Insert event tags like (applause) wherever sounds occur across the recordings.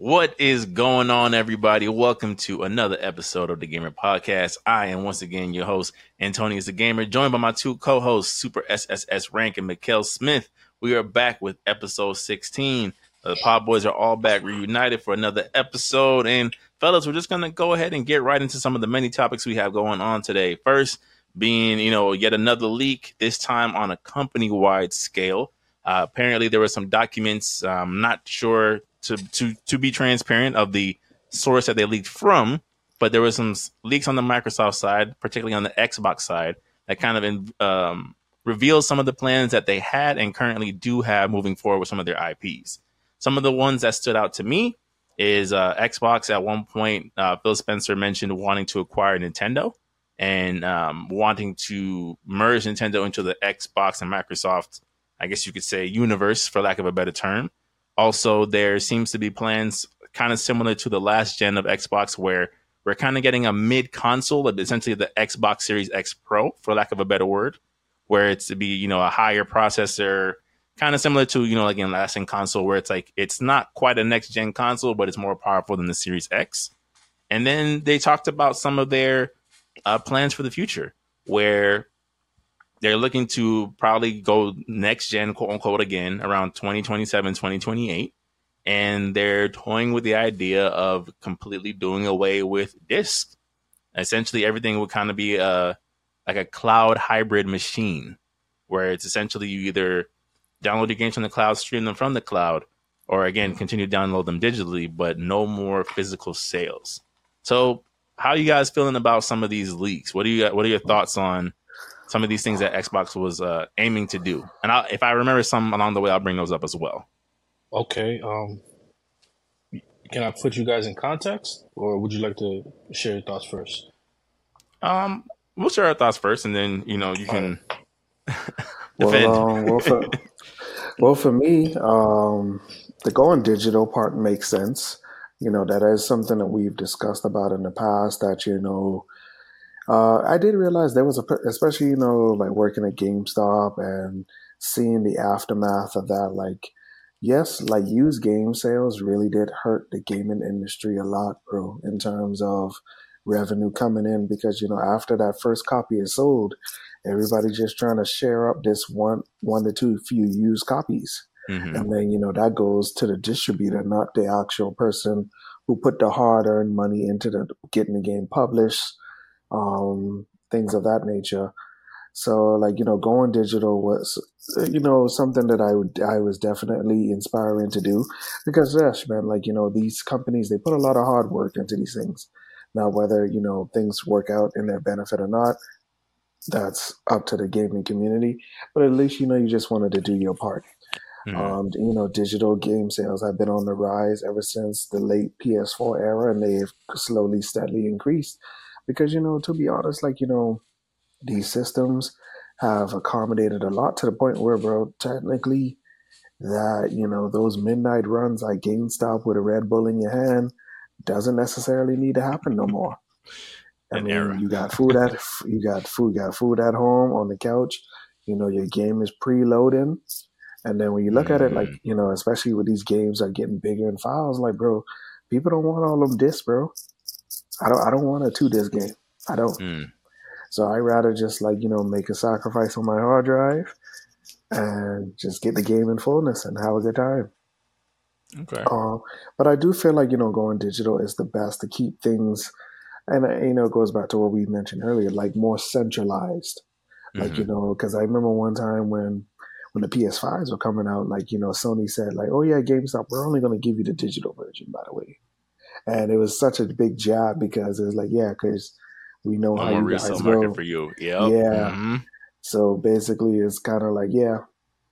What is going on, everybody? Welcome to another episode of the Gamer Podcast. I am once again your host, Antonius the Gamer, joined by my two co-hosts, Super SSS Rank and Mykale Smith. We are back with episode 16. The Pod Boys are all back reunited for another episode. And fellas, we're just gonna go ahead and get right into some of the many topics we have going on today. First, being you know yet another leak, this time on a company-wide scale. Uh, apparently, there were some documents. I'm not sure to to to be transparent of the source that they leaked from, but there were some leaks on the Microsoft side, particularly on the Xbox side, that kind of um, reveals some of the plans that they had and currently do have moving forward with some of their IPs. Some of the ones that stood out to me is uh, Xbox. At one point, uh, Phil Spencer mentioned wanting to acquire Nintendo and um, wanting to merge Nintendo into the Xbox and Microsoft, I guess you could say, universe, for lack of a better term. Also, there seems to be plans kind of similar to the last gen of Xbox, where we're kind of getting a mid console, essentially the Xbox Series X Pro, for lack of a better word, where it's to be you know a higher processor, kind of similar to you know like in last gen console, where it's like it's not quite a next gen console, but it's more powerful than the Series X. And then they talked about some of their uh, plans for the future, where they're looking to probably go next gen, quote unquote, again around 2027, 2028. And they're toying with the idea of completely doing away with discs. Essentially, everything would kind of be a like a cloud hybrid machine, where it's essentially you either download your games from the cloud, stream them from the cloud, or again continue to download them digitally, but no more physical sales. So, how are you guys feeling about some of these leaks? What do you what are your thoughts on some of these things that Xbox was uh, aiming to do. And I'll, if I remember some along the way, I'll bring those up as well. Okay. Um, can I put you guys in context, or would you like to share your thoughts first? Um, we'll share our thoughts first, and then you know you can. (laughs) well, um, well, for, (laughs) well, for me, um, the going digital part makes sense. You know that is something that we've discussed about in the past. That you know uh, I did realize there was a, especially you know, like working at GameStop and seeing the aftermath of that. Like, yes, like used game sales really did hurt the gaming industry a lot, bro, in terms of revenue coming in because you know after that first copy is sold, everybody just trying to share up this one one to two few used copies. Mm-hmm. And then, you know, that goes to the distributor, not the actual person who put the hard earned money into the getting the game published, um, things of that nature. So, like you know, going digital was you know something that I would I was definitely inspiring to do because yes, man, like you know these companies they put a lot of hard work into these things. Now, whether you know things work out in their benefit or not, that's up to the gaming community. But at least you know you just wanted to do your part. Mm-hmm. Um, you know, digital game sales have been on the rise ever since the late PS4 era, and they've slowly, steadily increased because you know to be honest like you know these systems have accommodated a lot to the point where bro technically that you know those midnight runs like GameStop with a Red Bull in your hand doesn't necessarily need to happen no more. I An mean, era. you got food at you got food got food at home on the couch. You know your game is preloading, and then when you look mm-hmm. at it, like mm-hmm. you know, especially with these games are getting bigger in files, like bro, people don't want all them discs, bro. I don't I don't want a two disc game. I don't. Mm. So I rather just like you know make a sacrifice on my hard drive and just get the game in fullness and have a good time. Okay. Uh, but I do feel like you know going digital is the best to keep things, and uh, you know it goes back to what we mentioned earlier, like more centralized. Mm-hmm. Like you mm-hmm. know, because I remember one time when when the PS5s were coming out, like you know Sony said like, oh yeah, GameStop, we're only going to give you the digital version, by the way and it was such a big job because it was like, yeah, because we know how you guys go. for you. Yep. Yeah. Mm-hmm. So basically, it's kind of like, yeah,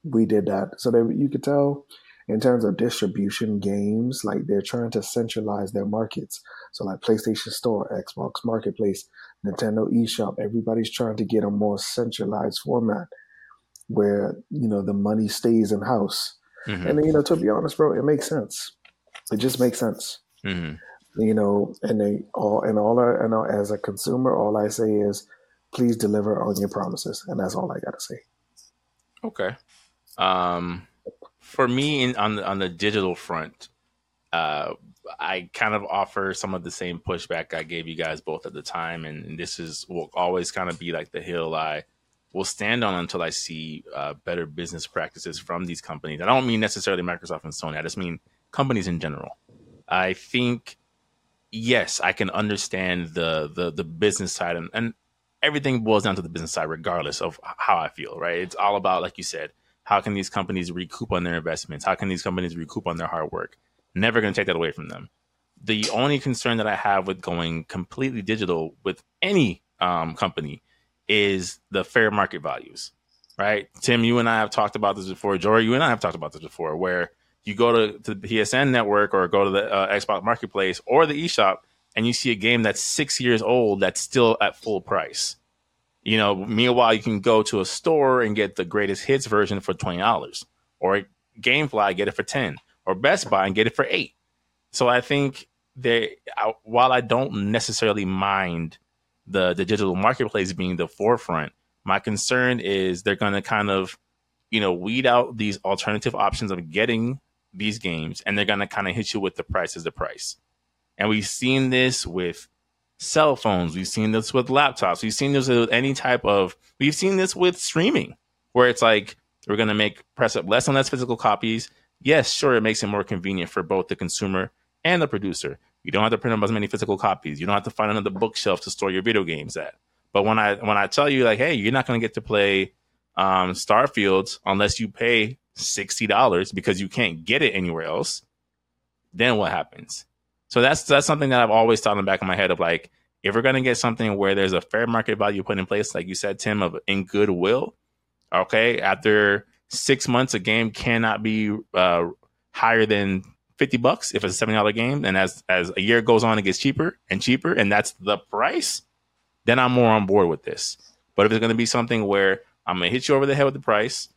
we did that. So that you could tell in terms of distribution games, like they're trying to centralize their markets. So like PlayStation Store, Xbox Marketplace, Nintendo eShop, everybody's trying to get a more centralized format where you know the money stays in house. Mm-hmm. And then, you know, to be honest, bro, it makes sense. It just makes sense. Mm-hmm. You know, and they all and all I, and all, as a consumer, all I say is, please deliver on your promises, and that's all I got to say. Okay. Um, for me, in, on the on the digital front, uh, I kind of offer some of the same pushback I gave you guys both at the time, and, and this is will always kind of be like the hill I will stand on until I see uh, better business practices from these companies. I don't mean necessarily Microsoft and Sony. I just mean companies in general. I think yes, I can understand the the the business side, and, and everything boils down to the business side, regardless of how I feel. Right? It's all about, like you said, how can these companies recoup on their investments? How can these companies recoup on their hard work? Never to take that away from them. The only concern that I have with going completely digital with any um, company is the fair market values, right? Tim, you and I have talked about this before. Jory, you and I have talked about this before, where you go to, to the PSN network or go to the uh, Xbox Marketplace or the eShop and you see a game that's six years old that's still at full price. You know, meanwhile, you can go to a store and get the greatest hits version for $20 or Gamefly, get it for 10 or Best Buy and get it for eight. So I think they, while I don't necessarily mind the, the digital marketplace being the forefront, my concern is they're going to kind of, you know, weed out these alternative options of getting these games and they're going to kind of hit you with the price as the price. And we've seen this with cell phones. We've seen this with laptops. We've seen this with any type of, we've seen this with streaming where it's like, we're going to make press up less and less physical copies. Yes, sure, it makes it more convenient for both the consumer and the producer. You don't have to print up as many physical copies. You don't have to find another bookshelf to store your video games at. But when I when I tell you like, hey, you're not going to get to play um, Starfield unless you pay sixty dollars because you can't get it anywhere else, then what happens? So that's that's something that I've always thought in the back of my head of like, if we're gonna get something where there's a fair market value put in place, like you said, Tim, of in goodwill, okay, after six months, a game cannot be uh, higher than fifty bucks if it's a seventy dollar game, and as as a year goes on, it gets cheaper and cheaper, and that's the price. Then I'm more on board with this. But if it's gonna be something where I'm gonna hit you over the head with the price,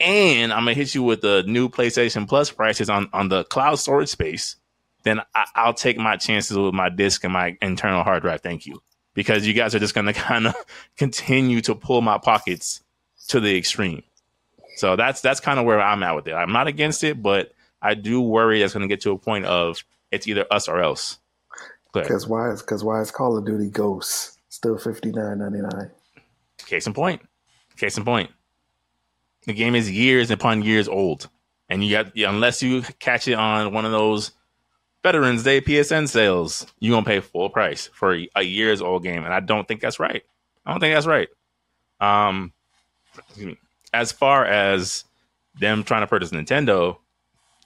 and I'm gonna hit you with the new PlayStation Plus prices on on the cloud storage space then I, will take my chances with my disk and my internal hard drive. Thank you. Because you guys are just to (laughs) kind of continue to pull my pockets to the extreme. So that's that's kind of where I'm at with it. I'm not against it, but I do worry it's going to get to a point of it's either us or else. Because why is because why is Call of Duty Ghosts still fifty nine ninety nine? Case in point. Case in point. The game is years upon years old, and you got unless you catch it on one of those Veterans Day PSN sales, you're gonna pay full price for a year's old game, and I don't think that's right. I don't think that's right. Um, as far as them trying to purchase Nintendo,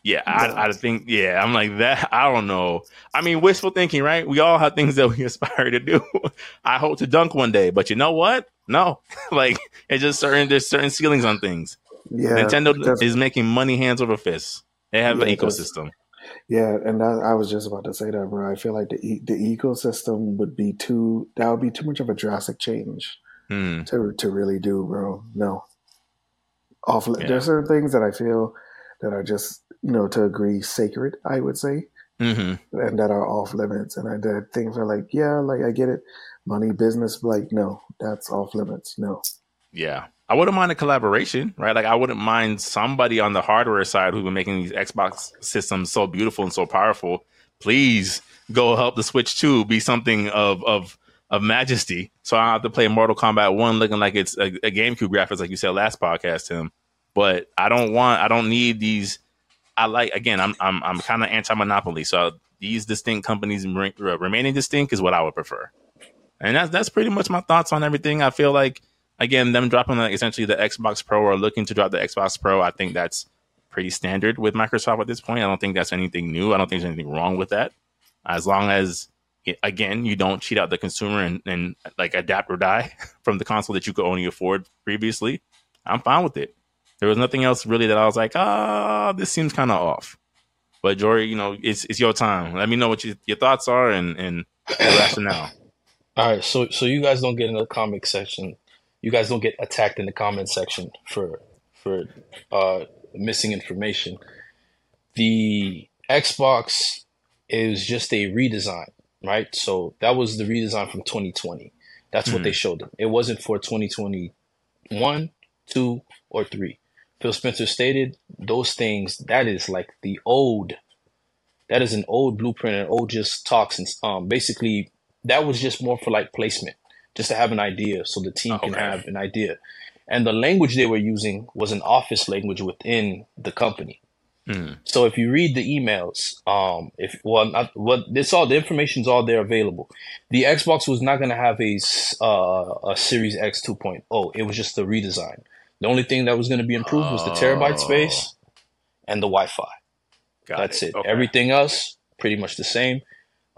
yeah, I, I think yeah, I'm like that. (laughs) I don't know. I mean, wishful thinking, right? We all have things that we (laughs) aspire to do. (laughs) I hope to dunk one day, but you know what? No, like it's just certain there's certain ceilings on things. Yeah, Nintendo is making money hands over fists. They have yeah, an ecosystem. Yeah, and that, I was just about to say that, bro. I feel like the the ecosystem would be too that would be too much of a drastic change hmm. to to really do, bro. No, off. Yeah. There's certain things that I feel that are just you know to agree sacred. I would say, mm-hmm. and that are off limits. And I did things are like, yeah, like I get it, money, business. Like, no, that's off limits. No. Yeah, I wouldn't mind a collaboration, right? Like I wouldn't mind somebody on the hardware side who's been making these Xbox systems so beautiful and so powerful. Please go help the Switch 2 be something of of of majesty. So I have to play Mortal Kombat 1 looking like it's a, a GameCube graphics, like you said last podcast, Tim. But I don't want I don't need these I like again, I'm I'm I'm kind of anti-monopoly. So these distinct companies uh, remaining distinct is what I would prefer. And that's that's pretty much my thoughts on everything. I feel like again, them dropping like essentially the Xbox Pro or looking to drop the Xbox Pro, I think that's pretty standard with Microsoft at this point. I don't think that's anything new. I don't think there's anything wrong with that. As long as again, you don't cheat out the consumer and, and like adapt or die (laughs) from the console that you could only afford previously, I'm fine with it. There was nothing else really that I was like, ah, this seems kind of off. But Jory, you know, it's it's your time. Let me know what you, your thoughts are and and the (coughs) rationale. All right, so so you guys don't get in the comic section you guys don't get attacked in the comment section for for uh, missing information. The Xbox is just a redesign, right? So that was the redesign from 2020. That's mm-hmm. what they hmm. showed them. It wasn't for 2021, two, or three. Phil Spencer stated those things. That is like the old that is an old blueprint and old just talks and um basically that was just more for like placement, just to have an idea so the team can Okay. have an idea. And the language they were using was an office language within the company. Hmm. So if you read the emails, um, if well, not, what it's all the information's all there available. The Xbox was not going to have a uh, a Series X 2.0. It was just a redesign. The only thing that was going to be improved was the terabyte Oh. space and the Wi-Fi. Got That's it. Okay. Everything else pretty much the same.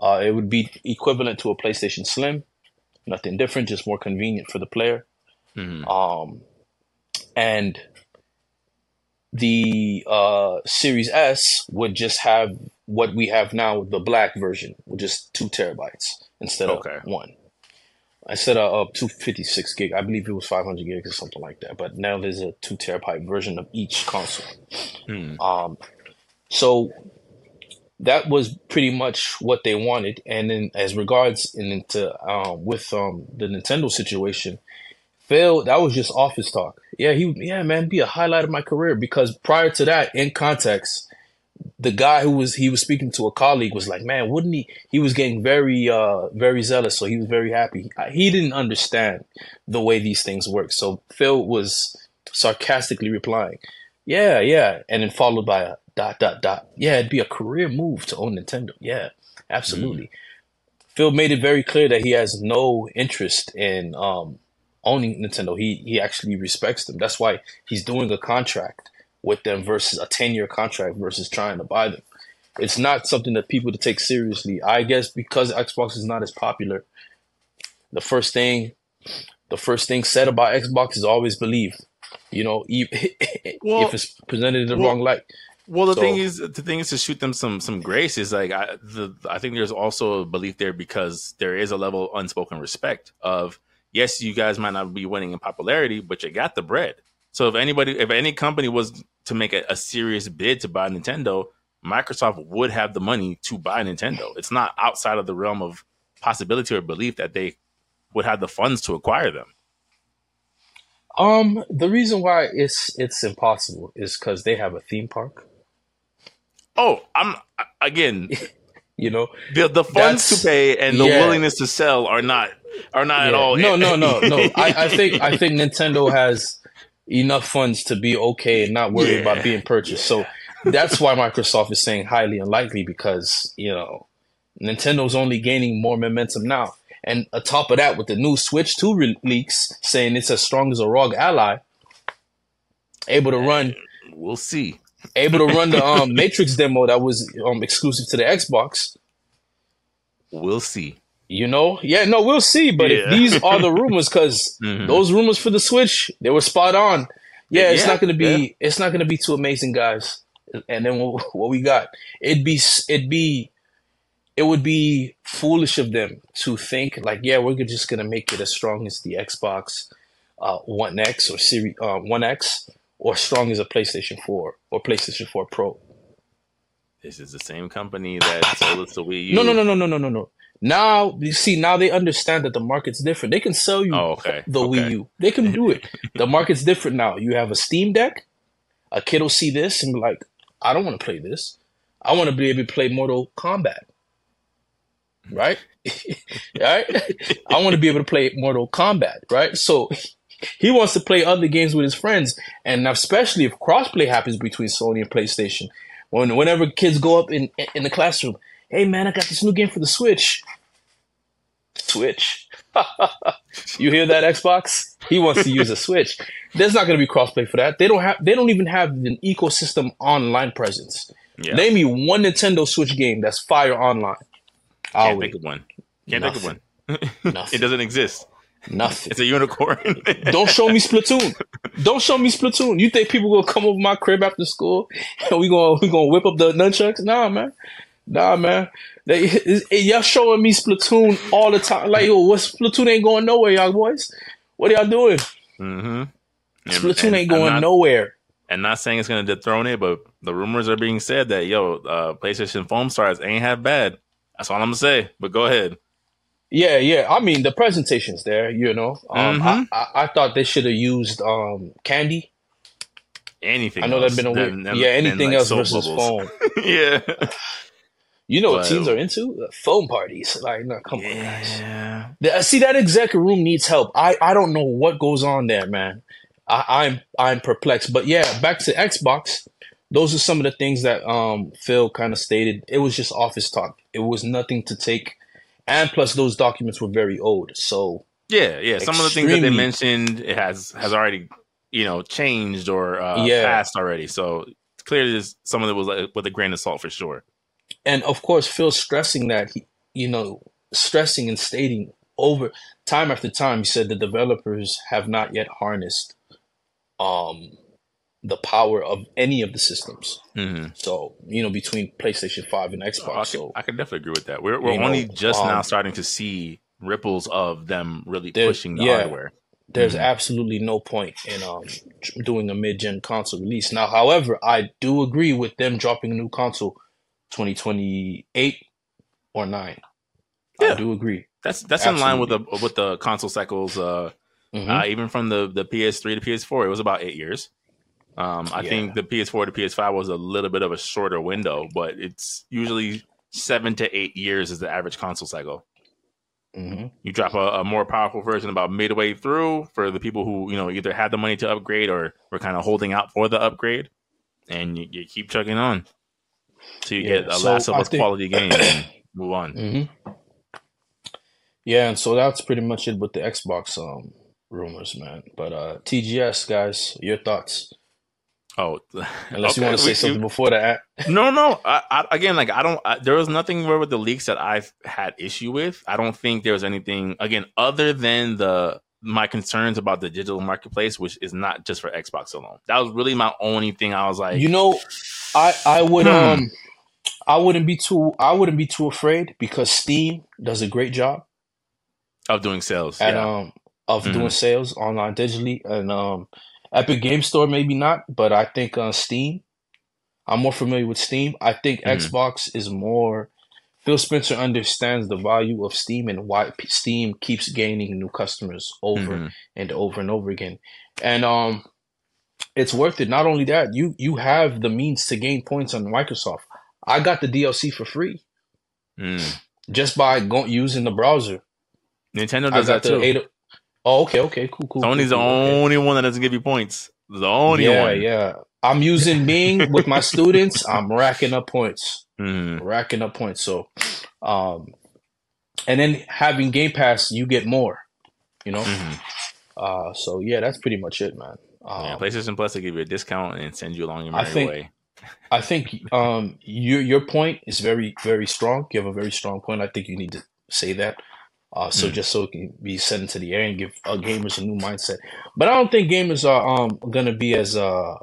Uh, it would be equivalent to a PlayStation Slim. Nothing different, just more convenient for the player. Mhm. Um, and the uh, Series S would just have what we have now, the black version, with just two terabytes instead of Okay. Instead of uh, 256 gig, I believe it was 500 gigs or something like that. But now there's a two terabyte version of each console. Hmm. Um, so that was pretty much what they wanted. And then, as regards and into um, with um, the Nintendo situation, Phil, that was just office talk. Yeah, he, yeah, man, be a highlight of my career because prior to that, in context, the guy who was he was speaking to a colleague was like, man, wouldn't he? He was getting very, uh, very zealous, so he was very happy. He didn't understand the way these things work, so Phil was sarcastically replying, "Yeah, yeah," and then followed by a dot dot dot. Yeah, it'd be a career move to own Nintendo. Yeah, absolutely. Phil made it very clear that he has no interest in um, owning Nintendo. He he actually respects them. That's why he's doing a contract with them versus a 10 year contract versus trying to buy them. It's not something that people to take seriously. I guess because Xbox is not as popular, the first thing the first thing said about Xbox is always believe. You know, e- (laughs) Well- if it's presented in the well- wrong light. Well, the So- thing is, the thing is to shoot them some some grace is like I the I think there's also a belief there because there is a level of unspoken respect of yes, you guys might not be winning in popularity, but you got the bread. So if anybody, if any company was to make a, a serious bid to buy Nintendo, Microsoft would have the money to buy Nintendo. It's not outside of the realm of possibility or belief that they would have the funds to acquire them. Um, the reason why it's it's impossible is because they have a theme park. Oh, I'm again (laughs) You know, the the funds to pay and the yeah. willingness to sell are not are not at all. No, no, no, no. I, I (laughs) think I think Nintendo has enough funds to be okay and not worry Yeah. about being purchased. So that's why Microsoft is saying highly unlikely because you know Nintendo's only gaining more momentum now. And atop of that, with the new Switch 2 re- leaks saying it's as strong as a ROG Ally, able to run We'll see. able to run the um, (laughs) Matrix demo that was um, exclusive to the Xbox. We'll see. You know, yeah, no, we'll see. But if these are the (laughs) rumors, because Mhm. those rumors for the Switch, they were spot on. Yeah, it's Yeah, not going to be, yeah. it's not going to be too amazing, guys. And then what, what we got? It'd be, it'd be, it would be foolish of them to think like, yeah, we're just going to make it as strong as the Xbox uh, One X or Series uh, One X, or strong as a PlayStation Four or PlayStation Four Pro. This is the same company that sold us the Wii U. No, no, no, no, no, no, no, no. Now you see, now they understand that the market's different. They can sell you Oh, okay. the okay. Wii U. They can do it. (laughs) the market's different now. You have a Steam Deck. A kid will see this and be like, "I don't want to play this. I want to be able to play Mortal Kombat." Right, (laughs) right. I want to be able to play Mortal Kombat. Right. So he wants to play other games with his friends, and especially if crossplay happens between Sony and PlayStation. When whenever kids go up in in the classroom, hey man, I got this new game for the Switch. Switch. (laughs) you hear that, Xbox? He wants to use a Switch. There's not going to be crossplay for that. They don't have. They don't even have an ecosystem online presence. Yeah. Name me one Nintendo Switch game that's fire online. I'll Can't wait. think of one. Can't think of one. (laughs) Nothing. it doesn't exist. Nothing. It's a unicorn. (laughs) Don't show me Splatoon. Don't show me Splatoon. You think people gonna come over my crib after school and we gonna we gonna whip up the nunchucks? Nah, man. Nah, man. They, y'all showing me Splatoon all the time. Like, yo, what Splatoon ain't going nowhere, y'all boys. What are y'all doing? mm-hmm. Splatoon ain't going not, nowhere. And not saying it's going to dethrone it, but the rumors are being said that yo, uh, PlayStation Foamstars ain't half bad. That's all I'm gonna say. But go ahead. Yeah, yeah. I mean, the presentation's there. You know, um, Mhm. I, I, I thought they should have used um, candy. Anything. I know that'd been a weird. than- yeah, than, anything like, else versus bubbles. foam. (laughs) yeah. You know but, what teams are into? Phone parties. Like, no, come yeah. on, guys. See, that exec room needs help. I, I don't know what goes on there, man. I, I'm I'm perplexed. But yeah, back to Xbox. Those are some of the things that um Phil kind of stated. It was just office talk. It was nothing to take, and plus those documents were very old. So yeah, yeah. Some of the things that they mentioned it has has already you know changed or uh, yeah. passed already. So clearly, some of it was like, with a grain of salt for sure and of course Phil stressing that he, you know, stressing and stating over time after time, he said the developers have not yet harnessed um the power of any of the systems. Mm-hmm. So you know, between PlayStation Five and Xbox, I, so I can definitely agree with that. We're we're only know, just um, now starting to see ripples of them really pushing the yeah, hardware. There's mm-hmm. absolutely no point in um, doing a mid-gen console release now. However, I do agree with them dropping a new console 2028 or 9. Yeah. I do agree. That's that's Absolutely. in line with the with the console cycles uh, mm-hmm. uh, even from the the PS3 to PS4 it was about 8 years. Um, I yeah. think the PS4 to PS5 was a little bit of a shorter window, but it's usually 7 to 8 years is the average console cycle. Mm-hmm. You drop a, a, more powerful version about midway through for the people who you know either had the money to upgrade or were kind of holding out for the upgrade, and you, you keep chugging on so you yeah. get a so Last of Us think, quality game and (coughs) move on. Mm-hmm. Yeah, and so that's pretty much it with the Xbox um, rumors, man. But uh, TGS guys, your thoughts? Oh, (laughs) unless okay. you want to say something before that. no, no. I, I, again, like I don't. I, there was nothing with the leaks that I've had issue with. I don't think there was anything again other than the my concerns about the digital marketplace, which is not just for Xbox alone. That was really my only thing. I was like, you know, I I would hmm. um I wouldn't be too I wouldn't be too afraid because Steam does a great job of doing sales and yeah. um of mm-hmm. doing sales online digitally and um Epic Game Store maybe not, but I think uh, Steam. I'm more familiar with Steam. I think mm-hmm. Xbox is more. Phil Spencer understands the value of Steam and why Steam keeps gaining new customers over mm-hmm. and over and over again. And um, it's worth it. Not only that, you you have the means to gain points on Microsoft. I got the DLC for free mm. just by going using the browser. Nintendo does that too. Oh, okay, okay, cool, cool. Sony's cool, the cool, only one that doesn't give you points. The only yeah, one. Yeah, I'm using Bing with my (laughs) students. I'm racking up points, mm. racking up points. So, um, and then having Game Pass, you get more. You know. Mm-hmm. Uh, so yeah, that's pretty much it, man. Um, yeah, PlayStation Plus will give you a discount and send you along your merry I think, way. I think um, your your point is very very strong. You have a very strong point. I think you need to say that. Uh, so mm. just so it can be sent into the air and give uh, gamers a new mindset. But I don't think gamers are um, gonna be as uh,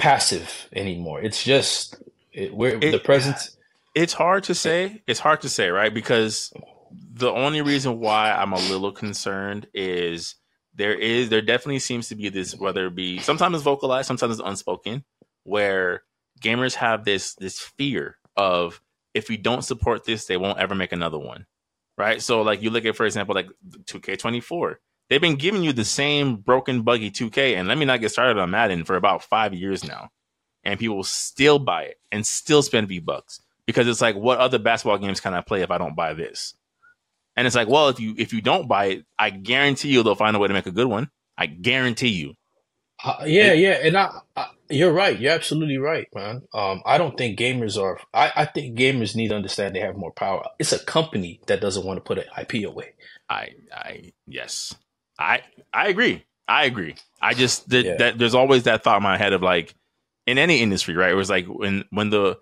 passive anymore. It's just it, it, the presence. (sighs) It's hard to say. It's hard to say, right? Because the only reason why I'm a little concerned is there is there definitely seems to be this whether it be sometimes it's vocalized, sometimes it's unspoken, where gamers have this this fear of if we don't support this, they won't ever make another one. Right. So like you look at, for example, like 2K24. They've been giving you the same broken buggy 2K, and let me not get started on Madden for about five years now. And people still buy it and still spend V bucks because it's like, what other basketball games can I play if I don't buy this? And it's like, well, if you if you don't buy it, I guarantee you they'll find a way to make a good one. I guarantee you. Uh, yeah, yeah, and I, I, you're right. You're absolutely right, man. Um, I don't think gamers are. I, I think gamers need to understand they have more power. It's a company that doesn't want to put an IP away. I, I, yes, I, I agree. I agree. I just that, yeah. that there's always that thought in my head of like in any industry, right? It was like when when the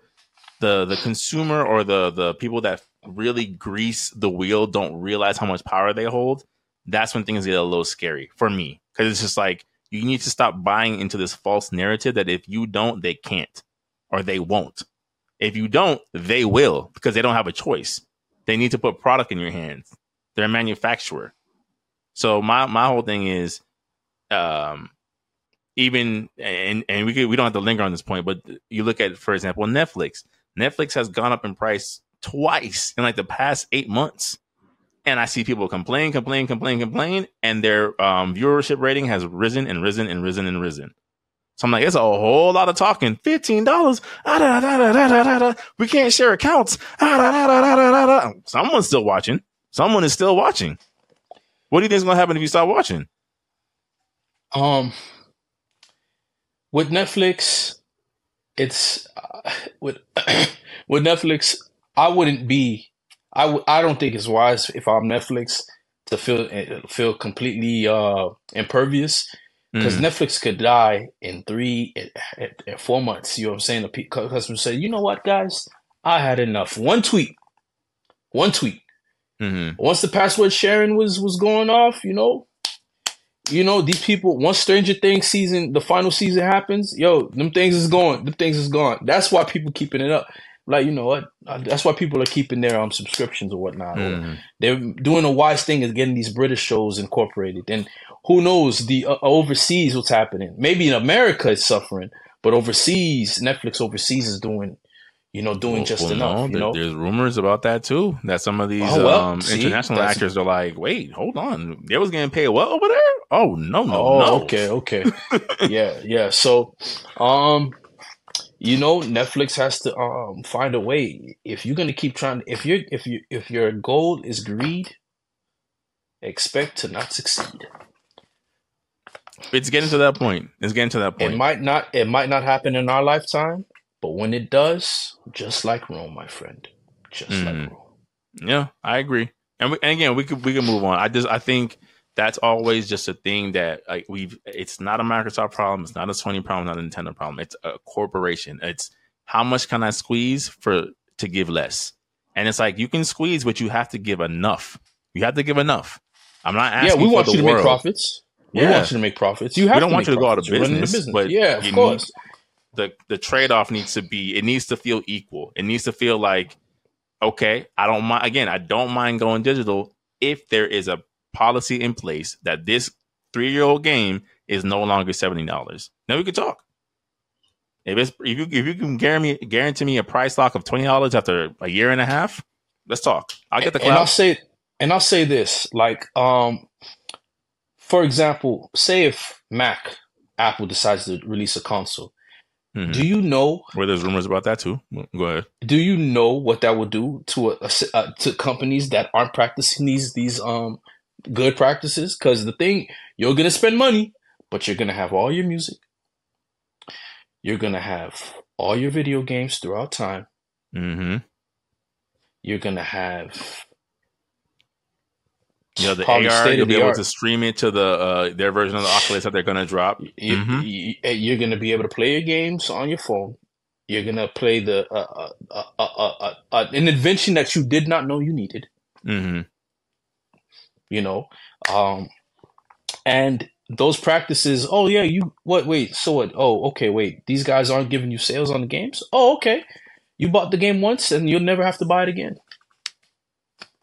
the the consumer or the the people that really grease the wheel don't realize how much power they hold, that's when things get a little scary for me. Because it's just like you need to stop buying into this false narrative that if you don't, they can't or they won't. If you don't, they will because they don't have a choice. They need to put product in your hands. They're a manufacturer. So my my whole thing is, um, even and and we could, we don't have to linger on this point, but you look at for example Netflix. Netflix has gone up in price twice in like the past eight months. And I see people complain, complain, complain, complain, and their um, viewership rating has risen and risen and risen and risen. So I'm like, it's a whole lot of talking. Fifteen dollars. We can't share accounts. Someone's still watching. Someone is still watching. What do you think is going to happen if you stop watching? Um, with Netflix, it's uh, with (coughs) with Netflix. I wouldn't be. I w- I don't think it's wise if I'm Netflix to feel eh, feel completely uh, impervious because mm. Netflix could die in three, in, in, four months. You know what I'm saying? The customers said, you know what, guys, I had enough. One tweet, one tweet. Mm-hmm. Once the password sharing was was going off, you know, you know these people. Once Stranger Things season, the final season happens, yo, them things is gone. Them things is gone. That's why people keeping it up. Like you know what? That's why people are keeping their um subscriptions or whatnot. Mm-hmm. They're doing a wise thing is getting these British shows incorporated, and who knows the uh, overseas what's happening. Maybe in America it's suffering, but overseas, Netflix overseas is doing, you know, doing well, just well, enough. No, you know? There's rumors about that too. That some of these oh, well, um, see, international actors are like, wait, hold on, they was getting paid well over there. Oh no, no, oh, no. Okay, okay, (laughs) yeah, yeah. So, um, you know, Netflix has to um find a way. If you're gonna keep trying, if you if you if your goal is greed, expect to not succeed. It's getting to that point. It's getting to that point. It might not. It might not happen in our lifetime, but when it does, just like Rome, my friend, just mm. like Rome. Yeah, I agree. And, we, and again, we could we can move on. I just I think that's always just a thing that like we've. It's not a Microsoft problem. It's not a Sony problem. Not a Nintendo problem. It's a corporation. It's how much can I squeeze for to give less? And it's like you can squeeze, but you have to give enough. You have to give enough. I'm not asking. Yeah, we want you to world. make profits. We yeah. want you to make profits. You have. We don't want you to profits. go out of business, business. but yeah, of course. The the trade off needs to be. It needs to feel equal. It needs to feel like, okay, I don't mind. Again, I don't mind going digital if there is a policy in place that this three year old game is no longer seventy dollars. Then we can talk. If it's if you if you can guarantee me guarantee me a price lock of twenty dollars after a year and a half, let's talk. I'll get the cloud. And I'll say and I'll say this like um for example, say if Mac Apple decides to release a console, mm-hmm. do you know? Where there's rumors about that too. Go ahead. Do you know what that would do to a, a, a to companies that aren't practicing these these um good practices? Because the thing you're gonna spend money, but you're gonna have all your music. You're gonna have all your video games throughout time. Mm-hmm. You're gonna have you know, the AR, you'll be able art. to stream it to the uh, their version of the Oculus that they're going to drop. You, mm-hmm. are going to be able to play your games on your phone. You're going to play the uh, uh, uh, uh, an invention that you did not know you needed. Mm-hmm. You know, um, and those practices. Oh yeah, you what? Wait, so what? Oh, okay. Wait, these guys aren't giving you sales on the games. Oh, okay. You bought the game once, and you'll never have to buy it again.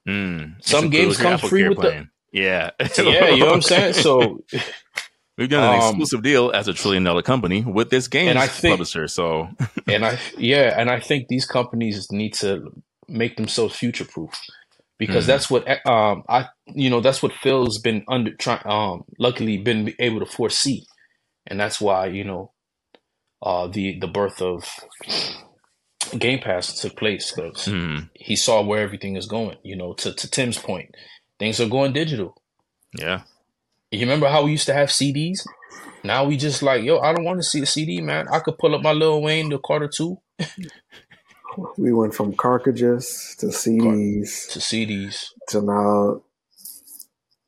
Mm, Some games come free with the yeah, (laughs) yeah. You know what I'm (laughs) saying? So (laughs) we've done an um, exclusive deal as a trillion dollar company with this game and I think, publisher. So and I yeah, and I think these companies need to make themselves future proof because mm. that's what um I you know that's what Phil's been under trying um luckily been able to foresee, and that's why you know uh the the birth of Game Pass took place because mm. he saw where everything is going. You know, to, to Tim's point, things are going digital. Yeah. You remember how we used to have CDs? Now we just like, yo, I don't want to see a CD, man. I could pull up my Lil Wayne, the Carter Two. (laughs) we went from cartridges to CDs to CDs to now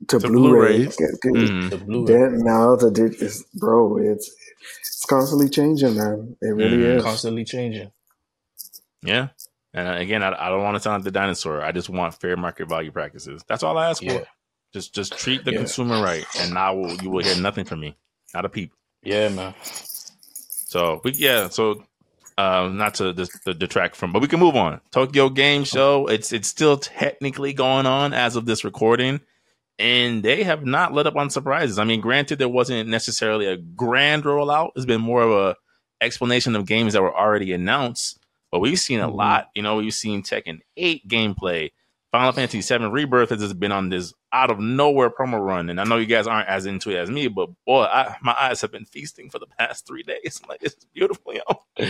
to, to Blu-ray. Mm. To Blu-ray. Then now the it's, bro, it's it's constantly changing, man. It really mm. is constantly changing. Yeah. And uh, again, I, I don't want to sound like the dinosaur. I just want fair market value practices. That's all I ask yeah. for. Just just treat the yeah. consumer right, and now will, you will hear nothing from me, not a peep. Yeah, man. So, but yeah, so uh, not to, to detract from, but we can move on. Tokyo Game Show. It's it's still technically going on as of this recording, and they have not let up on surprises. I mean, granted, there wasn't necessarily a grand rollout. It's been more of a explanation of games that were already announced. But we've seen a mm-hmm. lot. You know, we've seen Tekken 8 gameplay. Final Fantasy VII Rebirth has just been on this out of nowhere promo run, and I know you guys aren't as into it as me, but boy, I, my eyes have been feasting for the past three days. (laughs) like it's beautiful, yo. (laughs)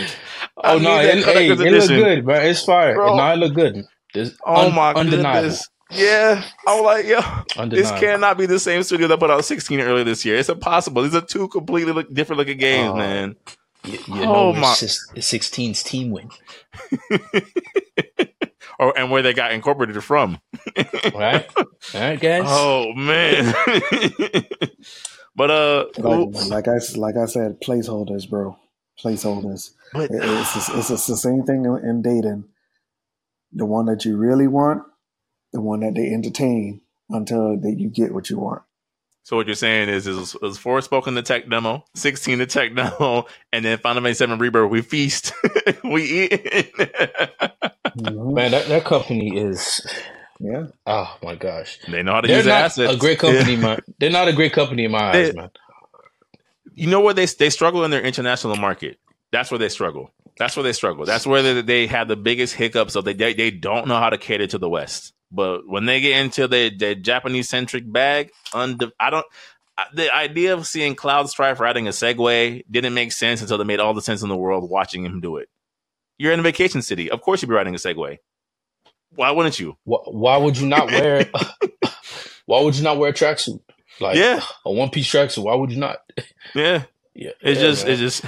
oh no, it, hey, it looks good, bro. It's fire. Bro. No, it look good. This, oh un- my undeniable. goodness. Yeah, I was like, yo, this cannot be the same studio that put out 16 earlier this year. It's impossible. These are two completely look, different looking games, uh, man. You, you oh know my, 16's team win. (laughs) or and where they got incorporated from. right, all right, guys. Oh man. (laughs) but uh, like, like, I like I said, placeholders, bro, placeholders. But, it's it's, it's the same thing in dating. The one that you really want, the one that they entertain until that you get what you want. So what you're saying is, is, is Forspoken the tech demo, 16 the tech demo, (laughs) and then Final Fantasy 7 Rebirth. We feast, (laughs) we eat. Man, that, that company is. Yeah. Oh my gosh. They know how to they're use not assets. A great company, (laughs) yeah. man. They're not a great company in my they, eyes, man. You know where they they struggle in their international market. That's where they struggle. That's where they struggle. That's where they, they have the biggest hiccups. So they, they they don't know how to cater to the West. But when they get into the, the Japanese centric bag, unde- I don't. The idea of seeing Cloud Strife riding a Segway didn't make sense until they made all the sense in the world watching him do it. You're in a vacation city. Of course, you'd be riding a Segway. Why wouldn't you? Why, would you not wear? (laughs) why would you not wear a tracksuit? Like yeah. a one piece tracksuit. Why would you not? Yeah. Yeah. It's yeah, just. Man. It's just.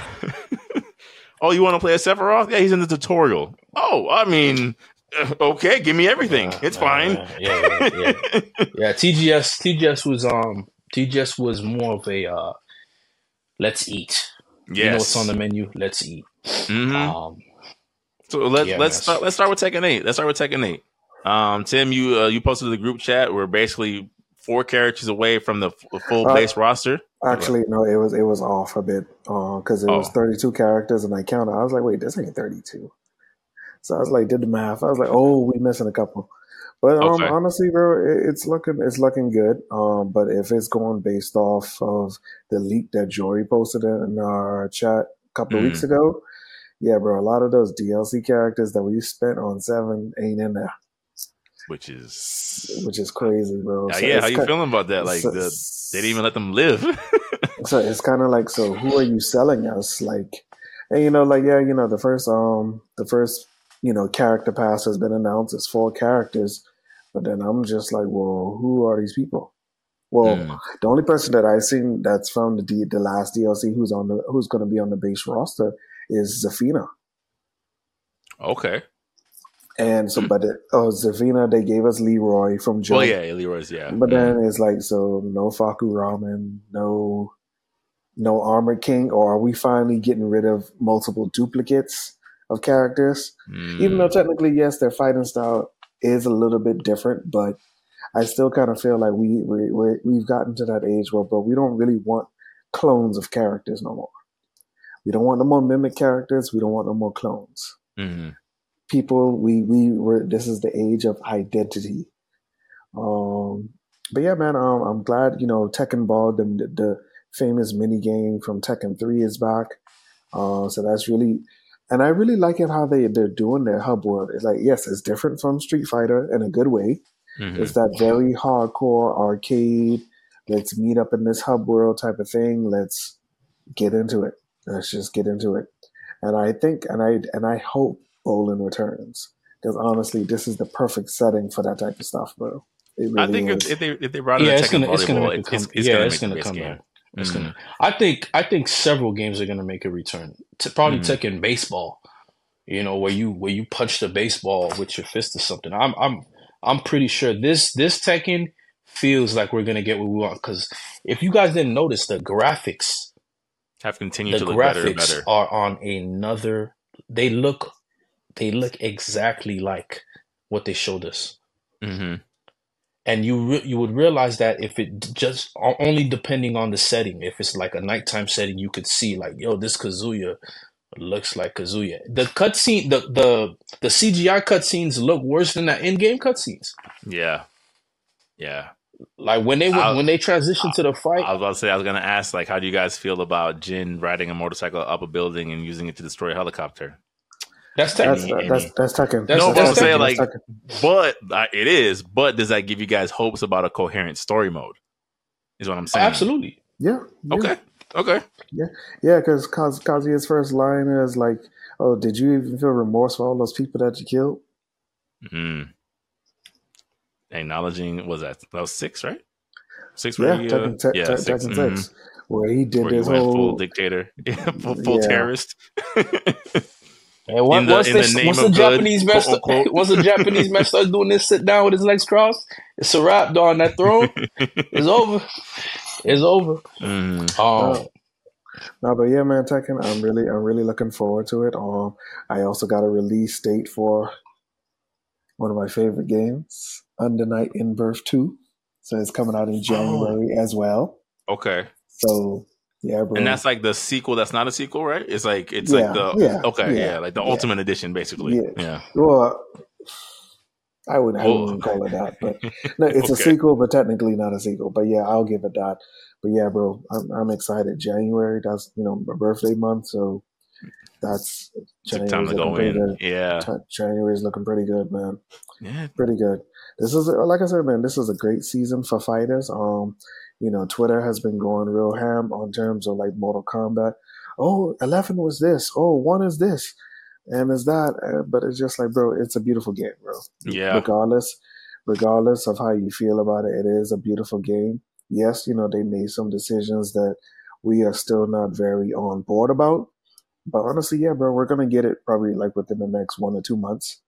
(laughs) oh, you want to play a Sephiroth? Yeah, he's in the tutorial. Oh, I mean, (laughs) okay, give me everything. Uh, it's uh, fine. yeah, yeah, yeah. (laughs) yeah, TGS TGS was um TGS was more of a uh let's eat. Yes. You know what's on the menu? Let's eat. Mm-hmm. Um, so let, yeah, let's start, let's start with Tekken 8. Let's start with Tekken 8. Um, Tim, you uh, you posted the group chat. We're basically four characters away from the f- full uh, base roster. Actually, no, it was it was off a bit uh because uh, it oh. was 32 characters, and I counted. I was like, wait, this ain't 32. So I was like, did the math. I was like, oh, we missing a couple. But um, okay. honestly, bro, it, it's looking it's looking good. Um, but if it's going based off of the leak that Jory posted in our chat a couple mm. of weeks ago, yeah, bro, a lot of those DLC characters that we spent on seven ain't in there. Which is which is crazy, bro. So yeah, how you feeling about that? Like the, they didn't even let them live. (laughs) so it's kind of like, so who are you selling us? Like, and you know, like yeah, you know, the first um, the first you know, character pass has been announced. It's four characters, but then I'm just like, well, who are these people? Well, mm. the only person that I've seen that's from the D, the last DLC who's on the who's going to be on the base roster is Zafina. Okay. And so, mm. but it, oh, Zafina, they gave us Leroy from Joe. Well, yeah, Leroy's yeah. But mm. then it's like, so no Fahkumram, no, no Armored King, or are we finally getting rid of multiple duplicates? Of characters. Mm. Even though hmm. technically, yes, their fighting style is a little bit different, but I still kind of feel like we, we we've gotten to that age where, but we don't really want clones of characters no more. We don't want no more mimic characters. We don't want no more clones. Mm-hmm. People, we we were. This is the age of identity. Um, but yeah, man, um, I'm glad you know Tekken Ball, the, the famous mini game from Tekken Three, is back. Uh, so that's really and I really like it how they they're doing their hub world. It's like yes, it's different from Street Fighter in a good way. Mm-hmm. It's that very hardcore arcade. Let's meet up in this hub world type of thing. Let's get into it. Let's just get into it. And I think, and I and I hope Bolin returns because honestly, this is the perfect setting for that type of stuff, bro. Really I think is. if they if they brought in yeah, a it's gonna, it's gonna, it's, it's, it's, yeah, gonna, it's gonna come back. It's mm. gonna. I think. I think several games are gonna make a return. To probably mm. Tekken baseball. You know where you where you punch the baseball with your fist or something. I'm I'm I'm pretty sure this this Tekken feels like we're gonna get what we want. Because if you guys didn't notice, the graphics have continued to look better and better. Are on another. They look. They look exactly like what they showed us. Mm-hmm and you re- you would realize that if it just only depending on the setting if it's like a nighttime setting you could see like yo this kazuya looks like kazuya. The cutscene the the the cgi cutscenes look worse than the in-game cutscenes. Yeah. Yeah. Like when they when they transition to the fight i was about to say i was gonna ask like how do you guys feel about jin riding a motorcycle up a building and using it to destroy a helicopter That's That's Tekken. that's that's Tekken. That's- no, but I'm that's saying Tekken, like, that's but uh, it is. But does that give you guys hopes about a coherent story mode? Is what I'm Oh, saying. absolutely. yeah, yeah. Okay. Okay. Yeah, yeah, because Kaz, Kazuya's first line is like, "Oh, did you even feel remorse for all those people that you killed?" Mm. Acknowledging was that that was six, right? Six, Yeah, where he, uh, Tekken, te- yeah, te- six, Tekken mhm. Six, where he did where he this went full whole dictator, (laughs) full, full Yeah. terrorist. (laughs) And once, In the- once, in they, the name once of the good, Japanese man, quote, sta- unquote. once (laughs) the Japanese man starts doing this, sit down with his legs crossed, it's a wrap. Dog, on that throne, (laughs) it's over. It's over. Mm. Um, No, but yeah, man, Tekken. I'm really, I'm really looking forward to it. Um, I also got a release date for one of my favorite games, Under Night In-Birth Two. So it's coming out in January as well. Okay, So yeah, bro. and that's like the sequel. That's not a sequel, right? It's like it's Yeah, like the yeah, okay, yeah, yeah, like the ultimate edition, basically. Yeah. Yeah. well, I wouldn't, I wouldn't call it that, but (laughs) no, it's a sequel, but technically not a sequel. But yeah, I'll give it that. But yeah, bro, I'm, I'm excited. January, that's you know my birthday month, so that's Took time January's to go in. good. Yeah. Jan- January's looking pretty good, man. Yeah. Pretty good. This is like I said, man. This is a great season for fighters. Um, you know, Twitter has been going real ham on terms of like Mortal Kombat. Oh, 11 was this. Oh, one is this, and is that. Uh, but it's just like, bro, it's a beautiful game, bro. Yeah. Regardless, regardless of how you feel about it, it is a beautiful game. Yes, you know they made some decisions that we are still not very on board about. But honestly, yeah, bro, we're gonna get it probably like within the next one or two months.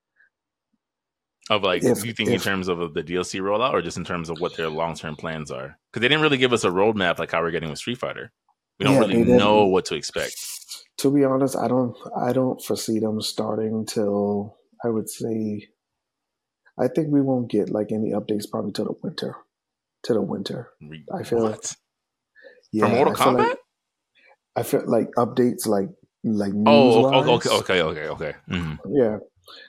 Of like, If- you think in terms of the DLC rollout, or just in terms of what their long term plans are? Because they didn't really give us a roadmap like how we're getting with Street Fighter. We don't Yeah, really know what to expect. To be honest, I don't I don't foresee them starting till I would say I think we won't get like any updates probably till the winter. To the winter. I feel- what? Yeah, For Mortal I feel Kombat? Like, I feel like updates like like news oh, okay, okay, okay, okay, okay. hmm Yeah.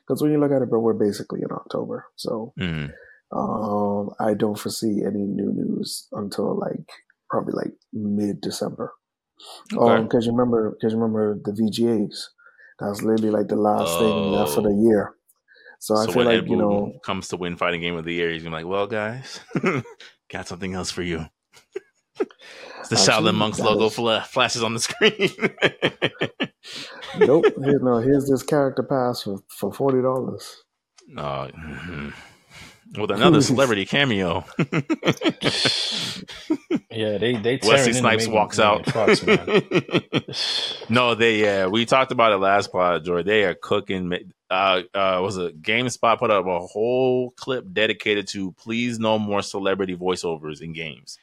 Because when you look at it, bro, we're basically in October. So hmm um I don't foresee any new news until like probably like mid December. Okay. because you remember, because you remember the VGAs. That's literally like the last thing left for the Oh. year. So, I feel when like Ed you know, comes to win fighting game of the year, he's gonna be like, "Well, guys, (laughs) got something else for you." (laughs) the Actually, Shaolin Monks logo is- fla- flashes on the screen. nope. (laughs) Here, no, here's this character pass for for forty dollars. Oh, mhm. with another (laughs) celebrity cameo. (laughs) yeah, they they Wesley Snipes walks out. Fox, no, they yeah, we talked about it last pod, Joy. They are cooking. Uh, uh, was a GameSpot put up a whole clip dedicated to please no more celebrity voiceovers in games,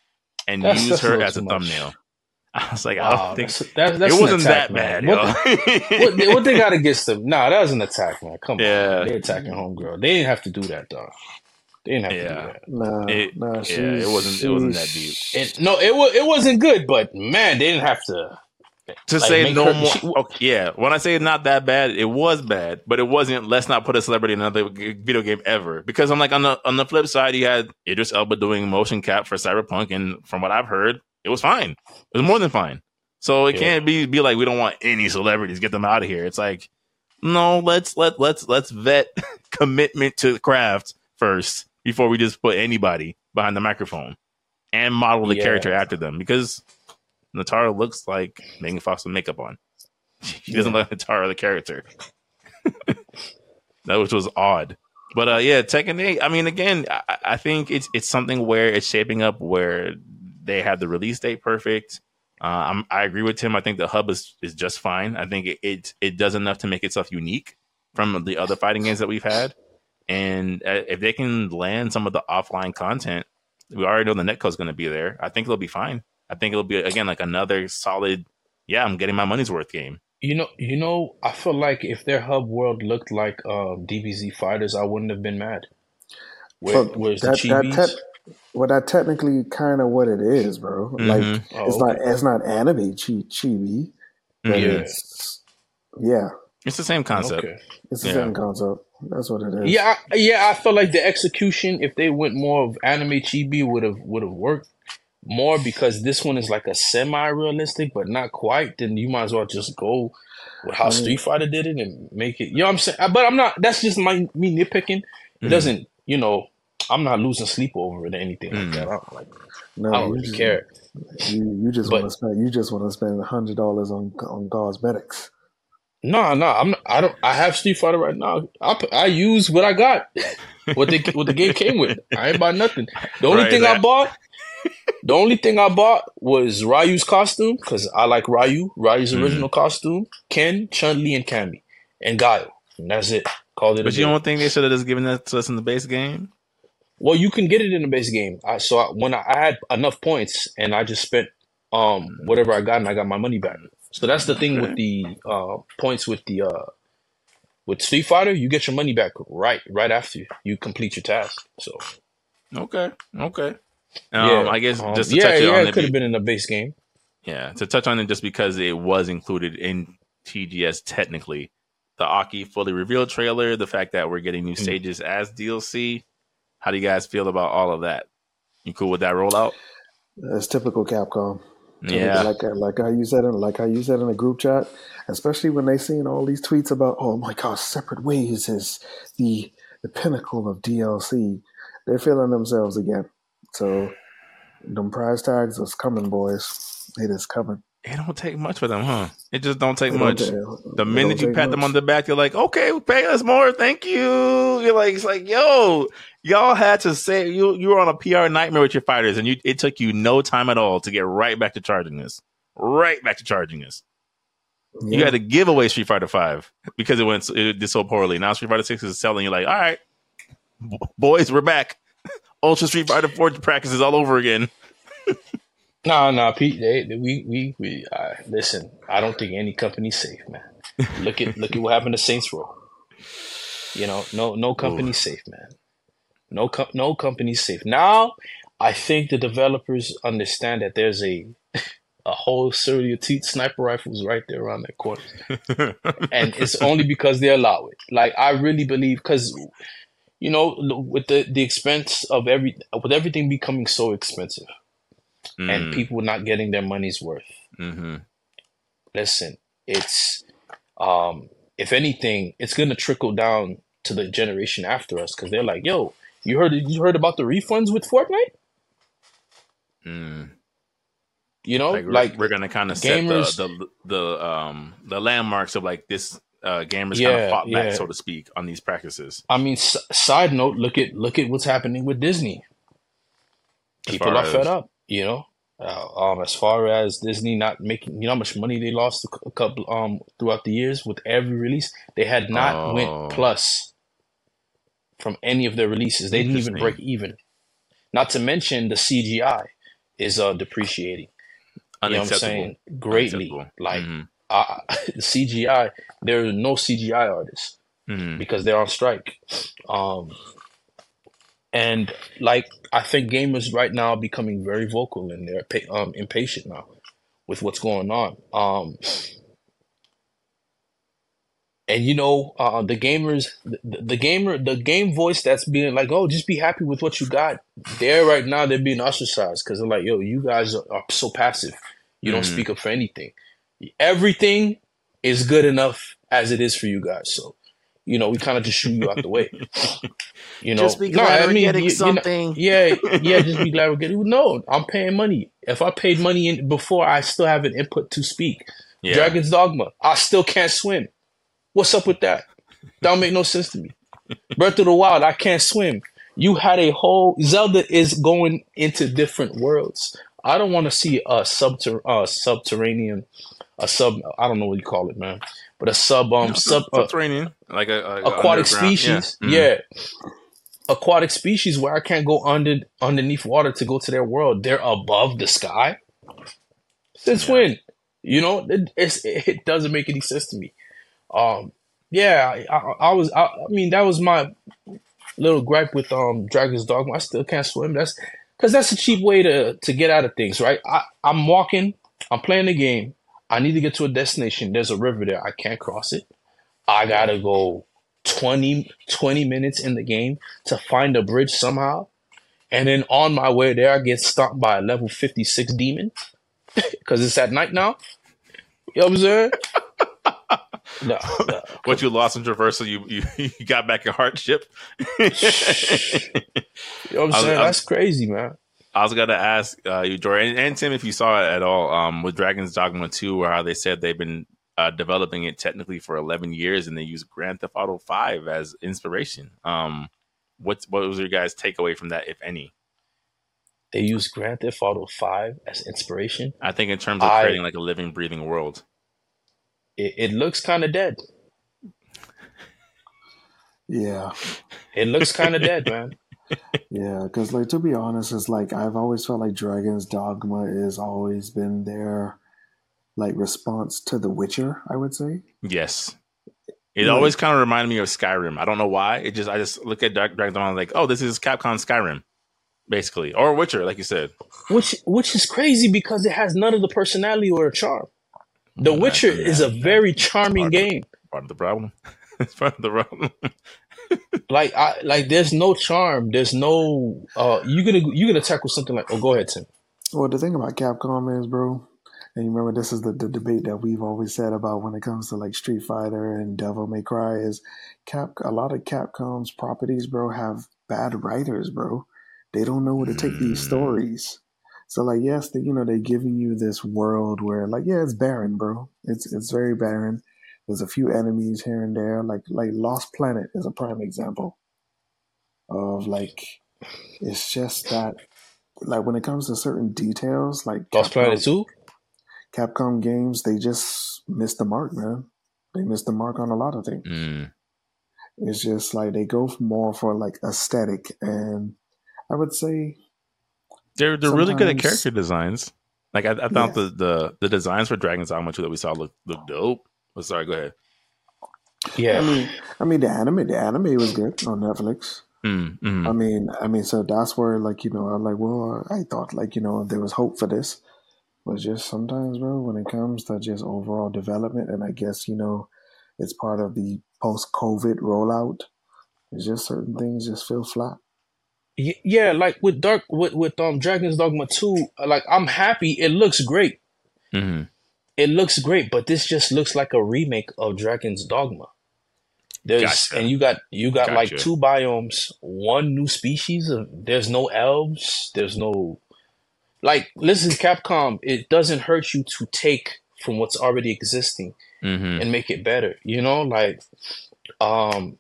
and That's- use that's her as a too much. thumbnall. (laughs) I was like, I don't think that's, that's, that's it wasn't attack, that bad. What, yo. what, they, what they got against them? Nah, that was an attack, man. Come Yeah. on, they attacking homegirl. They didn't have to do that, though. They didn't have Yeah. to do that. Nah, It- nah. yeah, She's, it wasn't- it wasn't that she's- It, no, it was it wasn't good, but man, they didn't have to. To Like, say no her- more. she- okay, yeah, when I say it's not that bad, it was bad, but it wasn't. Let's not put a celebrity in another video game ever. Because I'm like on the on the flip side, you had Idris Elba doing motion cap for Cyberpunk, and from what I've heard, it was fine. It was more than fine. So it Yeah. can't be be like we don't want any celebrities. Get them out of here. It's like no, let's let let's let's vet (laughs) commitment to the craft first before we just put anybody behind the microphone and model the Yeah. character after them because Nitara looks like Megan Fox with makeup on. (laughs) She doesn't look like Nitara the character. (laughs) that which was odd. But uh yeah, Tekken 8, I mean again, I, I think it's it's something where it's shaping up where they have the release date perfect. Uh, I'm, I agree with Tim. I think the hub is, is just fine. I think it, it it does enough to make itself unique from the other fighting games that we've had. And uh, if they can land some of the offline content, we already know the netcode's going to be there. I think it'll be fine. I think it'll be again like another solid. Yeah, I'm getting my money's worth game. You know, you know, I feel like if their hub world looked like um, DBZ fighters, I wouldn't have been mad. Where, But where's the that, that te- well, that technically kind of what it is, bro. Like Mhm. Oh, it's okay. not it's not anime chi chibi, but. Yeah. it's yeah, It's the same concept. Okay. it's the Yeah. same concept. That's what it is. Yeah, I, yeah, I feel like the execution, if they went more of anime chibi, would have would have worked more because this one is like a semi realistic, but not quite. Then you might as well just go with how Street Fighter did it and make it. You know what I'm saying? But I'm not. That's just my me nitpicking. It mm. doesn't. You know, I'm not losing sleep over it or anything mm. like that. I like. No, I don't really just, care. You you just want to spend you just want to spend a hundred dollars on on cosmetics. No, no, I'm. Not, I don't. I have Street Fighter right now. I I use what I got. What the what the game came with. I ain't buy nothing. The only right, thing that. I bought (laughs) the only thing I bought was Ryu's costume because I like Ryu, Ryu's mm-hmm. original costume, Ken, Chun Li, and Cammy, and Guile, and that's it. Called it. But you don't think they should have just given that to us in the base game? Well, you can get it in the base game. I so I, when I, I, had enough points and I just spent um whatever I got and I got my money back. So that's the thing okay. with the uh, points with the uh, with Street Fighter. You get your money back right right after you complete your task. So okay, okay. Um, yeah. I guess um, just to yeah, touch yeah, on it could have been in the base game. Yeah, to touch on it just because it was included in TGS technically. The Aki fully revealed trailer, the fact that we're getting new mm. stages as DLC. How do you guys feel about all of that? You cool with that rollout? That's typical Capcom. Yeah, like like how you said in like how you said in a group chat, especially when they seen all these tweets about, oh my gosh, separate ways is the the pinnacle of DLC. They're feeling themselves again. So them prize tags is coming, boys. It is coming. It don't take much for them, huh? It just don't take it much. Don't the minute you pat much. them on the back, you're like, okay, pay us more, thank you. You're like, it's like, yo, y'all had to say you you were on a PR nightmare with your fighters, and you it took you no time at all to get right back to charging this, right back to charging this. Yeah. You had to give away Street Fighter Five because it went it did so poorly. Now Street Fighter Six is selling. You're like, all right, boys, we're back. Ultra Street Fighter Four practices all over again. (laughs) no, no, Pete. They, we we we uh, listen. I don't think any company's safe, man. Look at look at what happened to Saints Row. You know, no no company's safe, man. No com- no company's safe. Now, I think the developers understand that there's a (laughs) a whole series of teeth sniper rifles right there around that corner, (laughs) and it's only because they allow it. Like I really believe because you know, with the the expense of every with everything becoming so expensive, mm. and people not getting their money's worth. Mm-hmm. Listen, it's um, if anything, it's gonna trickle down to the generation after us because they're like, "Yo, you heard you heard about the refunds with Fortnite?" Mm. You know, like, like we're, gonna kind of set the, the the um the landmarks of like this uh, gamers yeah, kind of fought back, so to speak, on these practices. I mean, s- side note, look at look at what's happening with Disney. People are as... fed up, you know. Uh, um, as far as Disney not making, you know how much money they lost a couple um throughout the years with every release, they had not oh. went plus from any of their releases. They didn't even break even. Not to mention the CGI is uh depreciating. You know what I'm saying? Greatly. Like mm-hmm uh, (laughs) CGI, there are no CGI artists mm-hmm. because they're on strike. Um, and like I think gamers right now are becoming very vocal and they're um, impatient now with what's going on. Um, and you know uh, the gamers the, the, gamer the game voice that's being like oh just be happy with what you got there right now they're being ostracized because they're like yo you guys are, are so passive you mm-hmm. don't speak up for anything everything is good enough as it is for you guys. So, you know, we kind of just shoot you out the way. (laughs) You know, just be glad no, we're I mean, getting you, something. You know, yeah, (laughs) yeah, just be glad we're getting. No, I'm paying money. If I paid money in before, I still have an input to speak. Yeah. Dragon's Dogma, I still can't swim. What's up with that? That don't make no sense to me. Breath of the Wild, I can't swim. You had a whole Zelda is going into different worlds. I don't want to see a subter uh, subterranean a sub I don't know what you call it, man, but a sub um no, sub uh, subterranean uh, like a, a aquatic species, yeah. Mm-hmm. yeah. Aquatic species where I can't go under underneath water to go to their world. They're above the sky. Since yeah. when? You know, it, it doesn't make any sense to me. Um, yeah, I, I, I was. I, I, mean, that was my little gripe with um Dragon's Dogma. I still can't swim. That's because that's a cheap way to to get out of things, right? I, I'm walking. I'm playing the game. I need to get to a destination. There's a river there. I can't cross it. I gotta go 20, 20 minutes in the game to find a bridge somehow. And then on my way there, I get stopped by a level 56 demon (laughs) because it's at night now. You know what I'm saying? (laughs) No, no. what you lost in traversal, you you, (laughs) you got back in hardship. you know what I'm I was- saying? I- That's crazy, man. I was gonna ask uh, you, Jordan, and, and Tim, if you saw it at all um, with Dragon's Dogma 2, or how they said they've been uh, developing it technically for 11 years, and they use Grand Theft Auto 5 as inspiration. Um, what's what was your guys' takeaway from that, if any? They use Grand Theft Auto 5 as inspiration. I think in terms of I- creating like a living, breathing world. It, it looks kind of dead. (laughs) Yeah, It looks kind of dead, man. (laughs) yeah. Because like to be honest, it's like I've always felt like Dragon's Dogma has always been their like response to The Witcher. I would say. Yes. It Like- always kind of reminded me of Skyrim. I don't know why. It just I just look at Dragon's Dogma like, oh, this is Capcom Skyrim, basically, or Witcher, like you said. Which which is crazy because it has none of the personality or charm. The Witcher yeah, is a yeah. very charming Part of- game. Part of the problem. (laughs) it's part of the problem. Like I like there's no charm. There's no uh you gonna you gonna tackle something like oh go ahead, Tim. Well, the thing about Capcom is, bro, and you remember this is the, the debate that we've always said about when it comes to like Street Fighter and Devil May Cry is Cap. A lot of Capcom's properties, bro, have bad writers, bro. They don't know where to take these Mm. stories. So like, yes, they, you know, they're giving you this world where like, yeah, it's barren, bro. It's it's very barren. There's a few enemies here and there. Like like Lost Planet is a prime example of like, it's just that like when it comes to certain details, like Lost Planet Capcom- 2? Capcom games, they just missed the mark, man. They missed the mark on a lot of things. Mm. It's just like they go more for like aesthetic, and I would say, They're they're really good at character designs. Like I, I thought Yeah. the, the the designs for Dragon's Dogma 2 that we saw look look dope. Oh, sorry, go ahead. Yeah. I mean, I mean the anime, the anime was good on Netflix. Mm, mm. I mean, I mean, so that's where like you know, I'm like, well, I thought like you know there was hope for this, but just sometimes, bro, when it comes to just overall development, and I guess you know, it's part of the post-COVID rollout. It's just certain things just feel flat. Yeah, like with Dark with with um Dragon's Dogma 2, like I'm happy. It looks great. Mhm. It looks great, but this just looks like a remake of Dragon's Dogma. There's Gotcha. and you got you got like two biomes, one new species. Of, there's no elves. There's no like listen, Capcom. It doesn't hurt you to take from what's already existing Mhm. and make it better. You know, like um,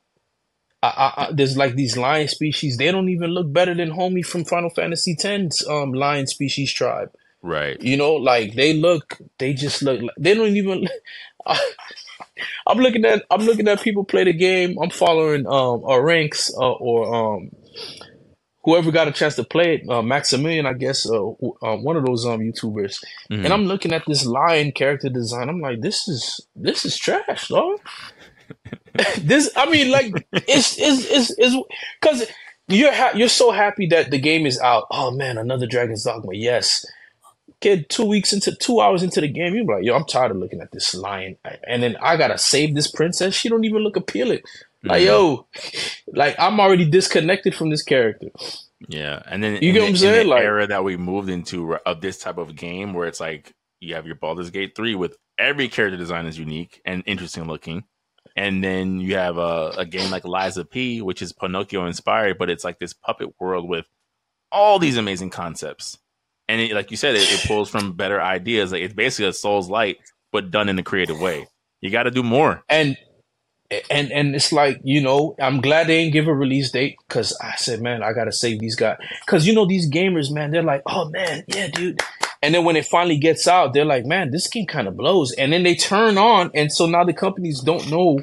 I, I, I, there's like these lion species. They don't even look better than homie from Final Fantasy X's um lion species tribe. Right. You know, like they look, they just look. Like, they don't even. (laughs) I'm looking at I'm looking at people play the game. I'm following um our ranks uh, or um whoever got a chance to play it, uh, Maximilian, I guess, uh, who- uh, one of those um YouTubers. And I'm looking at this lion character design. I'm like, this is this is trash, dog. (laughs) this, I mean, like, it's it's it's it's because you're ha- you're so happy that the game is out. Oh man, another Dragon's Dogma. Yes, kid. Two weeks into two hours into the game, you're like, yo, I'm tired of looking at this lion, and then I gotta save this princess. She don't even look appealing. Like, Mhm. yo, like I'm already disconnected from this character. Yeah, and then You get the, what I'm saying? the Like- era that we moved into of this type of game, where it's like you have your Baldur's Gate three with every character design is unique and interesting looking, and then you have a, a game like Lies of P, which is Pinocchio inspired, but it's like this puppet world with all these amazing concepts, and it, like you said, it, it pulls from better ideas. Like it's basically a Soulslike, but done in a creative way. You got to do more. and and and it's like you know i'm glad they didn't give a release date because i said man i gotta save these guys because you know these gamers man they're like oh man yeah dude and then when it finally gets out they're like man this game kind of blows and then they turn on and so now the companies don't know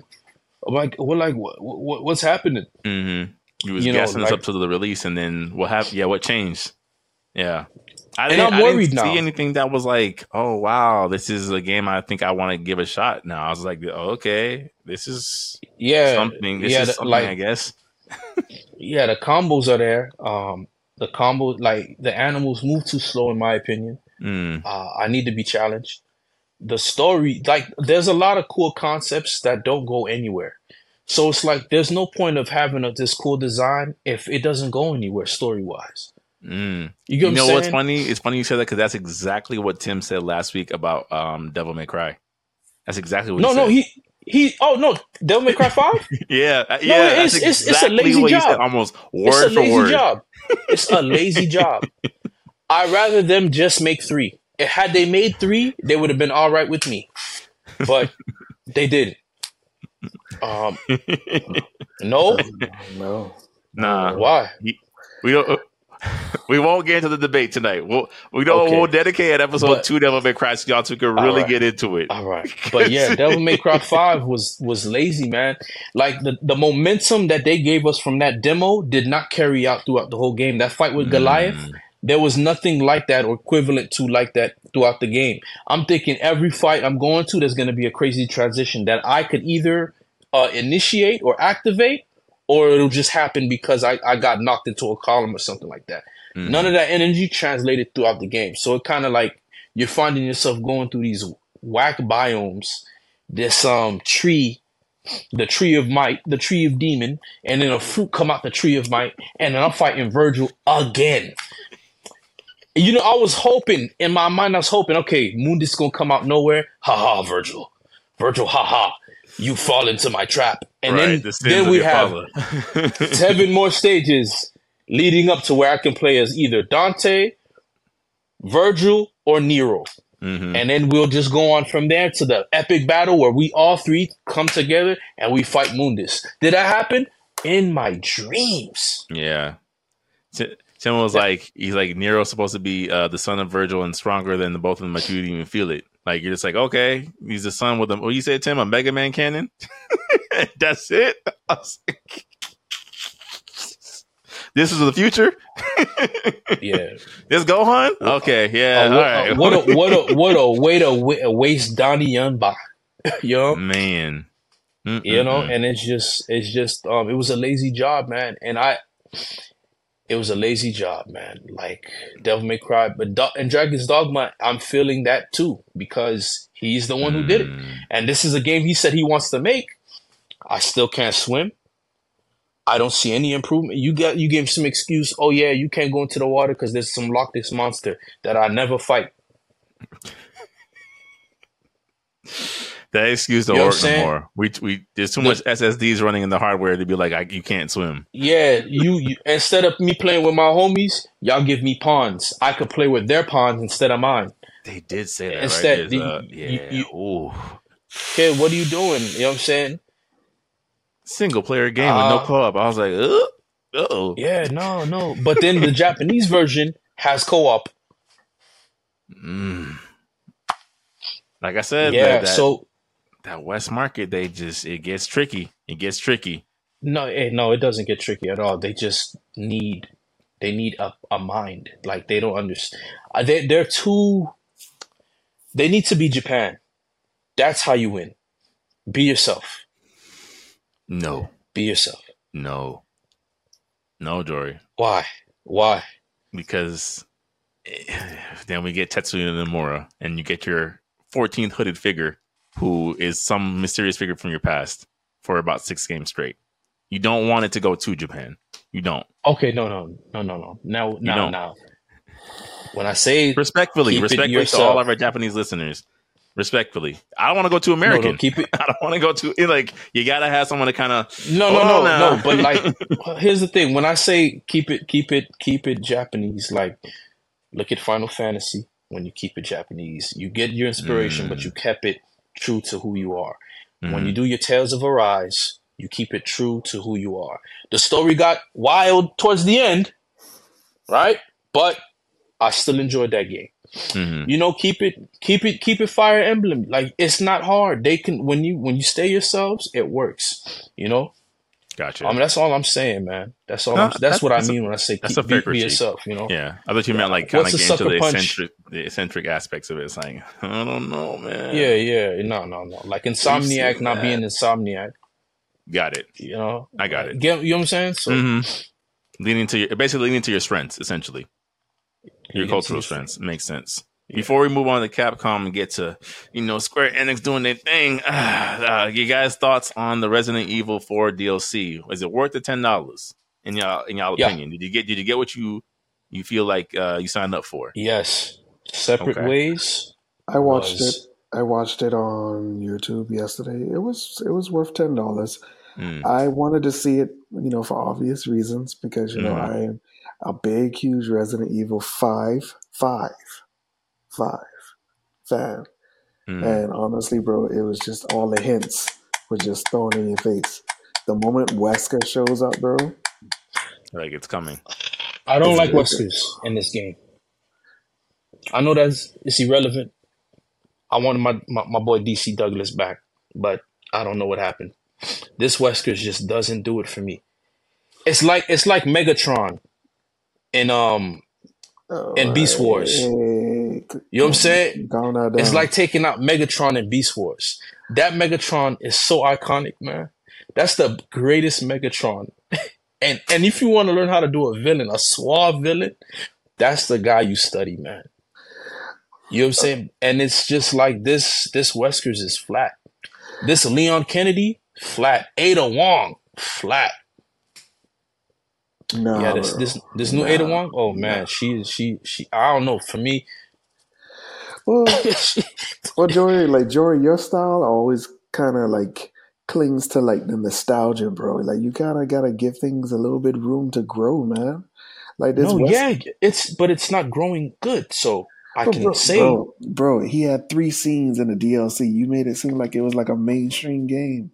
like we're like what, what what's happening Mm-hmm. You was You know, guessing this like- up to the release, and then what happened? Yeah, what changed? Yeah, I And didn't, I'm worried see anything that was like, oh wow, this is a game I think I want to give a shot. Now I was like, oh, okay, this is yeah something. This yeah is the- something, like I guess. yeah the combos are there um the combo like the animals move too slow in my opinion Mm, uh, I need to be challenged. The story, like, there's a lot of cool concepts that don't go anywhere. So it's like there's no point of having a, this cool design if it doesn't go anywhere story wise. Mm. You get You know I'm what's funny? It's funny you said that because that's exactly what Tim said last week about um, Devil May Cry. That's exactly what No, he no, said. he He oh no, Devil May Cry (laughs) Five. yeah, uh, yeah. it's, it's, exactly it's, a lazy job. Said, almost word it's a lazy word. job. It's a lazy (laughs) job. I'd rather them just make three. Had they made three, they would have been all right with me. But (laughs) they didn't. Um, no, no, nah. Why? We don't. (laughs) We won't get into the debate tonight. We'll we don't okay. we'll dedicate an episode but, to Devil May Cry so y'all two can really right. get into it. All right. (laughs) But yeah, Devil May Cry five was was lazy, man. Like the, the momentum that they gave us from that demo did not carry out throughout the whole game. That fight with Goliath, mm. there was nothing like that or equivalent to like that throughout the game. I'm thinking every fight I'm going to, there's gonna be a crazy transition that I could either uh, initiate or activate or it'll just happen because I, I got knocked into a column or something like that. Mm-hmm. None of that energy translated throughout the game. So it kind of like you're finding yourself going through these whack biomes. This um tree, the tree of might, the tree of demon, and then a fruit come out the tree of might, and then I'm fighting Vergil again. You know, I was hoping in my mind, I was hoping, okay, Mundus gonna come out nowhere. Ha ha, Vergil. Vergil, ha ha you fall into my trap. And right, then, the then we have (laughs) seven more stages leading up to where I can play as either Dante, Vergil, or Nero. Mm-hmm. And then we'll just go on from there to the epic battle where we all three come together and we fight Mundus. Did that happen? In my dreams. Yeah. Tim was yeah. like, he's like, Nero's supposed to be uh, the son of Vergil and stronger than the both of them, but you didn't even feel it. Like you're just like, okay, he's the son with a what you said, Tim, a Mega Man cannon. (laughs) That's it. (laughs) Like, this is the future. (laughs) yeah. This Gohan. Okay. Yeah. Uh, what, all right. Uh, what a what a what a way to waste Donnie Yunba. you know, man. Mm-mm-mm. You know, and it's just it's just um it was a lazy job, man, and I it was a lazy job, man. Like Devil May Cry, but Do- and Dragon's Dogma, I'm feeling that too because he's the one who did it, mm. and this is a game he said he wants to make. I still can't swim. I don't see any improvement. You got you gave some excuse. Oh yeah, you can't go into the water because there's some Loch Ness monster that I never fight. (laughs) That excuse don't you work no more. We we there's too the, much SSDs running in the hardware to be like I, you can't swim. Yeah, you, you instead of me playing with my homies, y'all give me pawns. I could play with their pawns instead of mine. They did say that. Instead, right? the, uh, yeah. You, you, okay, what are you doing? You know what I'm saying? Single player game uh, with no uh, co-op. I was like, oh. Yeah, no, no. But then the Japanese version has co-op. Mm. Like I said, yeah. That, that, so that West Market, they just it gets tricky. It gets tricky. No, it, eh, no, it doesn't get tricky at all. They just need they need a, a mind. Like they don't understand. Uh, they they're too. They need to be Japan. That's how you win. Be yourself. No. Be yourself. No. No, Jory. Why? Why? Because eh, (sighs) then we get Tetsuya Nomura, and you get your 14th hooded figure who is some mysterious figure from your past for about six games straight. You don't want it to go to Japan. You don't. Okay, no, no, no, no, no. Now, now, now. When I say respectfully, respectfully to all of our Japanese listeners, respectfully, I don't want to go to American. No, no, keep it. (laughs) I don't want to go to like. You gotta have someone to kind of. No, no, no, no, no. But (laughs) like, here's the thing: when I say keep it, keep it, keep it Japanese, like, look at Final Fantasy. When you keep it Japanese, you get your inspiration, mm. but you kept it true to who you are. Mm-hmm. When you do your Tales of Arise, you keep it true to who you are. The story got wild towards the end, right? But I still enjoyed that game. Mm-hmm. You know, keep it, keep it, keep it Fire Emblem. Like it's not hard. They can when you when you stay yourselves, it works. You know, Gotcha. I mean, that's all I'm saying, man. That's all. No, that's, that's, what I mean a, when I say keep, be, be yourself. You know. Yeah, I thought you meant like kind of get into the eccentric, the eccentric aspects of it. It's like (laughs) I don't know, man. Yeah, yeah, no, no, no. Like Insomniac not that. being Insomniac. Got it. You know, I got it. Get, you know what I'm saying? So, mm-hmm. leaning to your, basically leaning to your strengths, essentially. Your cultural strengths makes sense. Before we move on to Capcom and get to, you know, Square Enix doing their thing, (sighs) uh, you guys' thoughts on the Resident Evil 4 DLC? Was it worth the ten dollars in y'all in y'all yeah. opinion? Did you get did you get what you you feel like uh, you signed up for? Yes. Separate okay. ways. I watched it. I watched it on YouTube yesterday. It was it was worth ten dollars. Mm. I wanted to see it, you know, for obvious reasons because you know mm. I am a big, huge Resident Evil five, five, five fan, mm. and honestly, bro, it was just all the hints were just thrown in your face. The moment Wesker shows up, bro, like it's coming. I don't like Weskers in this game. I know that's it's irrelevant. I wanted my, my, my boy DC Douglas back, but I don't know what happened. This Wesker just doesn't do it for me. It's like it's like Megatron in um oh, in Beast Wars. Hey, you know what I'm saying? Down, down. It's like taking out Megatron in Beast Wars. That Megatron is so iconic, man. That's the greatest Megatron. (laughs) and and if you want to learn how to do a villain, a suave villain, that's the guy you study, man. You know what I'm saying? And it's just like this this Weskers is flat. This Leon Kennedy, flat. Ada Wong, flat. No, yeah, this this this new no, Ada Wong. Oh man, she she she. I don't know. For me, (laughs) well, well, Jory, like Jory, your style always kind of like clings to like the nostalgia, bro. Like you kind of gotta give things a little bit room to grow, man. Like this. No, West- yeah, it's but it's not growing good. So I can bro, say, bro, bro, he had three scenes in the DLC. You made it seem like it was like a mainstream game.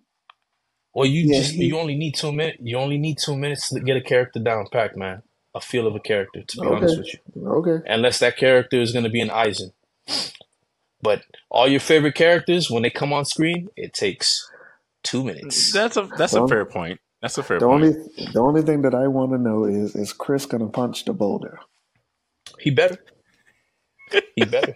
Well, you yeah, just he, you only need two minutes. You only need two minutes to get a character down pack, man. A feel of a character, to be okay. honest with you. Okay. Unless that character is going to be an Eisen. But all your favorite characters, when they come on screen, it takes two minutes. That's a that's well, a fair point. That's a fair the point. Only, the only thing that I want to know is is Chris going to punch the boulder? He better. He (laughs) better.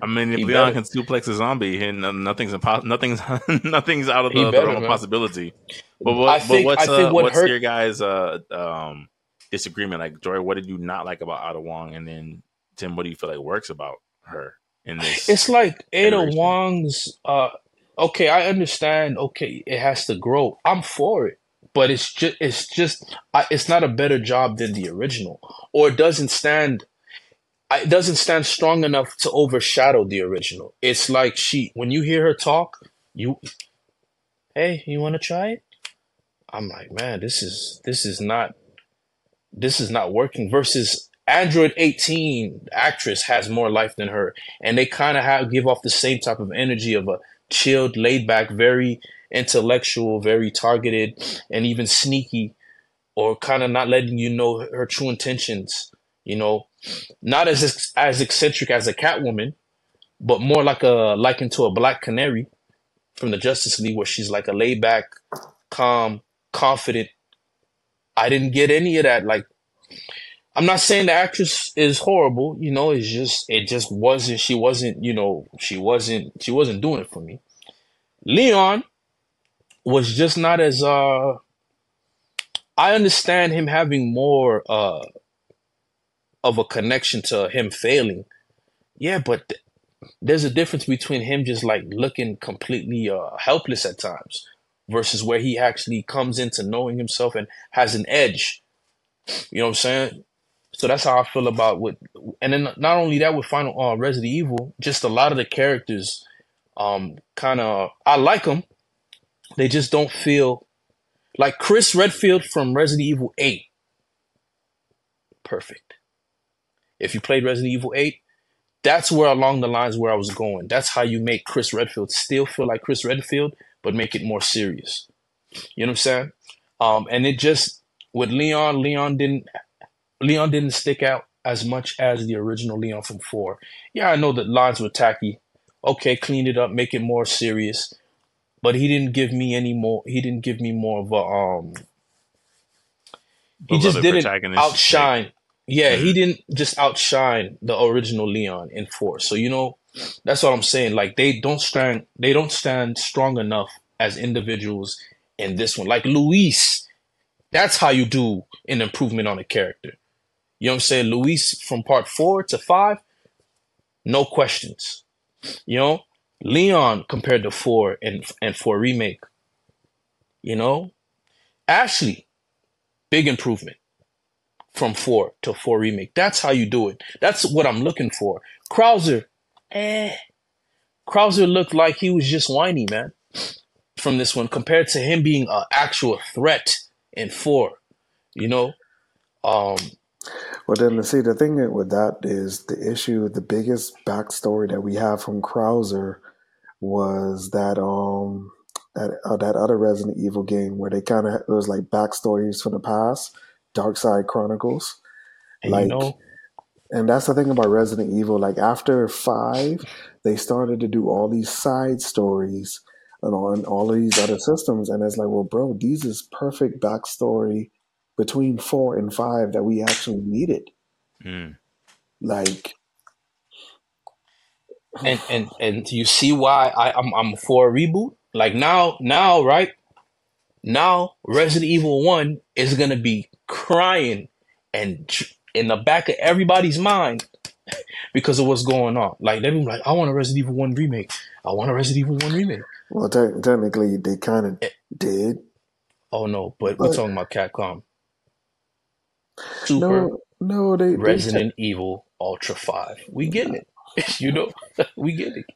I mean, if he Leon better. can suplex a zombie, and nothing's impo- nothing's (laughs) nothing's out of the, better, the realm of possibility. But what, think, but what's uh, what what's hurt- your guys' uh, um, disagreement? Like, Joy, what did you not like about Ada Wong? And then Tim, what do you feel like works about her in this? It's like Ada Wong's. Uh, okay, I understand. Okay, it has to grow. I'm for it but it's just it's just it's not a better job than the original or it doesn't stand it doesn't stand strong enough to overshadow the original. It's like she when you hear her talk, you hey, you want to try it? I'm like, man, this is this is not this is not working versus Android 18 actress has more life than her and they kind of have give off the same type of energy of a chilled, laid back, very intellectual, very targeted and even sneaky or kind of not letting you know her true intentions, you know, not as as eccentric as a Catwoman, but more like a likened to a Black Canary from the Justice League, where she's like a laid back, calm, confident. I didn't get any of that. Like, I'm not saying the actress is horrible. You know, it's just it just wasn't. She wasn't. You know, she wasn't. She wasn't doing it for me. Leon was just not as. uh I understand him having more uh of a connection to him failing. Yeah, but th- there's a difference between him just like looking completely uh, helpless at times versus where he actually comes into knowing himself and has an edge. You know what I'm saying? So that's how I feel about what, and then not only that with Final uh, Resident Evil, just a lot of the characters, um, kind of I like them. They just don't feel like Chris Redfield from Resident Evil Eight. Perfect. If you played Resident Evil 8, that's where along the lines where I was going. That's how you make Chris Redfield still feel like Chris Redfield, but make it more serious. You know what I'm saying? Um, and it just with Leon, Leon didn't Leon didn't stick out as much as the original Leon from four. Yeah, I know that lines were tacky. Okay, clean it up, make it more serious. But he didn't give me any more. He didn't give me more of a um. He just didn't outshine. Yeah, he didn't just outshine the original Leon in four. So you know, that's what I'm saying. Like they don't stand, they don't stand strong enough as individuals in this one. Like Luis, that's how you do an improvement on a character. You know what I'm saying? Luis from part four to five, no questions. You know, Leon compared to four and and four remake. You know, Ashley, big improvement from four to four remake. That's how you do it. That's what I'm looking for. Krauser, eh, Krauser looked like he was just whiny, man, from this one compared to him being an actual threat in four. You know, um, well, then, see, the thing with that is the issue, the biggest backstory that we have from Krauser was that um that uh, that other Resident Evil game where they kind of it was like backstories from the past, Dark Side Chronicles, and like. you know, and that's the thing about Resident Evil. Like after five, they started to do all these side stories and on all of these other systems, and it's like, well, bro, these is perfect backstory between four and five that we actually needed. Mm. Like, and and and you see why I, I'm I'm for a reboot. Like now, now, right now, Resident Evil One is gonna be crying and in the back of everybody's mind (laughs) because of what's going on. Like they're like, I want a Resident Evil One remake. I want a Resident Evil One remake. well, te- technically, they kind of did. Oh no, but we're talking about Capcom. Super no, no, they, they te- Resident Evil Ultra Five. We getting it. (laughs) you know, (laughs) we get it.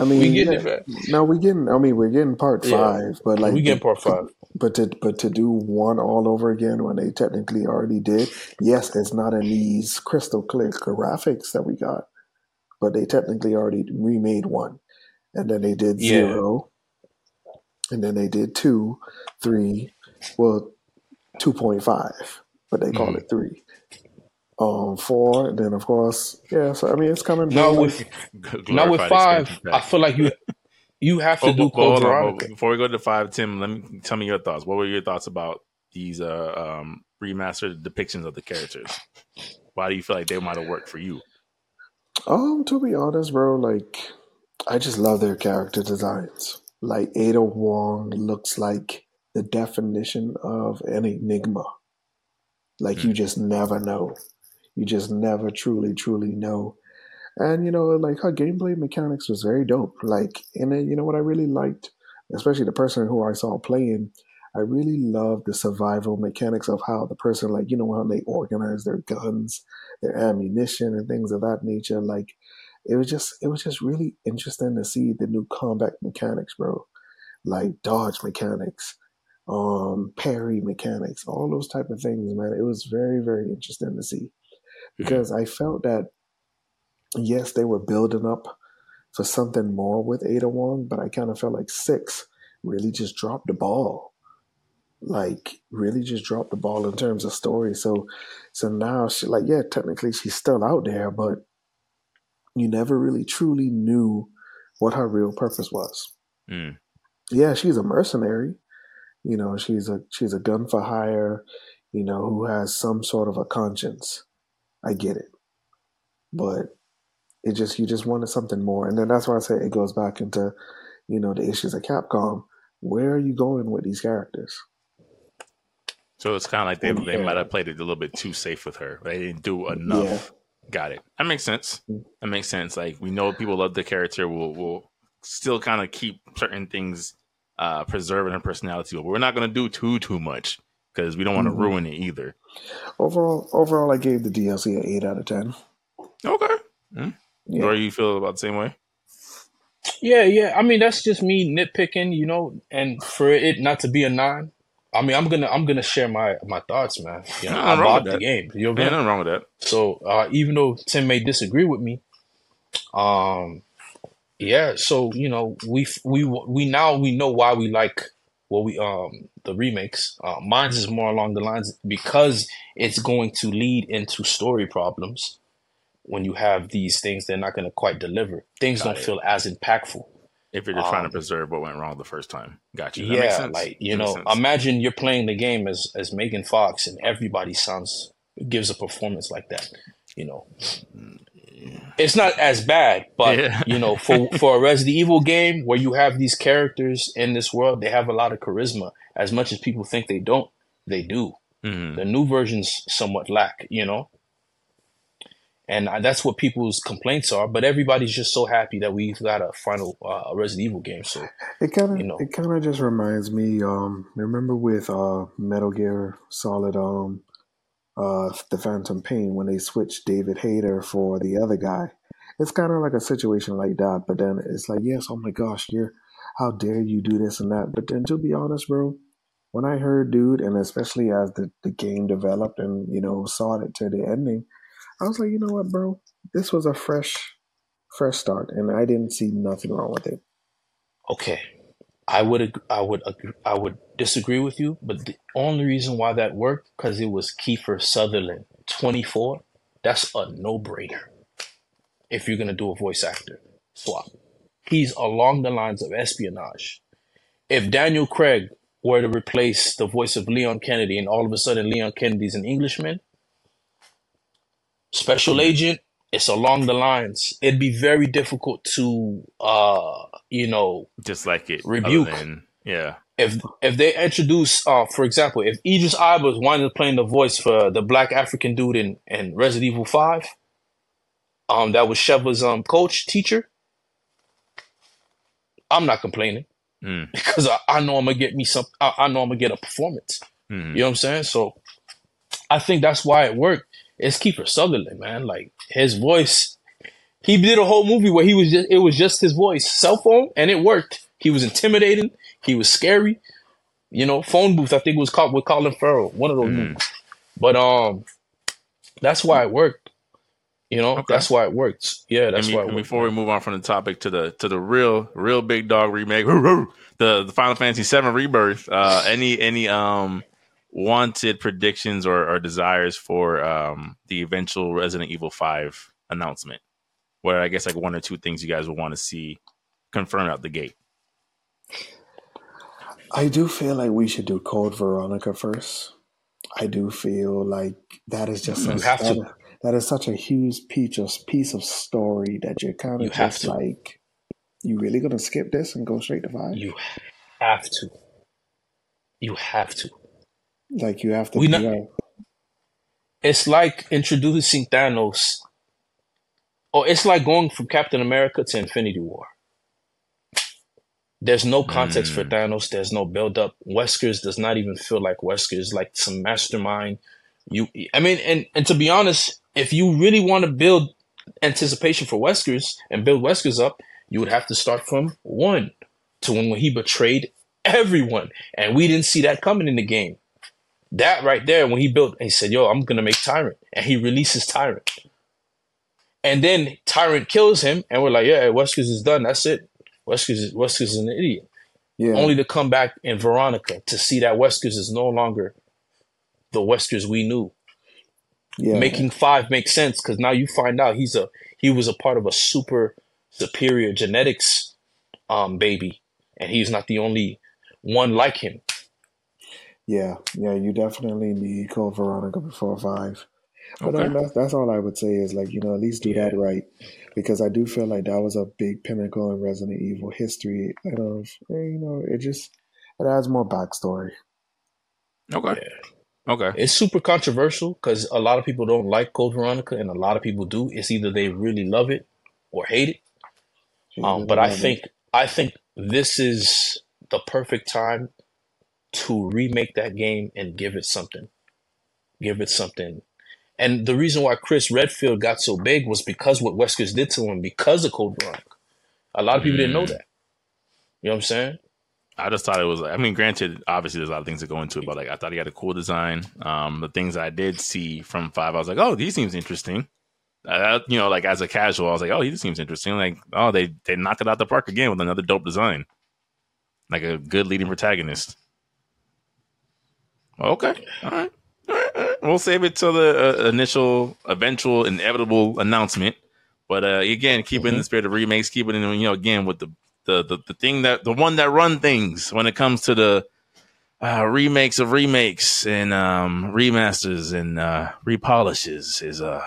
I We mean, getting yeah, it, man. no, we getting. I mean, we're getting part Yeah, five, but like, we getting part five. but to but to do one all over again when they technically already did. Yes, it's not in these crystal clear graphics that we got, but they technically already remade one, and then they did Yeah, zero, and then they did two, three, well, two point five, but they call Mhm. it three. Um, four, then of course, yeah. So I mean, it's coming, now bro. with Like, now with five, I feel like you you have to Oh, do but, but Code hold on. Before we go to five, Tim, let me tell me your thoughts. What were your thoughts about these uh, um, remastered depictions of the characters? Why do you feel like they might have worked for you? um, to be honest, bro, like I just love their character designs. Like Ada Wong looks like the definition of an enigma. Like you Mm. just never know. You just never truly, truly know. And you know, like her gameplay mechanics was very dope. Like, and then, you know what I really liked, especially the person who I saw playing, I really loved the survival mechanics of how the person, like, you know, how they organize their guns, their ammunition, and things of that nature. Like, it was just, it was just really interesting to see the new combat mechanics, bro. Like dodge mechanics, um, parry mechanics, all those type of things, man. It was very, very interesting to see because I felt that yes, they were building up for something more with Ada Wong, but I kind of felt like six really just dropped the ball. Like really just dropped the ball in terms of story. So so now she like yeah, technically she's still out there, but you never really truly knew what her real purpose was. Mm. Yeah, she's a mercenary. You know, she's a she's a gun for hire, you know, who has some sort of a conscience. I get it. But it just you just wanted something more. And then that's why I say it goes back into, you know, the issues of Capcom. Where are you going with these characters? So it's kind of like they, And they might have played it a little bit too safe with her. They didn't do yeah. enough. Got it. That makes sense. Mm. That makes sense. Like we know people love the character. We'll, we'll still kind of keep certain things uh, preserving her personality, but we're not going to do too too much because we don't want to hmm ruin it either. Overall overall I gave the DLC an eight out of ten. Okay. Mm. Yeah. Or you feel about the same way? yeah, yeah. I mean, that's just me nitpicking, you know. And for it not to be a nine, I mean, I'm gonna I'm gonna share my my thoughts, man. You know, I Nothing wrong bought the that. game. You know what Yeah, I'm nothing wrong with that. So uh, even though Tim may disagree with me, um, yeah. So you know, we we we now we know why we like what we um the remakes. Uh, mine's is more along the lines because it's going to lead into story problems. When you have these things, they're not going to quite deliver. Things Got don't it. feel as impactful. If you're just trying to Um, preserve what went wrong the first time. Got you. That makes yeah, sense. like you That know, imagine you're playing the game as as Megan Fox, and everybody sounds gives a performance like that. You know, it's not as bad, but Yeah. you know, for for a Resident Evil game where you have these characters in this world, they have a lot of charisma. As much as people think they don't, they do. Mhm. The new versions somewhat lack, you know, and I- that's what people's complaints are. But everybody's just so happy that we've got a final uh, Resident Evil game. So It kind of you of know, it kind of just reminds me. Um, remember with uh, Metal Gear Solid, um, uh, the Phantom Pain when they switched David Hayter for the other guy, it's kind of like a situation like that. But then it's like, yes, oh my gosh, you're how dare you do this and that. But then to be honest, bro, when I heard dude, and especially as the, the game developed and, you know, saw it to the ending, I was like, you know what, bro? This was a fresh fresh start and I didn't see nothing wrong with it. Okay. I would I would I would disagree with you, but the only reason why that worked because it was Kiefer Sutherland, 24. That's a no-brainer if you're gonna do a voice actor swap. He's along the lines of espionage. If Daniel Craig were to replace the voice of Leon Kennedy and all of a sudden Leon Kennedy's an Englishman, special agent, it's along the lines. It'd be very difficult to uh you know just like it rebuke. Than, yeah. If if they introduce uh for example, if Idris Elba wanted to play the voice for the black African dude in, in Resident Evil 5, um, that was Sheva's um coach teacher. I'm not complaining mm. (laughs) because I, I, know I'm gonna get me some. I, I know I'm gonna get a performance. Mm. You know what I'm saying? So I think that's why it worked. It's Kiefer Sutherland, man. Like his voice, he did a whole movie where he was just it was just his voice, cell phone, and it worked. He was intimidating. He was scary. You know, phone booth. I think it was called with Colin Farrell, one of those mm. movies. But um, that's why it worked. You know, okay. that's why it works. Yeah, that's and why. and before we move on from the topic to the to the real real big dog remake, (laughs) the the Final Fantasy VII Rebirth. Uh, any any um wanted predictions or, or desires for um the eventual Resident Evil Five announcement? Where I guess like one or two things you guys would want to see confirmed out the gate. I do feel like we should do Code Veronica first. I do feel like that is just you have to that is such a huge piece of piece of story that you're kind of you just like, you really gonna skip this and go straight to five? You have to. You have to. Like you have to. We not, it's like introducing Thanos, or it's like going from Captain America to Infinity War. There's no context mm. for hmm. Thanos. There's no build up. Weskers does not even feel like Weskers, like some mastermind. You, I mean, and and to be honest, if you really want to build anticipation for Weskers and build Weskers up, you would have to start from one to when, when he betrayed everyone. And we didn't see that coming in the game. That right there, when he built, he said, Yo, I'm to make Tyrant. And he releases Tyrant. And then Tyrant kills him, and we're like, Yeah, Weskers is done. That's it. Weskers is, Weskers is an idiot. Yeah. Only to come back in Veronica to see that Weskers is no longer the Weskers we knew yeah. making five makes sense because now you find out he's a he was a part of a super superior genetics um baby and he's not the only one like him yeah yeah you definitely need code veronica before five but okay. that's, that's all i would say is like you know at least do that right because i do feel like that was a big pinnacle in resident evil history and of you know it just it adds more backstory okay yeah. Okay. It's super controversial because a lot of people don't like Code Veronica and a lot of people do. It's either they really love it or hate it. Um, but I think I think this is the perfect time to remake that game and give it something. Give it something. And the reason why Chris Redfield got so big was because what Weskers did to him because of Code Veronica. A lot of people mm. didn't know mm. that. You know what I'm saying? I just thought it was. I mean, granted, obviously there's a lot of things that go into it, but like I thought he had a cool design. Um, the things I did see from five, I was like, oh, these seems interesting. Uh, you know, like as a casual, I was like, oh, he seems interesting. Like, oh, they they knocked it out the park again with another dope design, like a good leading protagonist. Okay, all right, all right, all right. we'll save it till the uh, initial, eventual, inevitable announcement. But uh, again, keep mm-hmm. it in the spirit of remakes. Keep it in, you know, again with the the, the the thing that the one that run things when it comes to the uh, remakes of remakes and um, remasters and uh, repolishes is uh,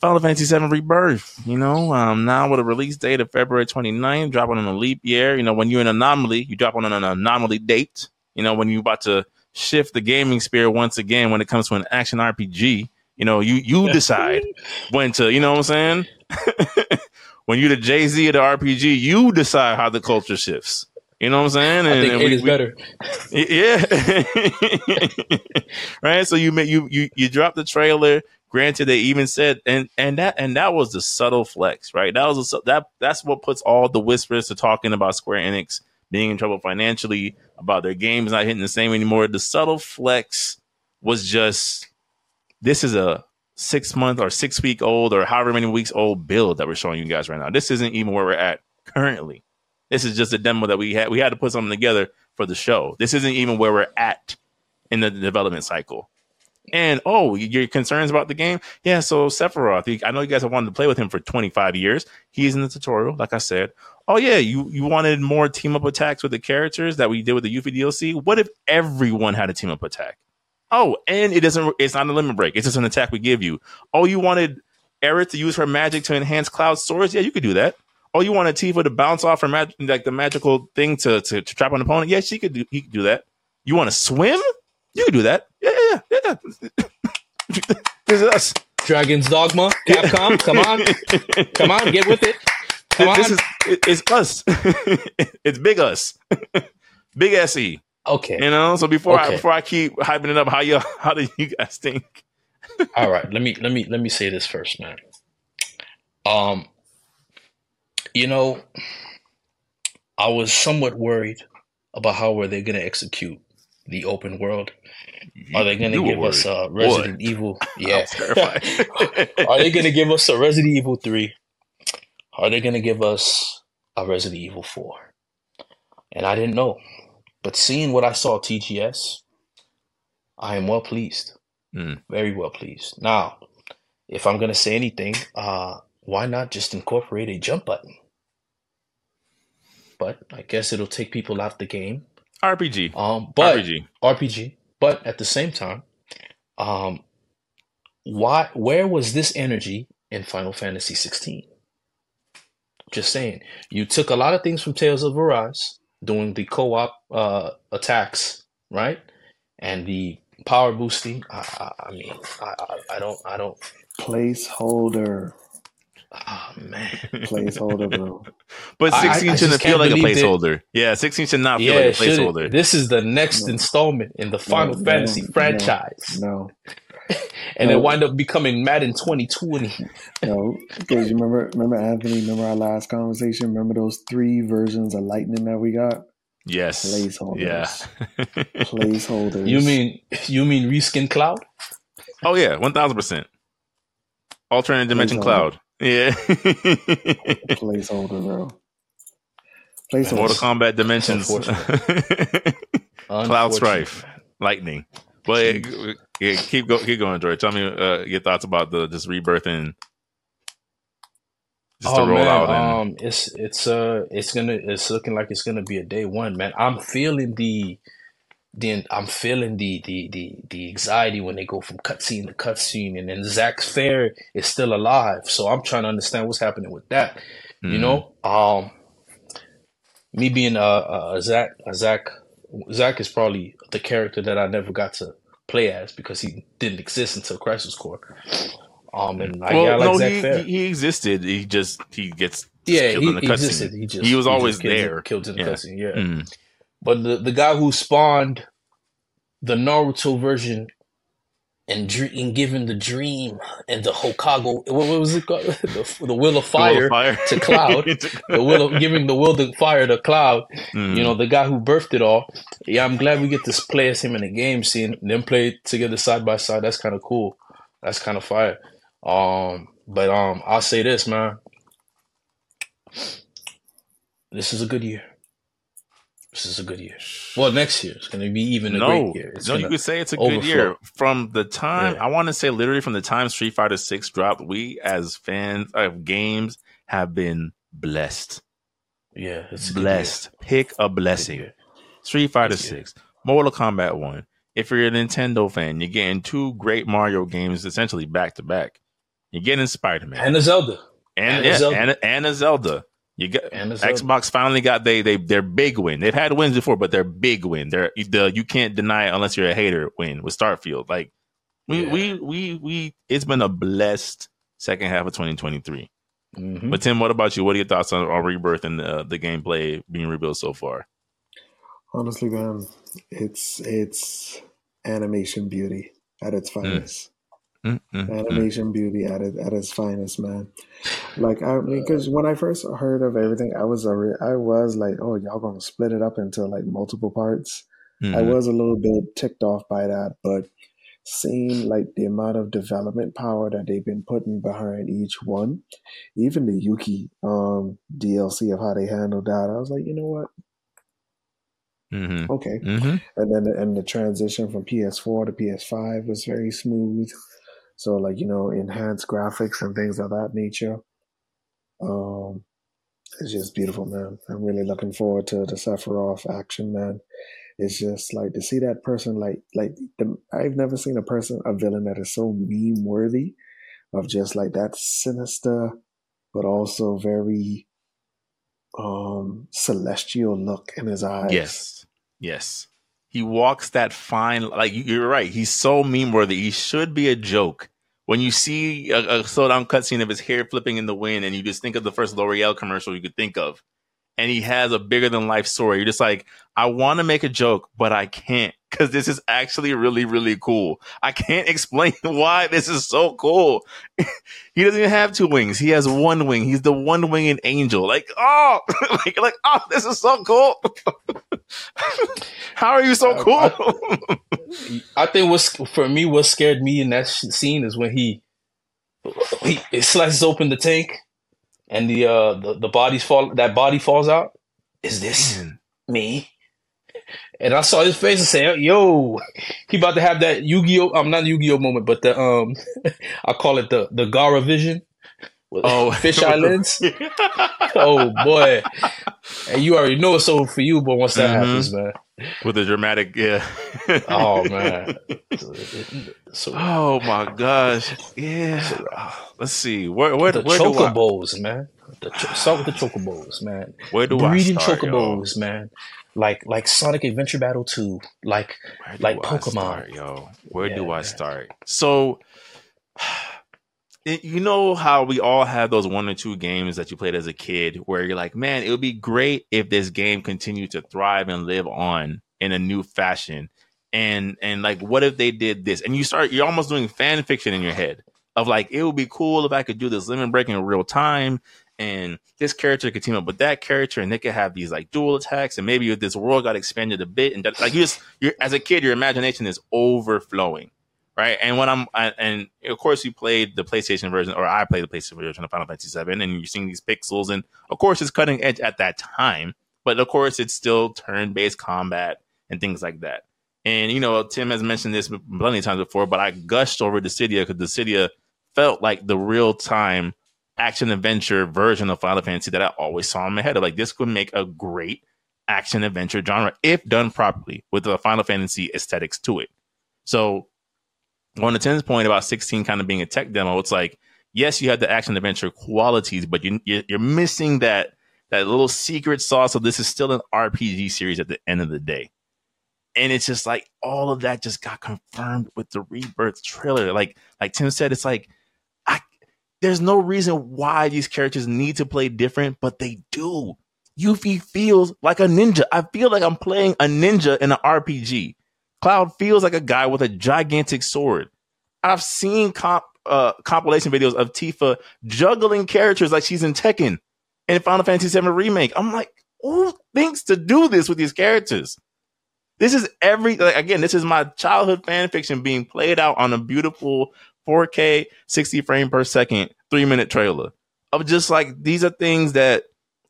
Final Fantasy VII Rebirth. You know, um, now with a release date of February 29th, dropping on a leap year. You know, when you're an anomaly, you drop on an anomaly date. You know, when you're about to shift the gaming sphere once again when it comes to an action RPG. You know, you you (laughs) decide when to. You know what I'm saying? (laughs) when you're the Jay Z of the RPG, you decide how the culture shifts. You know what I'm saying? And, I think eight we, is we, better. (laughs) Yeah. right. So you make you you you drop the trailer. Granted, they even said, and and that and that was the subtle flex, right? That was a, that that's what puts all the whispers to talking about Square Enix being in trouble financially, about their games not hitting the same anymore. The subtle flex was just this is a six month or six week old or however many weeks old build that we're showing you guys right now. This isn't even where we're at currently. This is just a demo that we had. We had to put something together for the show. This isn't even where we're at in the development cycle. And oh, your concerns about the game? Yeah, so Sephiroth, I know you guys have wanted to play with him for 25 years. He's in the tutorial, like I said. Oh yeah, you you wanted more team up attacks with the characters that we did with the Yuffie DLC. What if everyone had a team up attack? Oh, and it doesn't. It's not a limit break. It's just an attack we give you. Oh, you wanted Aerith to use her magic to enhance Cloud swords? Yeah, you could do that. Oh, you wanted Tifa to bounce off her mag- like the magical thing to, to, to trap an opponent? Yeah, she could do. He could do that. You want to swim? You could do that. Yeah, yeah, yeah. yeah. (laughs) this is us. Dragon's Dogma, Capcom. Come on, (laughs) come on, get with it. Come this on. is it's us. (laughs) it's big us. (laughs) big se. Okay. You know, so before okay. I before I keep hyping it up, how you (laughs) how do you guys think? All right, let me let me let me say this first, man. Um, you know, I was somewhat worried about how were they going to execute the open world. Are they going to give us a Resident what? Evil? Yeah, are they going to give us a Resident Evil three? Are they going to give us a Resident Evil four? And I didn't know. But seeing what I saw TGS, I am well pleased. Mm. Very well pleased. Now, if I'm going to say anything, uh, why not just incorporate a jump button? But I guess it'll take people out the game. RPG. Um, but RPG. RPG. But at the same time, um, why? Where was this energy in Final Fantasy 16? Just saying, you took a lot of things from Tales of Arise, doing the co-op uh, attacks, right? And the power boosting. I, I, I mean, I, I, I don't, I don't. Placeholder. Oh man, placeholder, bro. (laughs) but sixteen I, shouldn't feel like a placeholder. It. Yeah, sixteen should not feel yeah, like a placeholder. This is the next no. installment in the Final no, Fantasy no, franchise. No. (laughs) and it wind up becoming Madden 2020. no, (laughs) because you remember, remember Anthony. Remember our last conversation. Remember those three versions of Lightning that we got. Yes. Placeholders. Yeah. (laughs) Placeholders. You mean you mean reskin cloud? Oh yeah, one thousand percent. Alternate dimension cloud. Yeah. Placeholder, bro. Placeholder. Mortal Kombat Dimensions. Cloud Strife. Lightning. But yeah, keep go, keep going, Joy. Tell me uh, your thoughts about the this rebirth and just oh, man, out. And... Um, it's it's uh it's gonna it's looking like it's gonna be a day one, man. I'm feeling the then I'm feeling the the the the anxiety when they go from cutscene to cutscene, and then Zack's Fair is still alive. So I'm trying to understand what's happening with that. Mm. You know, um, me being a, a Zach a Zack Zack is probably the character that I never got to play as because he didn't exist until Crisis Core. Um, and I, well, yeah, I like no, Zack he, Fair. he existed. He just he gets yeah he, he existed. He just he was always he there. Killed in the yeah. cutscene. Yeah. Mm. But the, the guy who spawned the Naruto version and, and giving the dream and the Hokage, what, what was it called? (laughs) the, the will of fire, will of fire. to Cloud. (laughs) the will of giving the will of fire to Cloud. Mm. You know, the guy who birthed it all. Yeah, I'm glad we get to play as him in the game, seeing them play together side by side. That's kind of cool. That's kind of fire. Um, but um, I'll say this, man. This is a good year. This is a good year. Well, next year it's going to be even a no, great year. It's no, you could say it's a overflow. good year. From the time yeah. I want to say, literally from the time Street Fighter Six dropped, we as fans of games have been blessed. Yeah, it's blessed. Pick a blessing. Street Fighter Six, Mortal Kombat One. If you're a Nintendo fan, you're getting two great Mario games essentially back to back. You're getting Spider Man and a Zelda, and, and, yeah, a Zelda. And, and a Zelda. You got Xbox finally got they they their big win. They've had wins before, but their big win. They're the you can't deny it unless you're a hater win with Starfield. Like we yeah. we we we it's been a blessed second half of 2023. Mm-hmm. But Tim, what about you? What are your thoughts on, on Rebirth and the, the gameplay being rebuilt so far? Honestly, man, it's it's animation beauty at its finest. Mm, mm, mm. Animation beauty at it, at its finest, man. Like I mean, because when I first heard of everything, I was already, I was like, oh, y'all gonna split it up into like multiple parts. I Mhm. was a little bit ticked off by that, but seeing like the amount of development power that they've been putting behind each one, even the Yuki um DLC of how they handled that, I was like, you know what? Mhm. Okay. Mhm. And then and the transition from PS4 to PS5 was very smooth. So like, you know, enhanced graphics and things of that nature. Um it's just beautiful, man. I'm really looking forward to the Sephiroth action, man. It's just like to see that person like like the, I've never seen a person a villain that is so meme worthy of just like that sinister but also very um celestial look in his eyes. Yes. Yes. He walks that fine like you- you're right. He's so meme worthy. He should be a joke. When you see a, a slow down cutscene of his hair flipping in the wind, and you just think of the first L'Oreal commercial you could think of, and he has a bigger than life story, you're just like, I want to make a joke, but I can't because this is actually really, really cool. I can't (laughs) explain why this is so cool. (laughs) he doesn't even have two wings. He has one wing. He's the one winged angel. Like, oh, (laughs) like, like, oh, this is so cool. How are you so Uh, cool? I think what's for me what scared me in that sh- scene is when he he it slices open the tank and the uh the, the bodies fall that body falls out. Is this Man. me? And I saw his face and say, "Yo, he about to have that Yu-Gi-Oh! I'm not Yu-Gi-Oh moment, but the um, (laughs) I call it the the Gara vision. with Oh, (laughs) fisheye lens. (laughs) Oh boy, and you already know it's over for you. But once that Mhm. happens, man, with the dramatic, yeah. oh man, so, so Oh my gosh, yeah. Oh, Let's see. Where where the where do I chocobos, man. The cho- start with the chocobos, man. where do I Breeding start, yo? chocobos, man. Like like Sonic Adventure Battle 2. Like like Pokemon. start, yo? Where do I man. start? So, (sighs) you know how we all have those one or two games that you played as a kid where you're like, man, it would be great if this game continued to thrive and live on in a new fashion. And and like, what if they did this? And you start, you're almost doing fan fiction in your head of like, it would be cool if I could do this limit break in real time. And this character could team up with that character, and they could have these like dual attacks, and maybe this world got expanded a bit, and that, like you just, you're as a kid, your imagination is overflowing right? And when I'm, I, and of course, you played the PlayStation version, or I played the PlayStation version of Final Fantasy VII, and you're seeing these pixels, and of course, it's cutting edge at that time, but of course, it's still turn-based combat and things like that. And you know, Tim has mentioned this plenty of times before, but I gushed over Dissidia because Dissidia felt like the real-time action adventure version of Final Fantasy that I always saw in my head like this could make a great action adventure genre if done properly with the Final Fantasy aesthetics to it. So on the Tim's point about 16 kind of being a tech demo, it's like, yes, you have the action adventure qualities, but you, you- you're missing that that little secret sauce of this is still an RPG series at the end of the day. And it's just like all of that just got confirmed with the Rebirth trailer. Like like Tim said, it's like there's no reason why these characters need to play different, but they do. Yuffie feels like a ninja. I feel like I'm playing a ninja in an RPG. Cloud feels like a guy with a gigantic sword. I've seen comp, uh, compilation videos of Tifa juggling characters like she's in Tekken in Final Fantasy VII Remake. I'm like, who thinks to do this with these characters? This is every like, again. This is my childhood fan fiction being played out on a beautiful 4K 60 frame per second three minute trailer of just like these are things that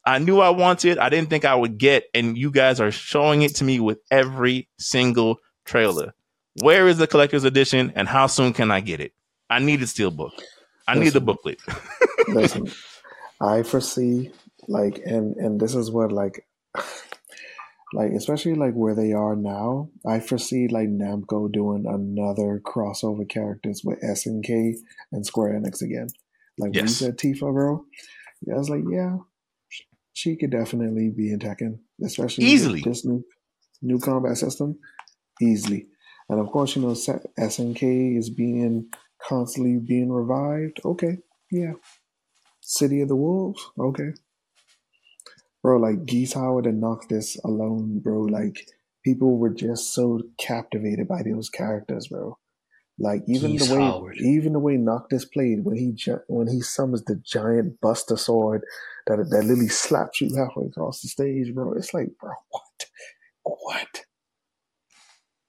I knew I wanted. I didn't think I would get, and you guys are showing it to me with every single trailer. Where is the collector's edition, and how soon can I get it? I need a steelbook. I need the booklet. Listen, (laughs) I foresee like, and and this is what like, like especially like where they are now. I foresee like Namco doing another crossover characters with SNK and Square Enix again. Like when you Yes. said Tifa, bro, yeah, I was like, yeah, she could definitely be in Tekken, especially Easily. this new new combat system, easily. And of course, you know, SNK is being constantly being revived. Okay, yeah. City of the Wolves. Okay. Bro, like Geese Howard and Noctis alone, bro, like people were just so captivated by those characters, bro. Like even He's the way Howard. even the way Noctis played when he when he summons the giant Buster Sword that that literally slaps you halfway across the stage, bro. It's like, bro, what, what?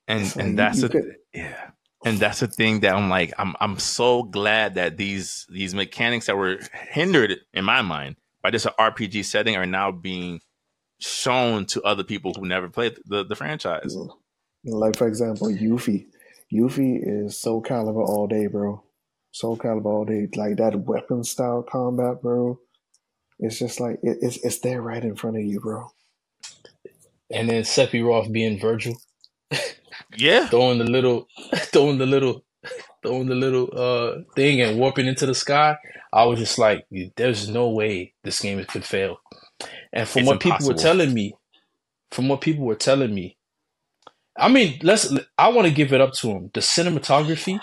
And like and that's a could, yeah, and that's the thing that I'm like, I'm I'm so glad that these these mechanics that were hindered in my mind by just an RPG setting are now being shown to other people who never played the, the franchise. Like for example, Yuffie. Yuffie is Soul Calibur all day, bro. Soul Calibur all day. Like that weapon style combat, bro. It's just like it, it's it's there right in front of you, bro. And then Sephiroth being Vergil. Yeah. (laughs) throwing the little (laughs) throwing the little throwing the little uh thing and warping into the sky. I was just like, there's no way this game could fail. And from it's what impossible. people were telling me, from what people were telling me, I mean, let's. I want to give it up to him. The cinematography,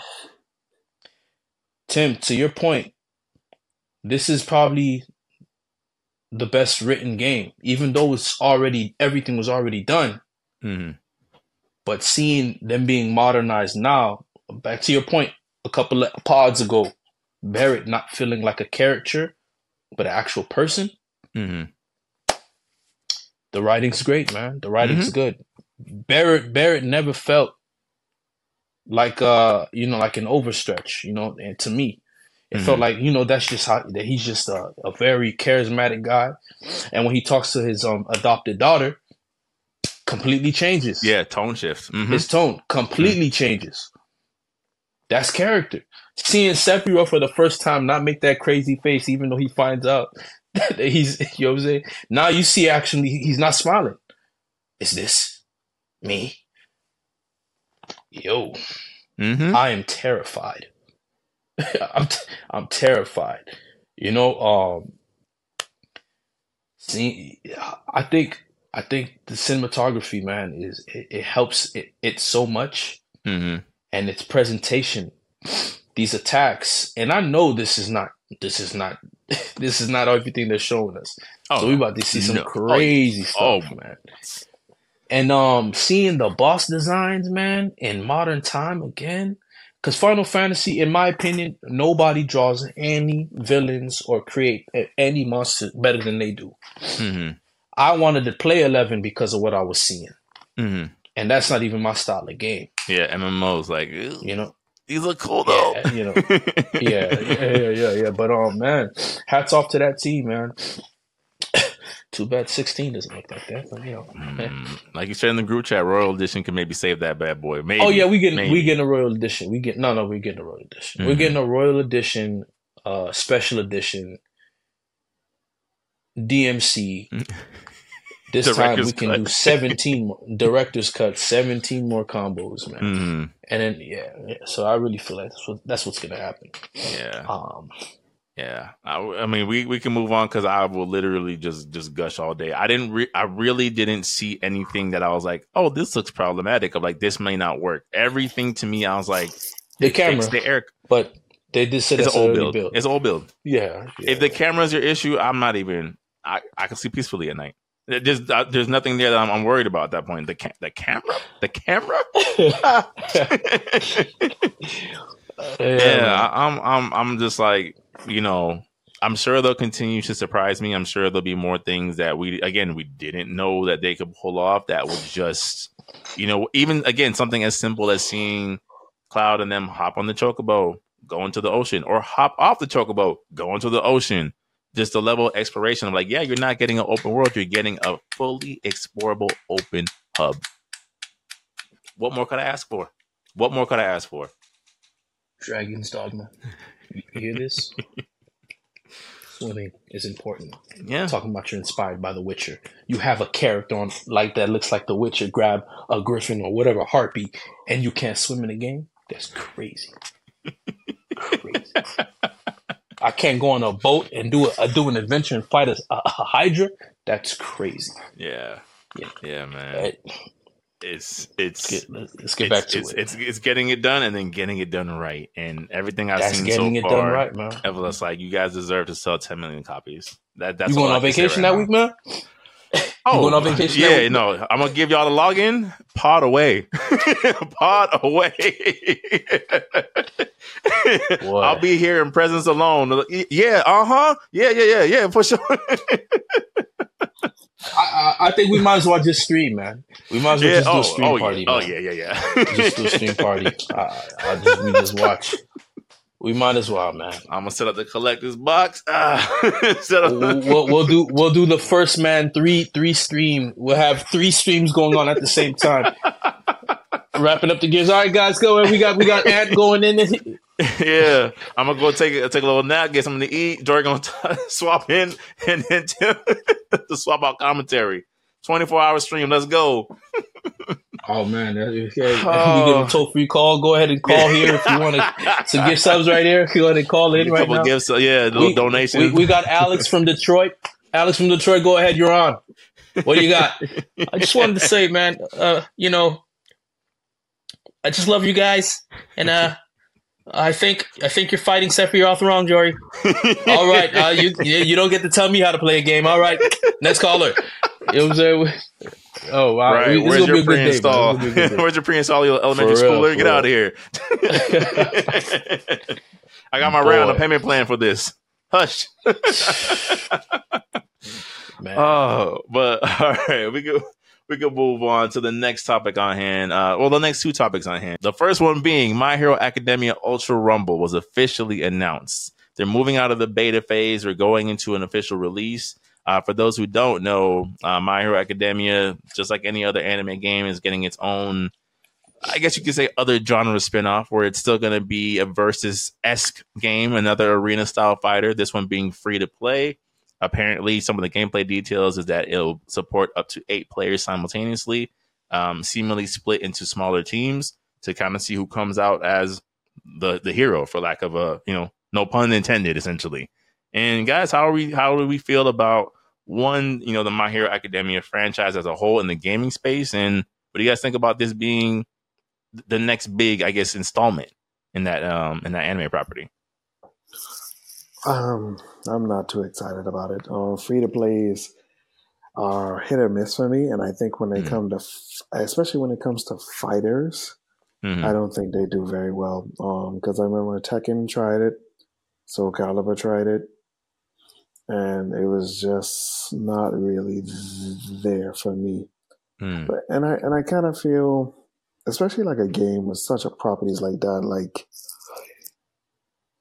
Tim. To your point, this is probably the best written game, even though it's already everything was already done. Mm-hmm. But seeing them being modernized now, back to your point, a couple of pods ago, Barret not feeling like a character, but an actual person. Mm-hmm. The writing's great, man. The writing's mm-hmm. good. Barrett Barret never felt like uh you know like an overstretch, you know, and to me. It mm-hmm. felt like, you know, that's just how that he's just a, a very charismatic guy. And when he talks to his um adopted daughter, completely changes. Yeah, tone shifts. Mm-hmm. His tone completely changes. That's character. Seeing Sephiroth for the first time not make that crazy face, even though he finds out (laughs) that he's, (laughs) you know what I'm saying? Now you see actually he's not smiling. Is this me? Yo, mm-hmm. I am terrified. (laughs) I'm, t- I'm terrified. You know, um, see, I think I think the cinematography, man, is it, it helps it, it so much, mm-hmm. And its presentation, these attacks, and I know this is not this is not (laughs) this is not everything they're showing us. Oh, so we about to see some no. Oh, crazy oh, stuff, oh. man. And um, seeing the boss designs, man, in modern time again, because Final Fantasy, in my opinion, nobody draws any villains or create any monsters better than they do. Mm-hmm. I wanted to play 11 because of what I was seeing. Mm-hmm. And that's not even my style of game. Yeah, MMOs like you know these look cool though. Yeah, you know, yeah, yeah, yeah, yeah, yeah. But um, man, hats off to that team, man. (coughs) Too bad 16 doesn't look like that, but you know. Mm, like you said in the group chat, Royal Edition can maybe save that bad boy. Maybe. Oh yeah, we getting maybe. we getting a Royal Edition. We get no, no, we getting a Royal Edition. Mm-hmm. We're getting a Royal Edition, uh, Special Edition, DMC. (laughs) This time we can cut. do 17 director's cut, 17 more combos, man. Mm-hmm. And then yeah, yeah, so I really feel like that's, what, that's what's gonna happen. Yeah. Um. Yeah, I, I mean, we, we can move on because I will literally just just gush all day. I didn't, re- I really didn't see anything that I was like, oh, this looks problematic. Of like, this may not work. Everything to me, I was like, the camera, the air, but they did say it's an old build. build. It's old build. Yeah, yeah. If the camera's your issue, I'm not even. I I can sleep peacefully at night. There's uh, there's nothing there that I'm, I'm, worried about at that point. The ca- the camera, the camera. (laughs) yeah, I'm I'm I'm just like you know. I'm sure they'll continue to surprise me. I'm sure there'll be more things that we again we didn't know that they could pull off. That would just you know even again something as simple as seeing Cloud and them hop on the chocobo, go into the ocean, or hop off the chocobo, go into the ocean just the level of exploration of like, yeah, you're not getting an open world, you're getting a fully explorable open hub. What more could I ask for? What more could I ask for? Dragon's Dogma. You hear this? Swimming is important. Yeah. Talking about you're inspired by The Witcher. You have a character on like that looks like The Witcher, grab a griffin or whatever harpy, and you can't swim in the game? That's crazy. (laughs) crazy. I can't go on a boat and do a, do an adventure and fight a, a, hydra. That's crazy. Yeah, yeah, yeah, man. it's it's let's get, let's get back to it's, it. It's, it's getting it done and then getting it done right. And everything I've that's seen getting so it far, done right, man. Evelyn's like, you guys deserve to sell 10 million copies. That that's you going on vacation that now. week, man? Oh, going on vacation? Yeah, no. I'm gonna give y'all the login. Pod away. (laughs) Pod away. I'll be here in presence alone. Yeah, uh huh. Yeah, yeah, yeah, yeah, for sure. I, I, think we might as well just stream, man. We might as well yeah, just oh, do a stream oh, party. Yeah. Oh yeah, yeah, yeah. just do a stream party. (laughs) I, I just we just watch. We might as well, man. I'm gonna set up the collector's box. (laughs) Ah, (laughs) we'll, we'll, we'll, do we'll do the first man three three stream. We'll have three streams going on at the same time. (laughs) Wrapping up the gears. All right, guys, go. We got we got Ant going in. yeah, I'm gonna go take take a little nap, get something to eat. Jory gonna t- swap in and then to swap out commentary. 24 hour stream. Let's go. Oh man, okay. (laughs) Oh. We give a toll free call. Go ahead and call here if you want to. (laughs) Gift subs right here. If you want to call in right now. Gifts, yeah, little we, donation. We, we got Alex from Detroit. Alex from Detroit, go ahead. You're on. What do you got? (laughs) I just wanted to say, man. Uh, you know, I just love you guys, and uh, I think I think you're fighting Sephiroth wrong, Jory. All right, uh, you you don't get to tell me how to play a game. All right, next caller. It was a. Oh wow! Right. (laughs) Where's your, pre-install? Where's your pre-install your elementary school? Get real. out of here! (laughs) I got my Boy. round of payment plan for this. Hush. (laughs) Oh, but all right, we go we could move on to the next topic on hand. Uh, well, the next two topics on hand. The first one being My Hero Academia Ultra Rumble was officially announced. They're moving out of the beta phase. We're going into an official release. Uh, for those who don't know, uh, My Hero Academia, just like any other anime game, is getting its own, I guess you could say, other genre spinoff where it's still going to be a versus esque game, another arena style fighter. This one being free to play. Apparently, some of the gameplay details is that it'll support up to eight players simultaneously, um, seemingly split into smaller teams to kind of see who comes out as the the hero, for lack of a you know no pun intended, essentially. And guys, how are we? How do we feel about one? You know, the My Hero Academia franchise as a whole in the gaming space, and what do you guys think about this being the next big, I guess, installment in that um in that anime property? Um, I'm not too excited about it. Uh, free to plays are hit or miss for me, and I think when they mm come to, f- especially when it comes to fighters, mm-hmm. I don't think they do very well. Um, because I remember Tekken tried it, Soul Calibur tried it, and it was just not really there for me. Mm. But and I and I kind of feel, especially like a game with such a properties like that, like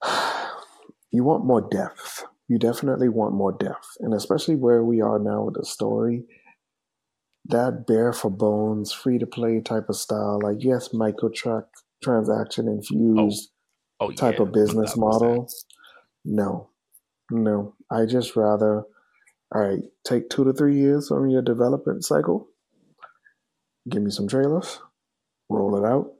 (sighs) you want more depth. You definitely want more depth. And especially where we are now with the story, that bare for bones, free to play type of style, like yes, micro transaction infused oh. Oh, type yeah, of business model. No. No. I just rather all right, take two to three years on your development cycle. Give me some trailers, roll it out,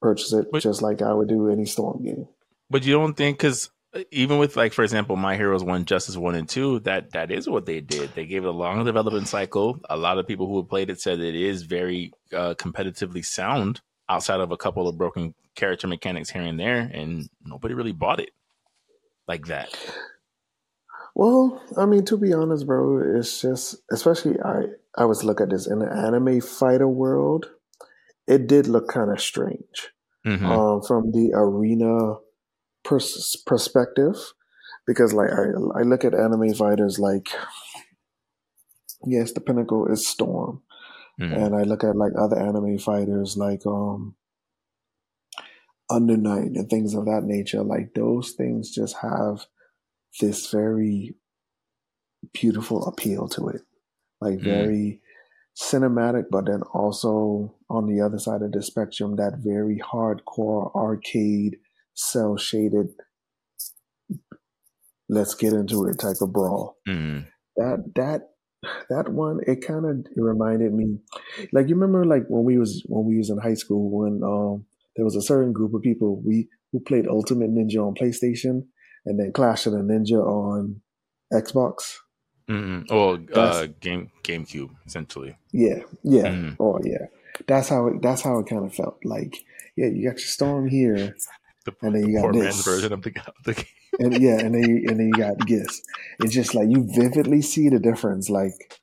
purchase it but, just like I would do any storm game. But you don't think because uh, even with like for example, My Heroes One, Justice One, and Two, that that is what they did. They gave it a long development cycle. A lot of people who have played it said it is very uh, competitively sound. Outside of a couple of broken character mechanics here and there, and nobody really bought it like that. Well, I mean, to be honest, bro, it's just especially I I was look at this in the anime fighter world. It did look kind of strange mm-hmm. um, from the arena pers- perspective because like I, I look at anime fighters like yes the pinnacle is storm mm-hmm. and i look at like other anime fighters like um under night and things of that nature like those things just have this very beautiful appeal to it like mm-hmm. very cinematic but then also on the other side of the spectrum that very hardcore arcade cell shaded let's get into it type of brawl. Mm. That that that one it kind of reminded me like you remember like when we was when we was in high school when um there was a certain group of people we who played Ultimate Ninja on PlayStation and then Clash of the Ninja on Xbox. Mm-hmm. Or uh, game GameCube essentially. Yeah, yeah. Mm-hmm. Oh yeah. That's how it. That's how it kind of felt. Like yeah, you got your storm here, the, and then you got this. version of the, of the game. and yeah, and then you, (laughs) and then you got Giz. It's just like you vividly see the difference. Like,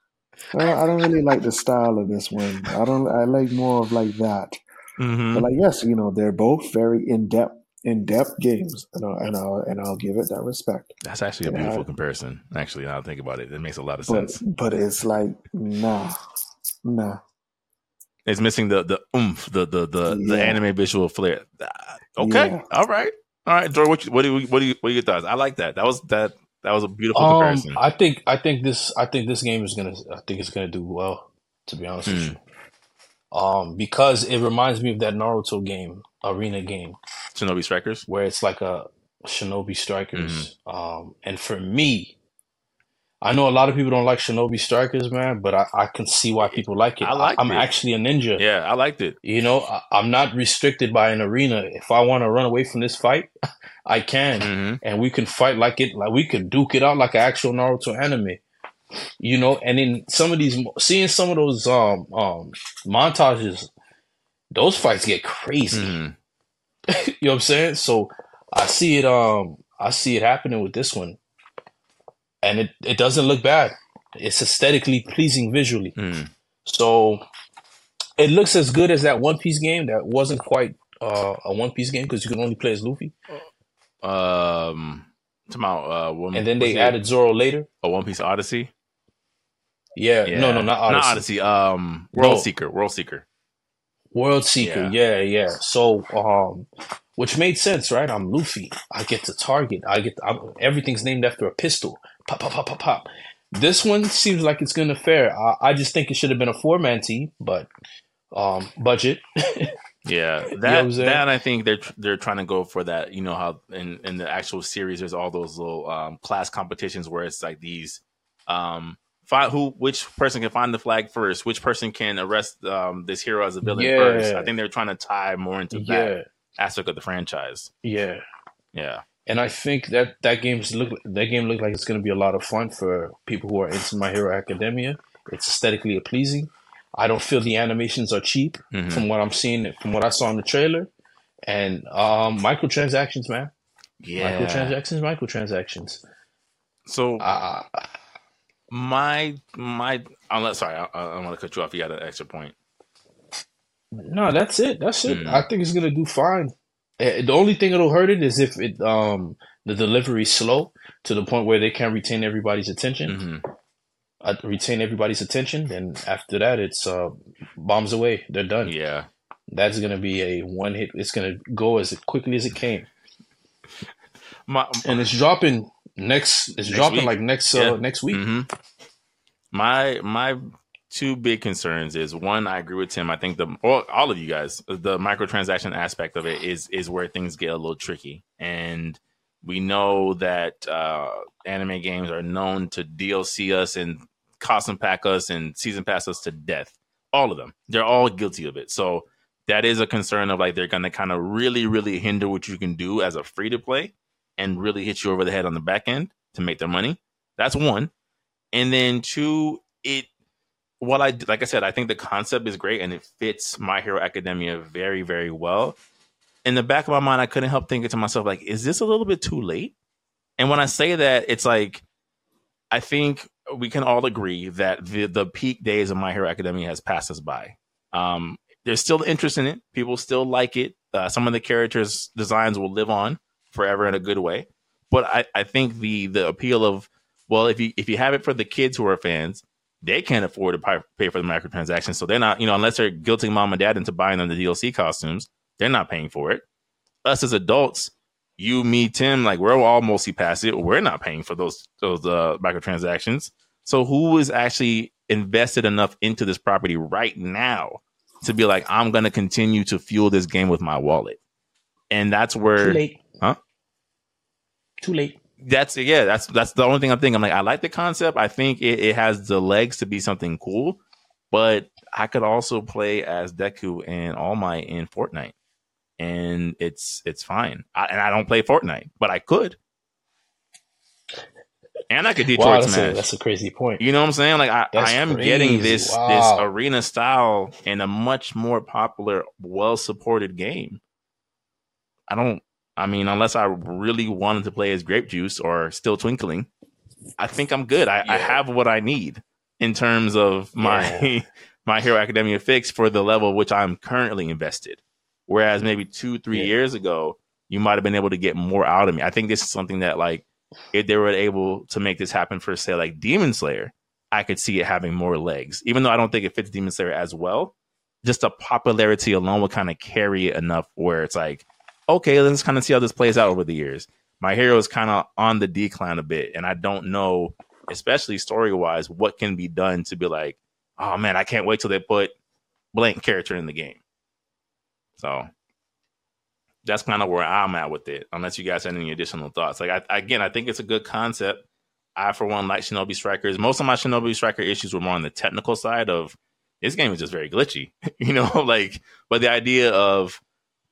I don't really like the style of this one. I don't. I like more of like that. Mm-hmm. But like, yes, you know, they're both very in depth, in depth games, and I'll, and I'll and I'll give it that respect. That's actually a beautiful I, comparison. Actually, now I think about it, it makes a lot of but, sense. But it's like, nah, nah. It's missing the the oomph, the the the, yeah. the anime visual flair. Ah, okay, yeah. all right, all right, Jordan. What you, what do you, what do you, what are your thoughts? I like that. That was that that was a beautiful um, comparison. I think I think this I think this game is gonna I think it's gonna do well. To be honest with hmm. you, um, because it reminds me of that Naruto game, arena game, Shinobi Strikers, where it's like a Shinobi Strikers. Mm-hmm. Um, and for me, I know a lot of people don't like Shinobi Strikers, man, but I, I can see why people like it. I like I'm it. actually a ninja. Yeah, I liked it. You know, I, am not restricted by an arena. If I want to run away from this fight, I can, mm-hmm. and we can fight like it, like we could duke it out like an actual Naruto anime. You know, and in some of these, seeing some of those um um montages, those fights get crazy. Mm-hmm. (laughs) you know what I'm saying? So I see it. Um, I see it happening with this one and it, it doesn't look bad. It's aesthetically pleasing visually. Mm. So it looks as good as that One Piece game that wasn't quite uh, a One Piece game because you can only play as Luffy. Um, about, uh, one, and then they added? Zoro later. A One Piece Odyssey. Yeah. yeah. no, no, not Odyssey. Not Odyssey. Um, World no. Seeker. World Seeker. World Seeker. Yeah. yeah, yeah. So, um, which made sense, right? I'm Luffy. I get to target. I get to, everything's named after a pistol pop, pop, pop, pop, pop. This one seems like it's gonna fare. I, I just think it should have been a four man team, but um, budget. (laughs) yeah, that you know that I think they're they're trying to go for that. You know how in in the actual series, there's all those little um, class competitions where it's like these. Um, find who which person can find the flag first which person can arrest um, this hero as a villain yeah. first i think they're trying to tie more into yeah. that aspect of the franchise yeah yeah and I think that that game's look that game looked like it's going to be a lot of fun for people who are into My Hero Academia. It's aesthetically pleasing. I don't feel the animations are cheap mm-hmm. from what I'm seeing, from what I saw in the trailer, and um, microtransactions, man. Yeah, microtransactions, microtransactions. So, uh, my my, unless sorry, I, I want to cut you off. You got an extra point. No, that's it. That's it. Mm. I think it's gonna do fine. Eh, the only thing that'll hurt it is if it um the delivery is slow to the point where they can't retain everybody's attention. Mm-hmm. Uh, retain everybody's attention, then after that, it's uh, bombs away. They're done. Yeah, that's gonna be a one hit. It's gonna go as quickly as it came. My, and it's dropping next. It's next dropping week. like next uh, yeah. next week. Mm-hmm. My my two big concerns is one i agree with tim i think the all, all of you guys the microtransaction aspect of it is is where things get a little tricky and we know that uh, anime games are known to dlc us and costume pack us and season pass us to death all of them they're all guilty of it so that is a concern of like they're gonna kind of really really hinder what you can do as a free to play and really hit you over the head on the back end to make their money that's one and then two it what I like I said, I think the concept is great and it fits My Hero Academia very, very well. In the back of my mind, I couldn't help thinking to myself, like, is this a little bit too late? And when I say that, it's like I think we can all agree that the the peak days of My Hero Academia has passed us by. Um, there's still interest in it. People still like it. Uh, some of the characters' designs will live on forever in a good way. But I, I think the the appeal of well, if you if you have it for the kids who are fans, they can't afford to pay for the microtransactions. So they're not, you know, unless they're guilting mom and dad into buying them the DLC costumes, they're not paying for it. Us as adults, you, me, Tim, like we're all mostly past it. We're not paying for those those uh, microtransactions. So who is actually invested enough into this property right now to be like, I'm gonna continue to fuel this game with my wallet? And that's where, huh? Too late that's yeah, that's that's the only thing I'm thinking. I'm like, I like the concept. I think it, it has the legs to be something cool, but I could also play as Deku and All Might in Fortnite, and it's it's fine. I, and I don't play Fortnite, but I could, and I could Detroit wow, that's Smash. A, that's a crazy point. You know what I'm saying? Like I, I am crazy. getting this wow. this arena style in a much more popular, well supported game. I don't I mean, unless I really wanted to play as Grape Juice or Still Twinkling, I think I'm good. I, yeah. I have what I need in terms of my yeah. (laughs) my Hero Academia fix for the level which I'm currently invested. Whereas maybe two, three yeah. years ago, you might have been able to get more out of me. I think this is something that like if they were able to make this happen for say like Demon Slayer, I could see it having more legs. Even though I don't think it fits Demon Slayer as well, just the popularity alone would kind of carry it enough where it's like, okay, let's kind of see how this plays out over the years. My hero is kind of on the decline a bit, and I don't know, especially story wise, what can be done to be like, oh man, I can't wait till they put blank character in the game. So that's kind of where I'm at with it. Unless you guys have any additional thoughts. Like I, again, I think it's a good concept. I for one like Shinobi Strikers. Most of my Shinobi Striker issues were more on the technical side of this game is just very glitchy, (laughs) you know. (laughs) like, but the idea of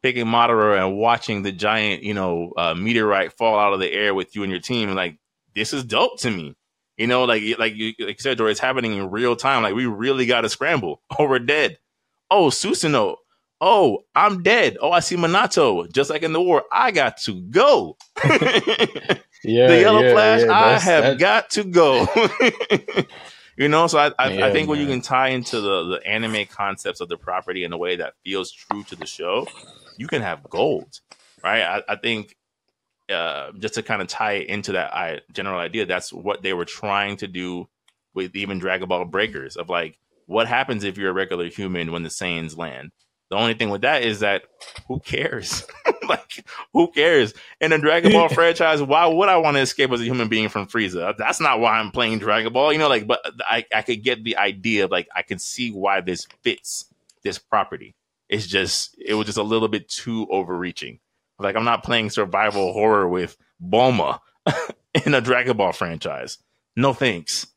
picking Madara and watching the giant, you know, uh, meteorite fall out of the air with you and your team, and like this is dope to me. You know, like like you, like you said, or it's happening in real time. Like we really got to scramble, (laughs) or we're dead. Oh, Susano. oh, I'm dead. Oh, I see Minato. Just like in the war, I got to go. (laughs) yeah, the yellow yeah, flash, yeah, I have got to go. (laughs) you know, so I, I, yeah, I think when you can tie into the, the anime concepts of the property in a way that feels true to the show, you can have gold, right? I, I think uh, just to kind of tie it into that I, general idea, that's what they were trying to do with even Dragon Ball Breakers of like, what happens if you're a regular human when the Saiyans land? The only thing with that is that who cares? (laughs) like, who cares? In a Dragon Ball (laughs) franchise, why would I want to escape as a human being from Frieza? That's not why I'm playing Dragon Ball. You know, like, but I, I could get the idea of like, I can see why this fits this property. It's just, it was just a little bit too overreaching. Like, I'm not playing survival horror with Bulma (laughs) in a Dragon Ball franchise. No thanks.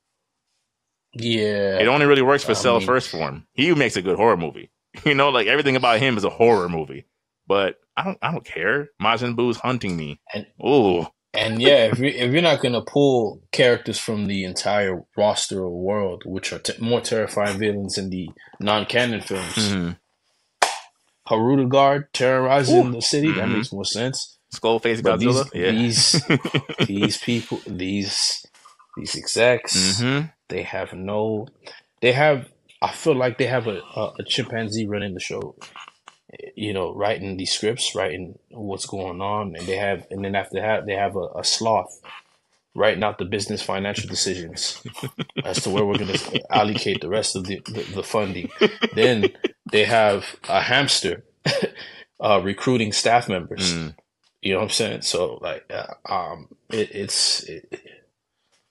Yeah. It only really works for I Cell mean... First Form. He makes a good horror movie. (laughs) You know, like everything about him is a horror movie. But I don't I don't care. Majin Buu's hunting me. And oh. And yeah, if you if you're not gonna pull characters from the entire roster or world, which are t- more terrifying villains in the non-canon films, mm-hmm. Hirudegarn Guard terrorizing Ooh. the city, mm-hmm. that makes more sense. Skullface Godzilla. These, yeah. these, (laughs) these people, these these execs, mm-hmm. they have no, they have I feel like they have a, a, a chimpanzee running the show. You know, writing these scripts, writing what's going on, and they have, and then after that, they have a, a sloth writing out the business financial decisions as to where we're going to allocate the rest of the, the, the, funding. Then they have a hamster (laughs) uh, recruiting staff members. Mm. You know what I'm saying? So like, uh, um, it, it's it,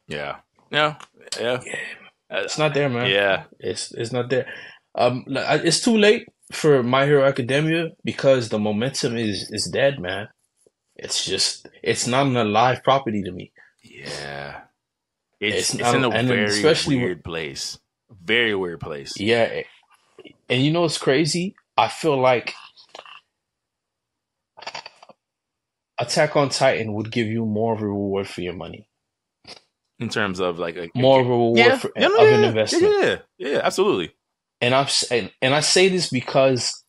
yeah, yeah, yeah. yeah it's not there, man. Yeah, it's it's not there. Um, it's too late for My Hero Academia because the momentum is is dead, man. It's just it's not an alive property to me. Yeah, it's it's, it's in a very especially weird place. Very weird place. Yeah, and you know what's crazy? I feel like Attack on Titan would give you more of a reward for your money in terms of like a, more of a reward yeah, for, yeah, of yeah, an investment. Yeah, yeah, absolutely. And I'm and, and I say this because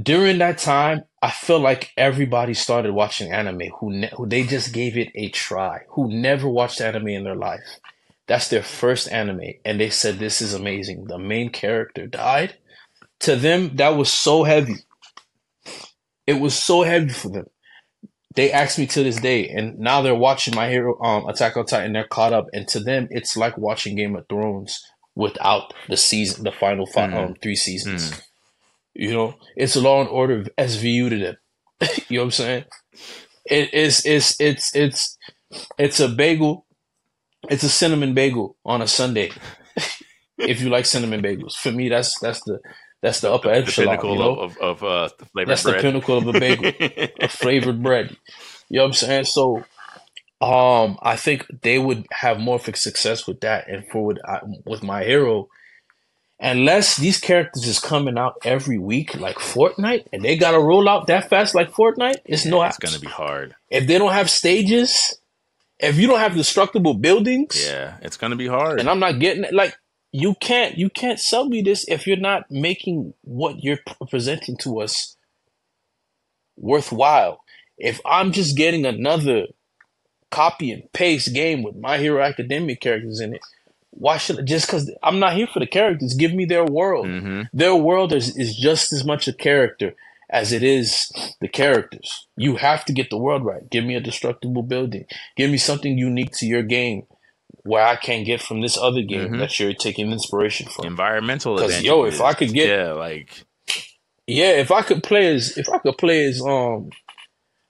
during that time, I feel like everybody started watching anime who ne- who they just gave it a try, who never watched anime in their life. That's their first anime, and they said this is amazing. The main character died. To them, that was so heavy. It was so heavy for them they ask me to this day, and now they're watching my hero, um, Attack on Titan. They're caught up, and to them, it's like watching Game of Thrones without the season, the final five, mm-hmm. um, three seasons. Mm-hmm. You know, it's Law and Order SVU to them. (laughs) you know what I'm saying? It is, it's, it's, it's, it's a bagel. It's a cinnamon bagel on a Sunday. (laughs) if you like cinnamon bagels, for me, that's that's the that's the upper the, echelon. The pinnacle you know? of, of uh, flavored That's bread. the pinnacle of a bagel, a (laughs) flavored bread. You know what I'm saying? So, um, I think they would have more success with that, and for with, uh, with my hero, unless these characters is coming out every week like Fortnite, and they gotta roll out that fast like Fortnite. It's yeah, no. It's gonna be hard if they don't have stages. If you don't have destructible buildings, yeah, it's gonna be hard. And I'm not getting it. Like you can't you can't sell me this if you're not making what you're presenting to us worthwhile. If I'm just getting another copy and paste game with My Hero Academia characters in it, why should just because I'm not here for the characters? Give me their world. Mm-hmm. Their world is, is just as much a character as it is the characters. You have to get the world right. Give me a destructible building. Give me something unique to your game where I can't get from this other game Mhm. that you're taking inspiration from. Environmental because yo, if. I could get- yeah, like Yeah, if I could play as if I could play as um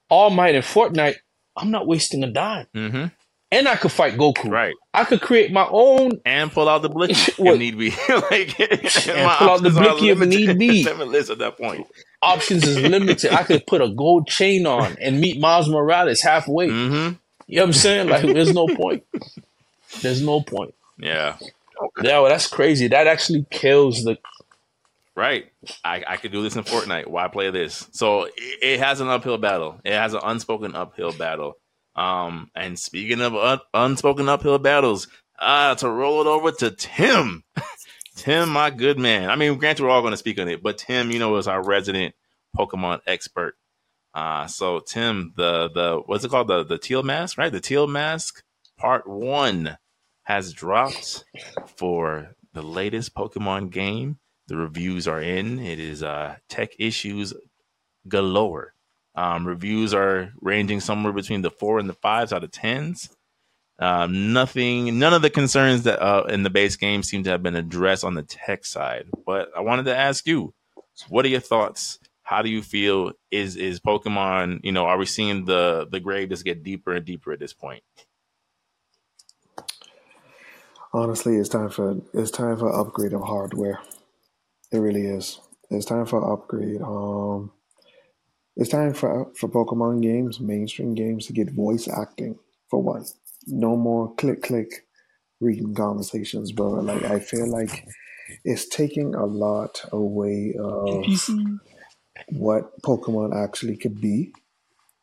All Might in Fortnite, I'm not wasting a dime. hmm And I could fight Goku. right, I could create my own and pull out the (laughs) (laughs) (laughs) blicky if need be. like, And pull out the blicky if need be. limitless at that point. options is limited. I could put a gold chain on and meet Miles Morales halfway. hmm You know what I'm saying? Like, there's no point. There's no point. Yeah, Yeah, well, that's crazy. That actually kills the. right. I, I could do this in Fortnite. Why play this? So it, it has an uphill battle. It has an unspoken uphill battle. Um, and speaking of un- unspoken uphill battles, uh, to roll it over to Tim. (laughs) Tim, my good man. I mean, granted, we're all going to speak on it, but Tim, you know, is our resident Pokemon expert. Uh, so Tim, the the what's it called? The the teal mask, right? The teal mask part one has dropped for the latest Pokemon game. The reviews are in. It is uh tech issues galore. Um, reviews are ranging somewhere between the four and the fives out of tens. Um, nothing, none of the concerns that uh, in the base game seem to have been addressed on the tech side. But I wanted to ask you, what are your thoughts? How do you feel? Is is Pokemon? You know, are we seeing the the grade just get deeper and deeper at this point? Honestly, it's time for it's time for upgrade of hardware. It really is. It's time for upgrade. Um, it's time for for Pokemon games, mainstream games, to get voice acting for one. No more click click reading conversations, bro. Like I feel like it's taking a lot away of (laughs) what Pokemon actually could be.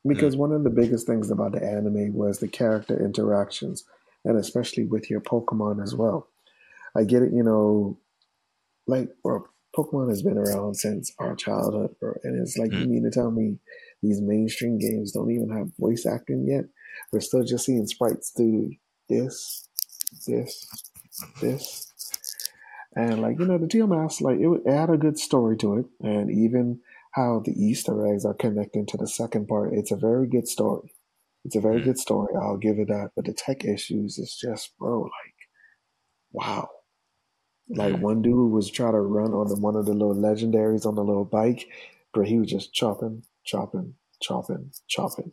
Because mm. one of the biggest things about the anime was the character interactions, and especially with your Pokemon as well. I get it, you know, like, bro, Pokemon has been around since our childhood, bro. And it's like, you Mm. mean to tell me these mainstream games don't even have voice acting yet? We're still just seeing sprites do this, this, this. And like, you know, the Mask, like, it, it had a good story to it. And even how the Easter eggs are connecting to the second part, it's a very good story. It's a very Mm. good story. I'll give it that. But the tech issues is just, bro, like, wow. Like Mm. one dude was trying to run on the, one of the little legendaries on the little bike, but he was just chopping, chopping, chopping, chopping.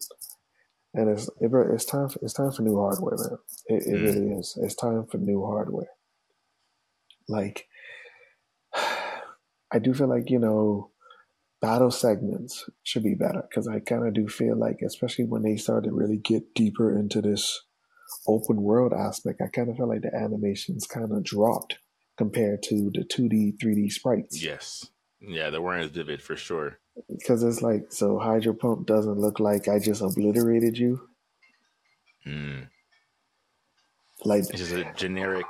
And it's it, it's time for, it's time for new hardware, man. It, it Mm. really is. It's time for new hardware. Like, (sighs) I do feel like you know, battle segments should be better because I kind of do feel like, especially when they started really get deeper into this open world aspect, I kind of feel like the animations kind of dropped compared to the 2D, 3D sprites. Yes, yeah, they weren't as vivid for sure. Because it's like, so Hydro Pump doesn't look like I just obliterated you. Mm. Like, It's just a generic,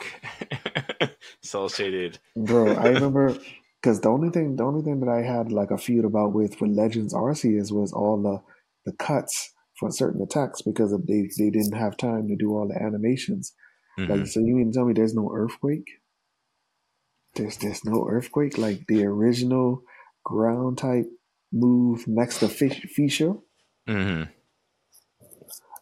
(laughs) cell shaded. bro, I (laughs) remember because the only thing, the only thing that I had like a feud about with with Legends Arceus was all the the cuts for certain attacks because they they didn't have time to do all the animations. Mhm. Like, so you mean tell me there's no earthquake? There's there's no earthquake like the original ground type move next to fish Fissure. Mhm.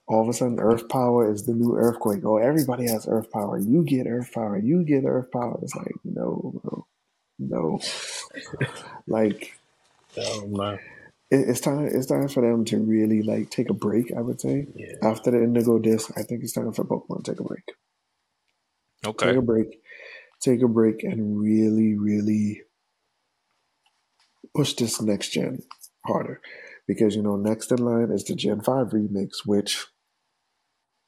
All of a sudden, earth power is the new earthquake. Oh, everybody has earth power. You get earth power. You get earth power. It's like no, bro, no. (laughs) like Oh man, it's time. It's time for them to really like take a break. I would say yeah. after the Indigo disc, I think it's time for Pokemon to take a break. Okay. take a break, take a break, and really, really push this next gen harder. Because you know, next in line is the Gen Five remix, which,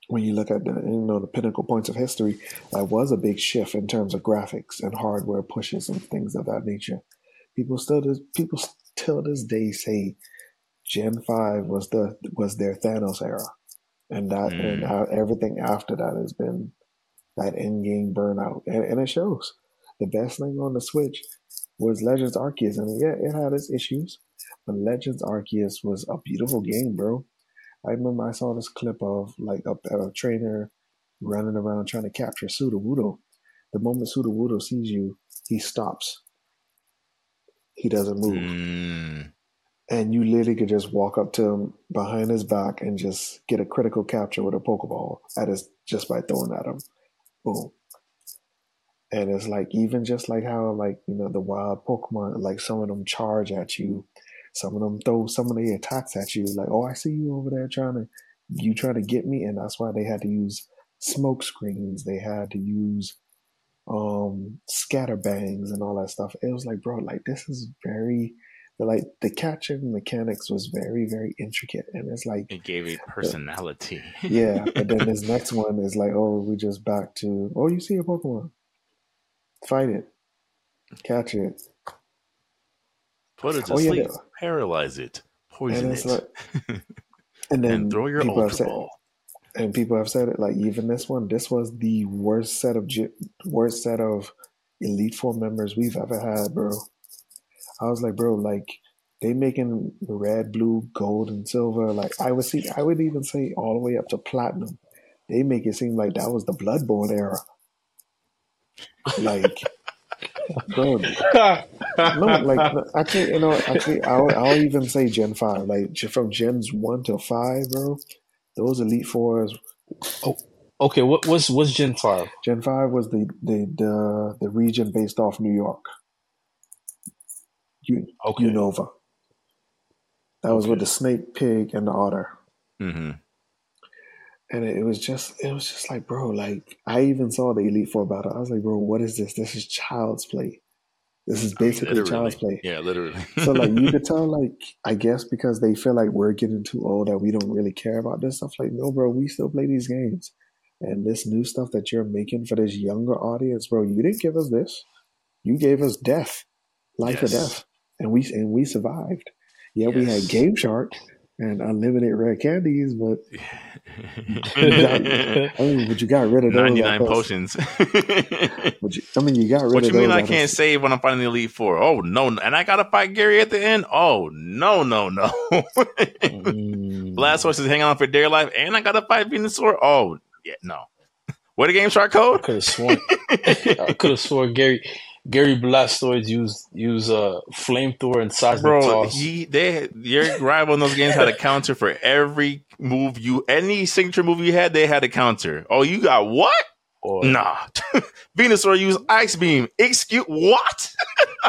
when you look at the you know the pinnacle points of history, that was a big shift in terms of graphics and hardware pushes and things of that nature. People still, people till this day say Gen Five was the was their Thanos era, and that and Mm. uh, everything after that has been that end game burnout, and, and it shows. The best thing on the Switch was Legends Arceus, and yeah, it had its issues, but Legends Arceus was a beautiful game, bro. I remember I saw this clip of like a, a trainer running around trying to capture Sudowoodo. The moment Sudowoodo sees you, he stops. He doesn't move. Mm. And you literally could just walk up to him behind his back and just get a critical capture with a Pokeball at his just by throwing at him. Boom. And it's like even just like how like, you know, the wild Pokemon, like some of them charge at you. Some of them throw some of the attacks at you, like, oh I see you over there trying to you trying to get me, and that's why they had to use smoke screens. They had to use um scatter bangs and all that stuff. It was like, bro, like this is very like the catching mechanics was very, very intricate and it's like It gave it personality. yeah, but then this (laughs) next one is like, oh, we just back to oh you see a Pokemon. Fight it. Catch it. Put it to Oh, sleep. that- Paralyze it. Poison And it. like (laughs) and then and throw your ultra said, ball. and people have said it like even this one this was the worst set of worst set of elite four members we've ever had bro i was like bro like they making red blue gold and silver like i would see i would even say all the way up to platinum they make it seem like that was the bloodborne era like (laughs) bro no like no, actually you know actually I'll, I'll even say gen 5 like from gens 1 to 5 bro those elite fours Oh, Okay, what was what's Gen five? Gen five was the the the, the region based off New York. U, Okay, Unova. That was with the snake, pig, and the otter. hmm And it, it was just it was just like, bro, like I even saw the Elite Four battle. I was like, bro, what is this? This is child's play. This is basically Literally. child's play. Yeah, literally. (laughs) So like you could (laughs) tell, like I guess because they feel like we're getting too old that we don't really care about this stuff. Like, no, bro, we still play these games. And this new stuff that you're making for this younger audience, bro, you didn't give us this. You gave us death, life or death, and we and we survived. Yeah, we had Game Shark and unlimited rare candies, but (laughs) I mean, but you got rid of those. 99 potions. (laughs) But you, I mean, you got rid what of you mean those I out of- can't save when I'm fighting the Elite Four? Oh, no. And I got to fight Gary at the end? Oh, no, no, no. Mm. (laughs) Blastoise is hanging on for dear life, and I got to fight Venusaur? Oh, yeah, no. What the game shark I code? could have sworn. I could have sworn Gary Gary Blastoise use use uh, flamethrower and seismic Bro, toss. he they your rival in those games had a counter for every move you any signature move you had, they had a counter. Oh, you got what? (laughs) or Nah. Venusaur used Ice Beam. Excuse what?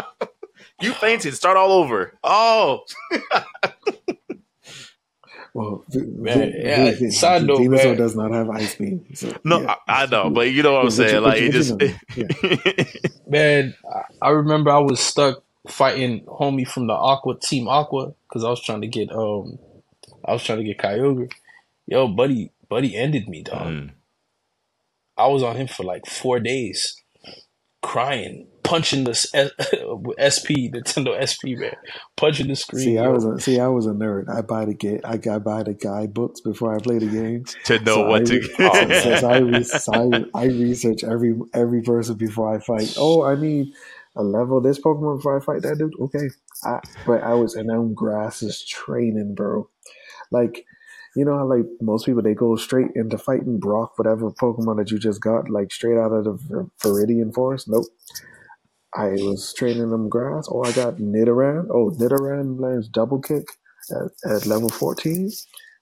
(laughs) you fainted. Start all over. Oh. (laughs) Well, v- Man, v- yeah, v- side note, Venusaur man. does not have ice beam. So, No, yeah. I, I know, but you know what I'm saying. Like it just (laughs) man, I- I remember I was stuck fighting homie from the Aqua Team Aqua because I was trying to get um I was trying to get Kyogre. Yo, buddy, buddy ended me, dog. Mm. I was on him for like four days, crying, punching the S- (laughs) SP, Nintendo SP, man, punching the screen. See, I was a, see, I was a nerd. I buy the game. I got buy the guidebooks before I play the game. to know So what I to re- so, so- so I, re- so I, I research every every person before I fight. Oh, I need a level this Pokemon before I fight that dude. Okay, I, but I was and then grass is training, bro. Like you know how like most people they go straight into fighting Brock, whatever Pokemon that you just got, like straight out of the Ver- Viridian Forest. Nope. I was training them grass. Oh, I got Nidoran. Oh, Nidoran learns double kick at, at level 14.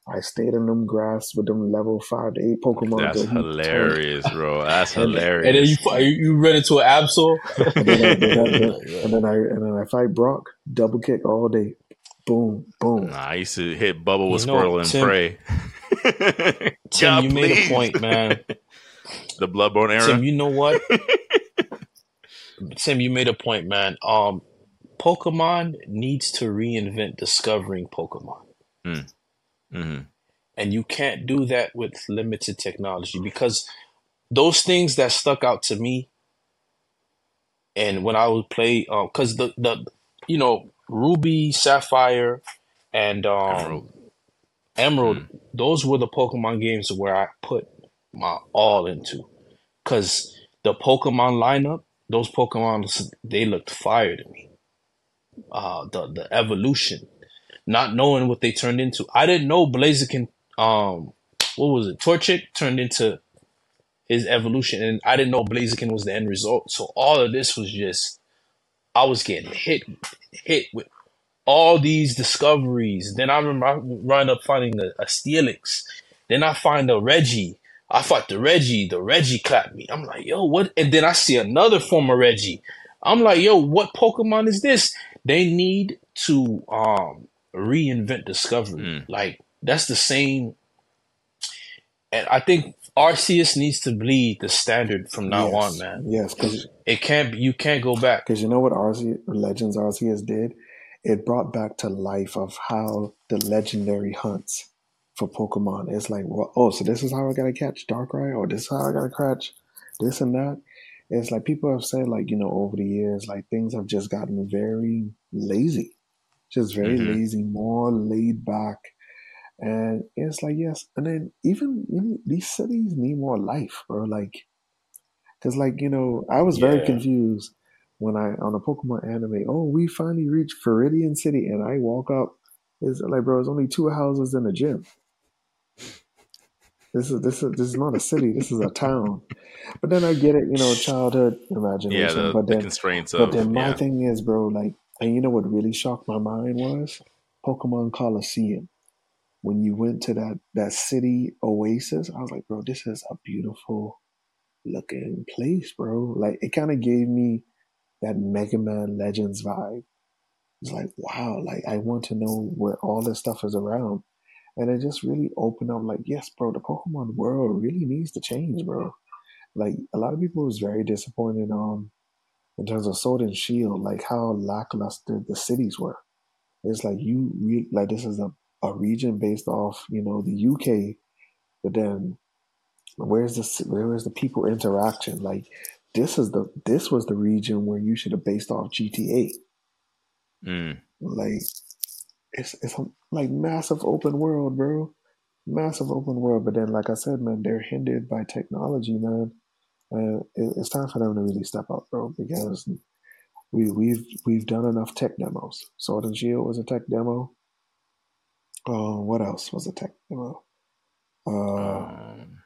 I stayed in them grass with them level 5 to 8 Pokemon. That's till he turned- hilarious, bro. That's And, hilarious. and then you you you run into an Absol. And then, I, then I- (laughs) and then I and then I fight Brock, double kick all day. Boom, boom. Nah, I used to hit Bubble with You know, Squirtle and Tim- pray. Tim, (laughs) God, you made a point, man. (laughs) The Bloodborne era. Tim, you know what? Tim, you made a point, man. Um, Pokemon needs to reinvent discovering Pokemon. hmm And you can't do that with limited technology because those things that stuck out to me and when I would play um because the the you know Ruby, Sapphire, and um Emerald. Emerald, those were the Pokemon games where I put my all into. Cause the Pokemon lineup, those Pokemon they looked fire to me. Uh the the evolution, not knowing what they turned into. I didn't know Blaziken, um, what was it, Torchic turned into his evolution, and I didn't know Blaziken was the end result. So all of this was just, I was getting hit, hit with all these discoveries. Then I remember I wind up finding a, a Steelix. Then I find a Regi. I fought the Regi. The Regi clapped me. I'm like, yo, what? And then I see another former Regi. I'm like, yo, what Pokemon is this? They need to um reinvent Discovery. Mm. Like that's the same. And I think Arceus needs to be the standard from now Yes. on, man. Yes, because It can't. Be, you can't go back. Because you know what Arceus, Legends Arceus did? It brought back to life of how the legendary hunts for Pokemon. It's like, well, oh, so this is how I gotta catch Darkrai, or this is how I gotta catch this and that. It's like people have said, like you know, over the years, like things have just gotten very lazy, just very Mhm. lazy, more laid back, and it's like yes, and then even you know, these cities need more life, bro. Like, cause like you know, I was very Yeah. confused when I on a Pokemon anime. Oh, we finally reached Viridian City, and I walk up. It's like, bro, it's only two houses and a gym. This is this is this is not a city. This is a town. But then I get it, you know, childhood imagination. Yeah, the, but the then, constraints but of then my yeah. thing is, bro, like, and you know what really shocked my mind was Pokemon Colosseum. When you went to that that city oasis, I was like, bro, this is a beautiful looking place, bro. Like, it kind of gave me that Mega Man Legends vibe. It's like, wow, like I want to know where all this stuff is around. And it just really opened up like, yes, bro, the Pokemon world really needs to change, bro. Like a lot of people was very disappointed um in terms of Sword and Shield, like how lackluster the cities were. It's like you re- like this is a, a region based off, you know, the UK, but then where's the where is the people interaction? Like this is the this was the region where you should have based off GTA. Mm. Like it's it's a like massive open world, bro. Massive open world. But then, like I said, man, they're hindered by technology, man. Uh, it, it's time for them to really step up, bro, because we we've we've done enough tech demos. Sword and Shield was a tech demo. Uh, what else was a tech demo? Uh, Um,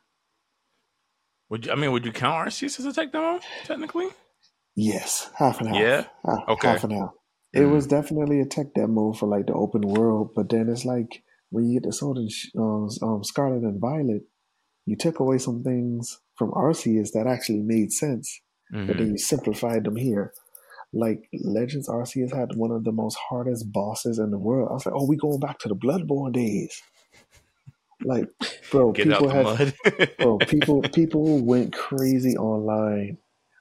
would you? I mean, would you count Arceus as a tech demo technically? yes, half and half. Yeah? half, Okay. half and half. It Mm. was definitely a tech demo for like the open world, but then it's like when you get the Sword and Sh- um, um, Scarlet and Violet, you took away some things from Arceus that actually made sense, but then you simplified them here. Like Legends Arceus had one of the most hardest bosses in the world. I was like, oh, we going back to the Bloodborne days. Like, bro, Get out people the had mud. (laughs) bro, people (laughs) people went crazy online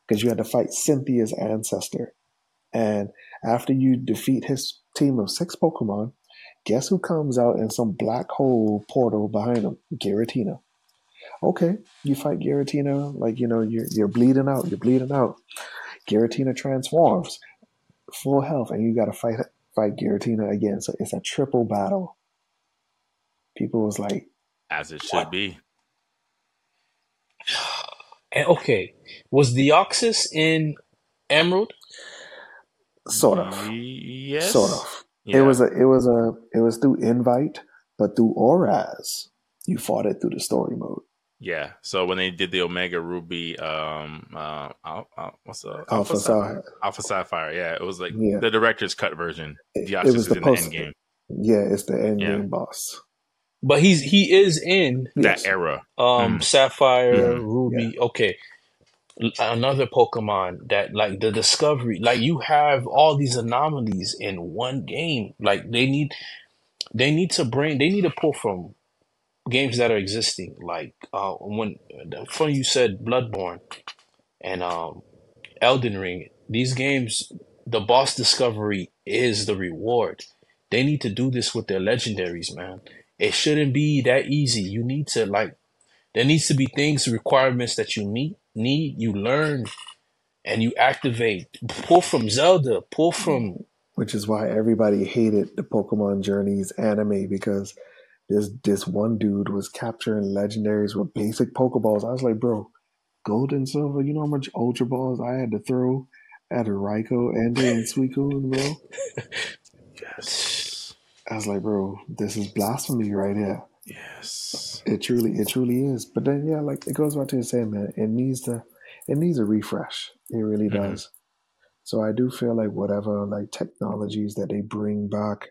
because you had to fight Cynthia's ancestor. And after you defeat his team of six Pokemon, guess who comes out in some black hole portal behind him? Giratina. Okay, you fight Giratina, like you know, you're you're bleeding out, you're bleeding out. Giratina transforms, full health, and you gotta fight fight Giratina again. So it's a triple battle. People was like, As it should be. (sighs) And okay, was Deoxys in Emerald? Sort of. Yes. Sort of. Yeah. It was a it was a it was through invite, but through ORAS, you fought it through the story mode. Yeah. So when they did the Omega Ruby, um, uh, Al- Al- what's the Alpha Sapphire? Sapphire. Alpha Sapphire. Yeah, it was like Yeah. the director's cut version. It, Deoxys it was the post. the end game. Yeah, it's the end Yeah. game boss. But he's he is in Yes. That era. um Mm. Sapphire, Yeah, Ruby. Okay. Another Pokemon that like the discovery, like you have all these anomalies in one game. Like they need they need to bring they need to pull from games that are existing. Like uh when funny you said Bloodborne and um Elden Ring, these games the boss discovery is the reward. They need to do this with their legendaries, man. It shouldn't be that easy. You need to like there needs to be things, requirements that you meet, need, you learn, and you activate. Pull from Zelda, pull from Which is why everybody hated the Pokemon Journeys anime because this this one dude was capturing legendaries with basic Pokeballs. I was like, bro, gold and silver, you know how much Ultra Balls I had to throw at a Raikou, Entei, and Suicune, bro? Yes. (laughs) I was like, bro, this is blasphemy right here. Yes. It truly, it truly is. But then, yeah, like it goes back to the same man. It needs to, it needs a refresh. It really mm-hmm. does. So I do feel like whatever like technologies that they bring back,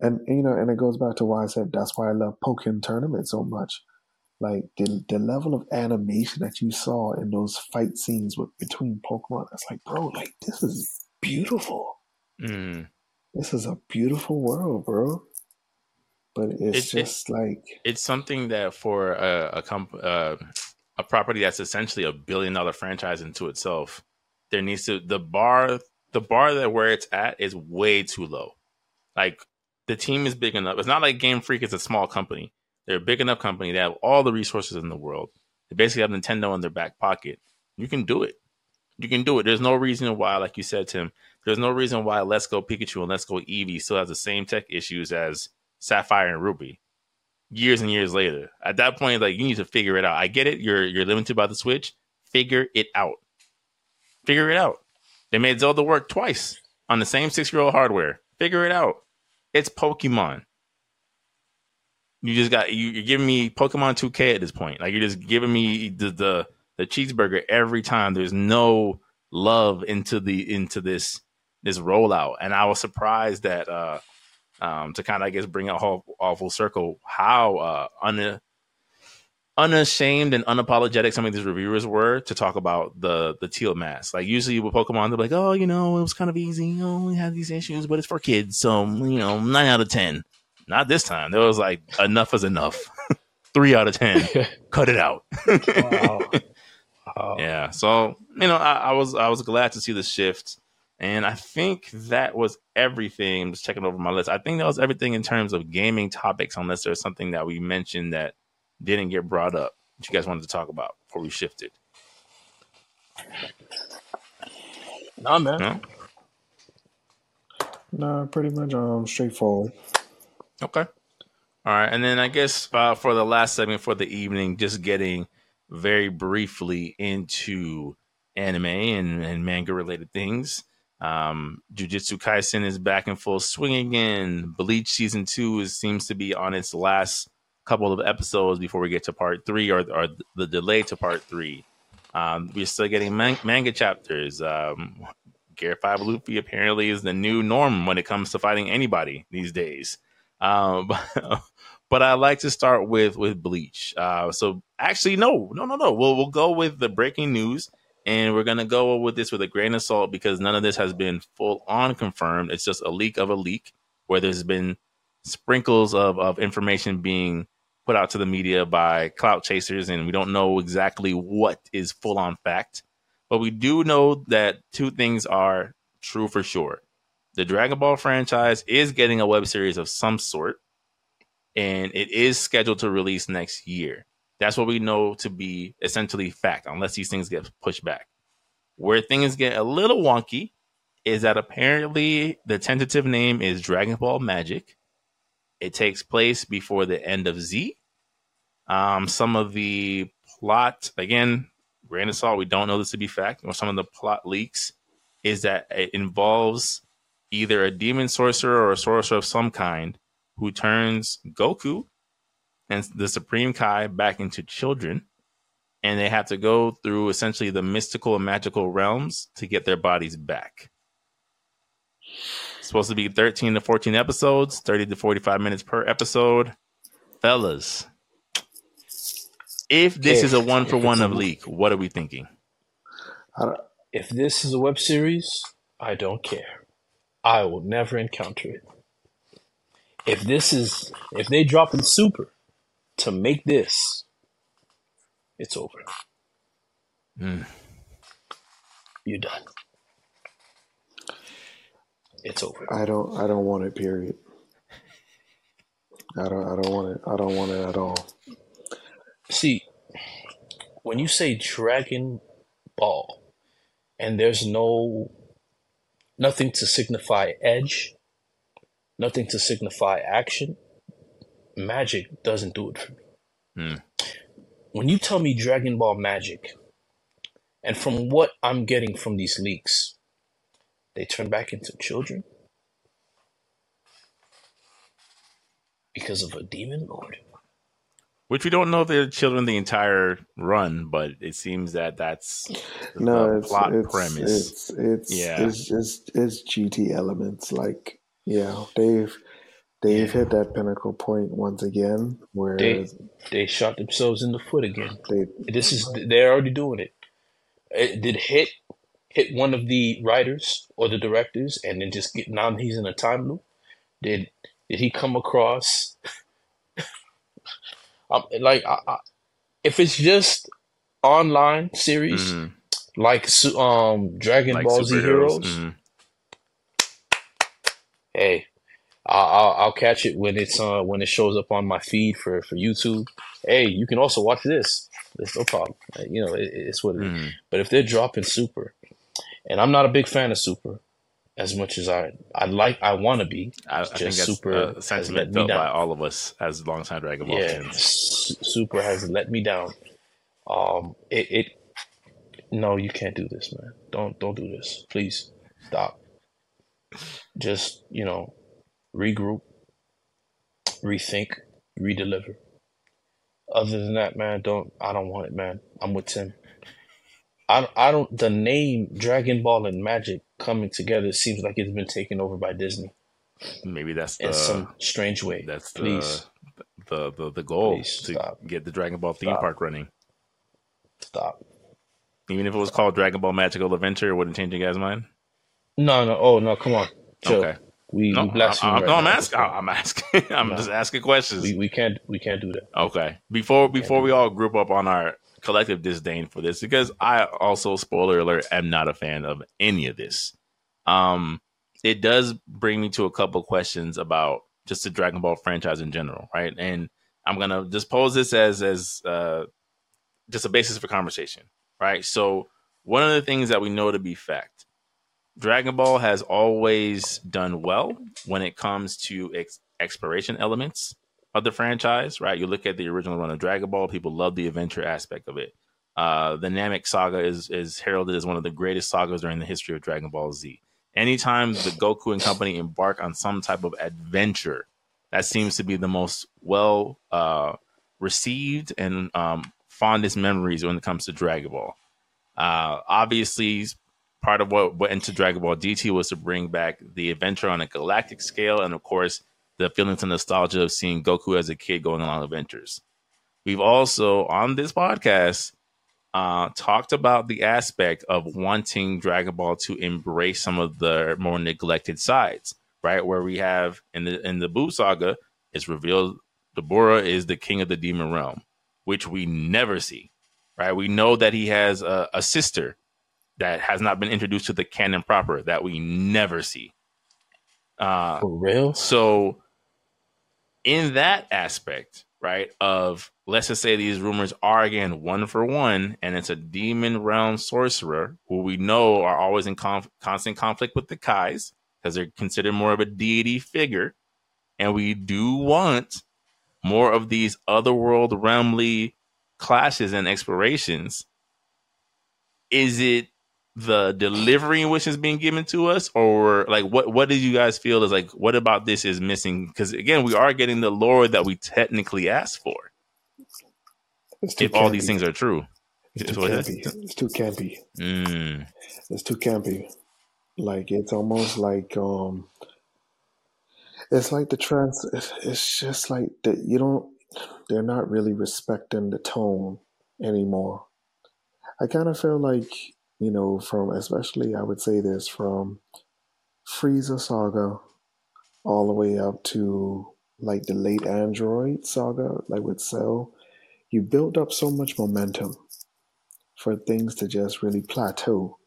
and you know, and it goes back to why I said that's why I love Pokemon tournament so much. Like the the level of animation that you saw in those fight scenes with between Pokemon, it's like, bro, like this is beautiful. Mm. This is a beautiful world, bro. But it's it, just it, like it's something that for a a, comp, uh, a property that's essentially a billion dollar franchise into itself, there needs to the bar the bar that where it's at is way too low. Like the team is big enough. It's not like Game Freak is a small company. They're a big enough company. They have all the resources in the world. They basically have Nintendo in their back pocket. You can do it. You can do it. There's no reason why, like you said, Tim, there's no reason why Let's Go Pikachu and Let's Go Eevee still has the same tech issues as Sapphire and Ruby. Years and years later. At that point, like you need to figure it out. I get it. You're you're limited by the Switch. Figure it out. Figure it out. They made Zelda work twice on the same six year old hardware. Figure it out. It's Pokemon. You just got you, you're giving me Pokemon 2K at this point. Like you're just giving me the the, the cheeseburger every time. There's no love into the into this this rollout, and I was surprised that uh um to kind of I guess bring it all, all full circle how uh un, unashamed and unapologetic some of these reviewers were to talk about the the teal mask. Like usually with Pokemon, they're like, oh, you know, it was kind of easy. Oh, we had these issues, but it's for kids, so you know, nine out of ten. Not this time. There was like enough is enough. (laughs) Three out of ten. (laughs) Cut it out. wow. (laughs) wow. Yeah. So you know, I, I, was I was glad to see the shift, and I think that was everything. I'm just checking over my list. I think that was everything in terms of gaming topics, unless there's something that we mentioned that didn't get brought up that you guys wanted to talk about before we shifted. Nah, man. No? Nah, pretty much um straightforward. Okay. All right. And then I guess uh, for the last segment for the evening, just getting very briefly into anime and, and manga related things. Um, Jujutsu Kaisen is back in full swing again. Bleach season two is, seems to be on its last couple of episodes before we get to part three or, or the delay to part three. Um, we're still getting man- manga chapters. Um, Gear 5 Luffy apparently is the new norm when it comes to fighting anybody these days. Um, (laughs) but, I like to start with with Bleach. Uh, so actually, no, no, no, no. We'll we'll go with the breaking news, and we're gonna go with this with a grain of salt because none of this has been full on confirmed. It's just a leak of a leak where there's been sprinkles of of information being put out to the media by clout chasers, and we don't know exactly what is full on fact. But we do know that two things are true for sure the Dragon Ball franchise is getting a web series of some sort, and it is scheduled to release next year. That's what we know to be essentially fact, unless these things get pushed back. Where things get a little wonky is that apparently the tentative name is Dragon Ball Magic. It takes place before the end of Z. Um, some of the plot, again, grain of salt, we don't know this to be fact, or some of the plot leaks is that it involves either a demon sorcerer or a sorcerer of some kind who turns Goku and the Supreme Kai back into children. And they have to go through essentially the mystical and magical realms to get their bodies back. It's supposed to be 13 to 14 episodes, 30 to 45 minutes per episode. Fellas, if this if, is a one for one of leak, what are we thinking? If this is a web series, I don't care. I will never encounter it. If this is, if they drop in super to make this, it's over. Mm. You're done. It's over. I don't. I don't want it. Period. I don't. I don't want it. I don't want it at all. See, when you say Dragon Ball, and there's no nothing to signify edge, nothing to signify action. Magic doesn't do it for me. Mm. When you tell me Dragon Ball Magic, and from what I'm getting from these leaks, they turn back into children. because of a demon lord. Which we don't know if they're children the entire run, but it seems that that's no the it's, plot it's, premise. It's it's Yeah. it's just it's GT elements. Like yeah, they've they've hit that pinnacle point once again where They they shot themselves in the foot again. they This is they're already doing it. it did hit hit one of the writers or the directors and then just get now he's in a time loop? Did did he come across (laughs) um, like I, I, if it's just online series Mhm. like um Dragon Like Ball Z superheroes. Heroes, Mhm. hey, I'll, I'll I'll catch it when it's uh when it shows up on my feed for for YouTube. Hey, you can also watch this. There's no problem. Uh, You know, it, it's what it is. Mhm. But if they're dropping Super, and I'm not a big fan of Super, as much as I I like I want to be. I, I Just think that's super has sentiment let me felt by all of us as longtime Dragon Ball Yeah, fans. Super has let me down. Um, it it no, you can't do this, man. Don't don't do this. Please stop. Just you know, regroup, rethink, redeliver. Other than that, man, don't I don't want it, man. I'm with Tim. I I don't the name Dragon Ball and Magic coming together seems like it's been taken over by Disney Maybe that's the in the some strange way. that's the, Please the the the goal Please to stop. get the Dragon Ball theme Stop. park running. stop. Even if it was called Dragon Ball Magical Adventure, it wouldn't change your guys' mind. No, no. Oh no, come on. Chill. Okay. We No, we blaspheme I, I, right no, I'm asking. I'm asking. (laughs) I'm No. just asking questions. We we can't we can't do that. Okay. Before before we all group up on our collective disdain for this, because I also, spoiler alert, am not a fan of any of this. Um, it does bring me to a couple questions about just the Dragon Ball franchise in general, right? And I'm gonna just pose this as as uh, just a basis for conversation, right? So one of the things that we know to be fact, Dragon Ball has always done well when it comes to ex- exploration elements of the franchise, right? You look at the original run of Dragon Ball, people love the adventure aspect of it. Uh, the Namek saga is is heralded as one of the greatest sagas during the history of Dragon Ball Z. Anytime the Goku and company embark on some type of adventure, that seems to be the most well uh, received and um, fondest memories when it comes to Dragon Ball. Uh, obviously, part of what went into Dragon Ball GT was to bring back the adventure on a galactic scale, and of course, the feelings and nostalgia of seeing Goku as a kid going along adventures. We've also on this podcast uh, talked about the aspect of wanting Dragon Ball to embrace some of the more neglected sides, right? Where we have in the in the Buu saga, it's revealed Dabura is the king of the demon realm, which we never see, right? We know that he has a, a sister that has not been introduced to the canon proper that we never see. Uh, For real? so, in that aspect, right, of let's just say these rumors are again one for one, and it's a demon realm sorcerer who we know are always in conf- constant conflict with the Kais because they're considered more of a deity figure, and we do want more of these otherworld realmly clashes and explorations. Is it the delivery in which is being given to us or like what what did you guys feel is like what about this is missing because again we are getting the lore that we technically asked for if all these things are true It's too campy. It's too campy. Mm, It's too campy. Like it's almost like um, it's like the trans. It's, it's just like that. You don't. They're not really respecting the tone anymore. I kind of feel like you know, from especially I would say this from Frieza saga all the way up to like the late Android saga, like with Cell. You built up so much momentum for things to just really plateau.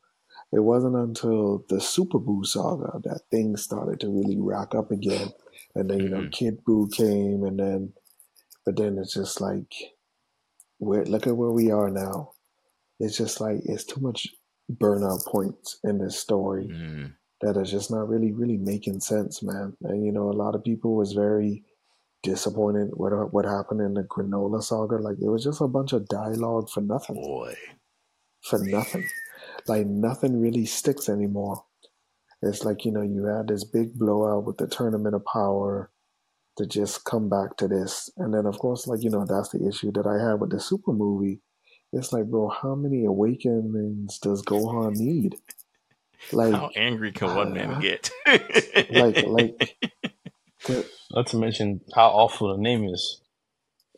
It wasn't until the Super Buu saga that things started to really rack up again. And then, you know, Mhm. Kid Buu came and then, but then it's just like, where, look at where we are now. It's just like, it's too much burnout points in this story mm, that is just not really, really making sense, man. And, you know, a lot of people was very disappointed with what happened in the Granola saga. Like, it was just a bunch of dialogue for nothing boy for nothing. Like nothing really sticks anymore. It's like, you know, you had this big blowout with the tournament of power, to just come back to this. And then, of course, like, you know, that's the issue that I had with the Super movie. It's like, bro, how many awakenings does Gohan need? Like, how angry can one uh, man get? like, like, (laughs) not to mention how awful the name is.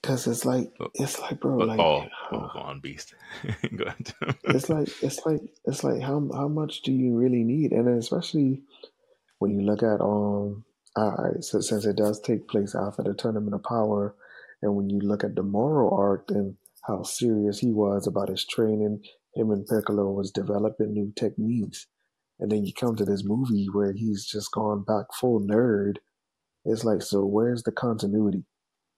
Cause it's like it's like bro, like oh, oh on beast. (laughs) Go ahead. it's like it's like it's like how how much do you really need? And then especially when you look at um, uh, so since it does take place after the tournament of power, and when you look at the Moro arc and how serious he was about his training, him and Piccolo was developing new techniques, and then you come to this movie where he's just gone back full nerd. It's like, so where's the continuity?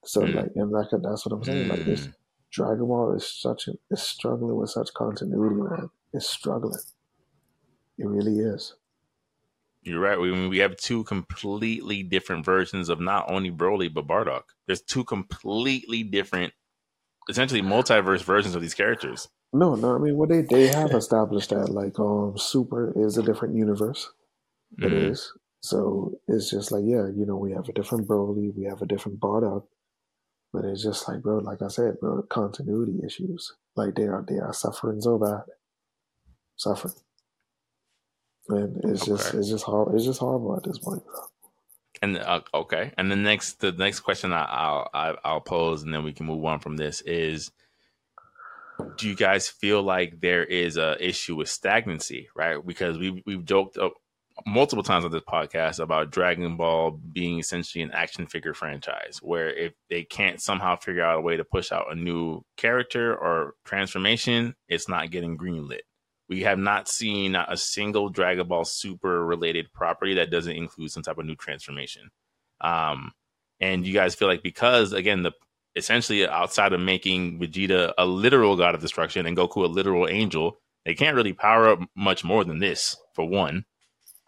So mm. like, and like that's what I'm saying. Mm. Like this Dragon Ball is such a, is struggling with such continuity, man. It's struggling. It really is. You're right. We we have two completely different versions of not only Broly but Bardock. There's two completely different, essentially multiverse versions of these characters. No, no. I mean, what well, they they have established that like um Super is a different universe. It mm-hmm. is. So it's just like yeah, you know, we have a different Broly, we have a different Bardock, but it's just like, bro, like I said, bro, continuity issues. Like they are, they are suffering so bad, suffering, and it's okay. just, it's just hard, it's just horrible at this point, bro. And uh, okay, and the next, the next question I, will I'll pose, and then we can move on from this is, do you guys feel like there is a issue with stagnancy, right? Because we we've joked multiple times on this podcast about Dragon Ball being essentially an action figure franchise, where if they can't somehow figure out a way to push out a new character or transformation, it's not getting greenlit. We have not seen a single Dragon Ball Super related property that doesn't include some type of new transformation. Um, and you guys feel like because again, the essentially outside of making Vegeta a literal god of destruction and Goku a literal angel, they can't really power up much more than this. For one,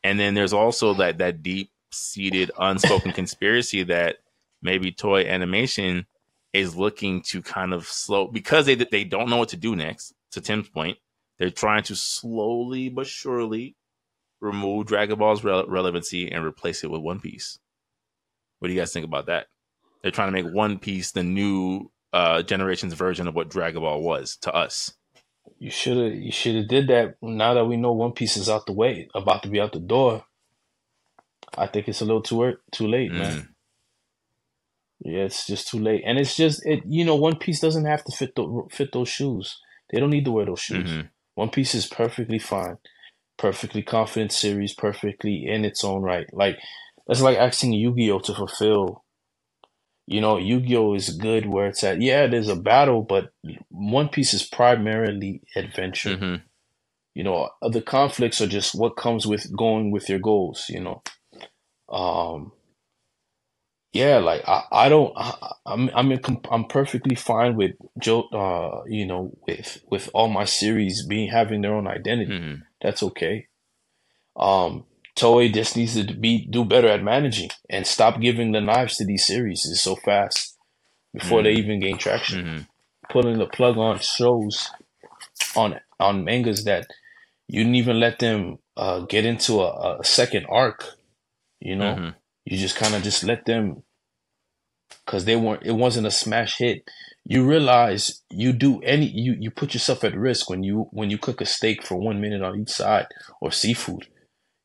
and then there's also that that deep seated unspoken (laughs) conspiracy that maybe Toei Animation is looking to kind of slow because they they don't know what to do next. To Tim's point, they're trying to slowly but surely remove Dragon Ball's re- relevancy and replace it with One Piece. What do you guys think about that? They're trying to make One Piece the new uh, generation's version of what Dragon Ball was to us. You should have you should have did that now that we know One Piece is out the way, about to be out the door. I think it's a little too too late, mm. man. Yeah, it's just too late, and it's just it. You know, One Piece doesn't have to fit the, fit those shoes. They don't need to wear those shoes. Mm-hmm. One Piece is perfectly fine, perfectly confident series, perfectly in its own right. Like that's like asking Yu Gi Oh to fulfill you know, Yu-Gi-Oh is good where it's at. Yeah, there's a battle, but One Piece is primarily adventure. Mm-hmm. You know, the conflicts are just what comes with going with your goals. You know, um, yeah, like I, I don't, I, I'm, I'm, in, I'm perfectly fine with Joe. Uh, you know, with with all my series being having their own identity. Mm-hmm. That's okay. Um, Toei just needs to be do better at managing and stop giving the knives to these series so fast before mm-hmm. they even gain traction. Mm-hmm. Putting the plug on shows on on mangas that you didn't even let them uh, get into a, a, second arc. You know, mm-hmm. You just kind of just let them because they weren't. It wasn't a smash hit. You realize you do any you you put yourself at risk when you when you cook a steak for one minute on each side or seafood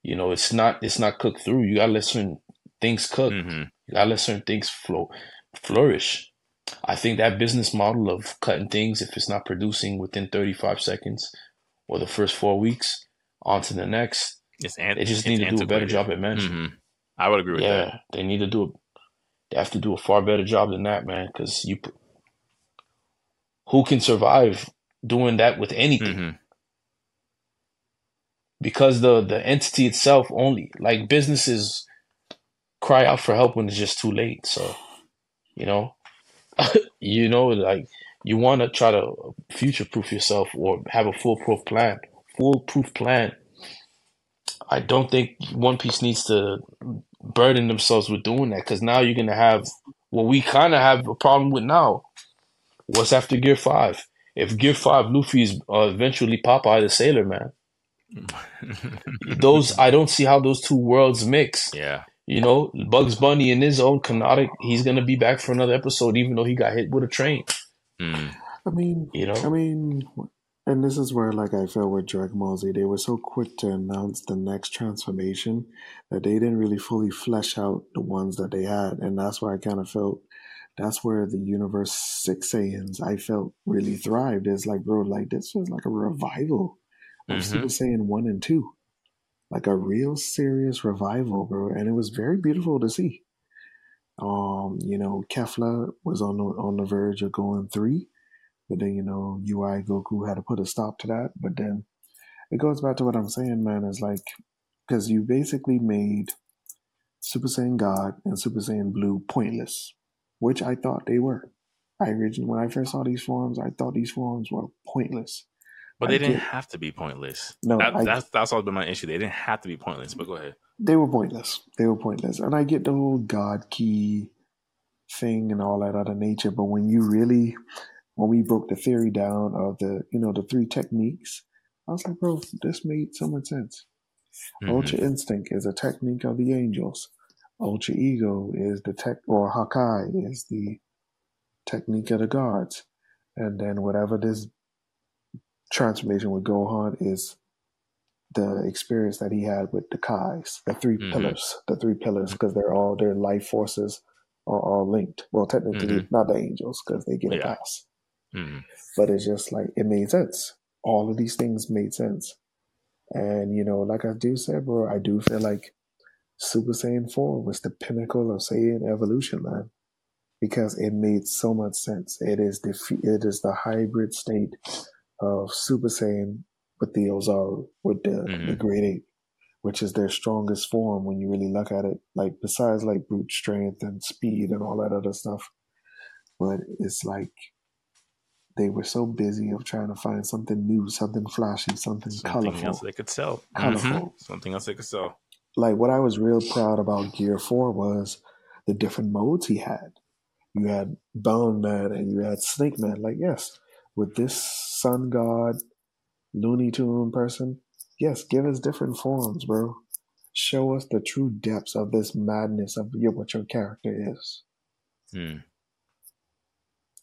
you know, it's not it's not cooked through. You gotta let certain things cook. Mm-hmm. You gotta let certain things flow flourish. I think that business model of cutting things if it's not producing within 35 seconds or the first four weeks on to the next, it's an- they just need to do a better job at management. Mm-hmm. I would agree with yeah, that. Yeah, they need to do. A, they have to do a far better job than that, man. Because you, who can survive doing that with anything? Mm-hmm because the the entity itself only like businesses cry out for help when it's just too late. So, you know, (laughs) you know, like you want to try to future proof yourself or have a foolproof plan. Foolproof plan. I don't think One Piece needs to burden themselves with doing that because now you're gonna have what we kind of have a problem with now. What's after Gear Five? If Gear Five Luffy is uh, eventually Popeye the Sailor Man, those (laughs) I don't see how those two worlds mix. Yeah. You know, Bugs Bunny in his own canonic, he's gonna be back for another episode, even though he got hit with a train. Mm. I mean, You know, I mean, and this is where, like, I felt with Dragon Ball Z, they were so quick to announce the next transformation that they didn't really fully flesh out the ones that they had, and that's where I kind of felt that's where the Universe Six Saiyans I felt really thrived. Is like, bro, like this was like a revival of Mhm. Super Saiyan One and Two, like a real serious revival, bro, and it was very beautiful to see. Um, you know, Kefla was on the on the verge of going three. But then, you know, UI Goku had to put a stop to that. But then it goes back to what I'm saying, man, is like, because you basically made Super Saiyan God and Super Saiyan Blue pointless, which I thought they were. I originally, when I first saw these forms, I thought these forms were pointless. But I they didn't get- have to be pointless. No, That- I- that's that's always been my issue. They didn't have to be pointless. But go ahead. They were pointless. They were pointless. And I get the whole God ki thing and all that other nature, but when you really, when we broke the theory down of the, you know, the three techniques, I was like, bro, this made so much sense. Mhm. Ultra Instinct is a technique of the angels. Ultra Ego is the tech, or Hakai is the technique of the gods. And then whatever this transformation with Gohan is the experience that he had with the Kais, the 3 Mhm. pillars, the three pillars, because they're all, their life forces are all linked. Well, technically, not the angels, because they get a Yeah. pass. Mhm. But it's just like, it made sense. All of these things made sense. And, you know, like I do say, bro, I do feel like Super Saiyan 4 was the pinnacle of Saiyan evolution, man. Because it made so much sense. It is the it is the hybrid state of Super Saiyan with the Ozaru, with the, Mhm. the Great Ape, which is their strongest form when you really look at it. Like besides like brute strength and speed and all that other stuff. But it's like they were so busy of trying to find something new, something flashy, something, Something colorful. else they could sell. Colorful. Mhm. Something else they could sell. like what I was real proud about Gear Four was the different modes he had. You had Boundman and you had Snake Man. Like yes, with this Sun God, Looney Tune person, yes, give us different forms, bro. Show us the true depths of this madness of your, what your character is, Hmm.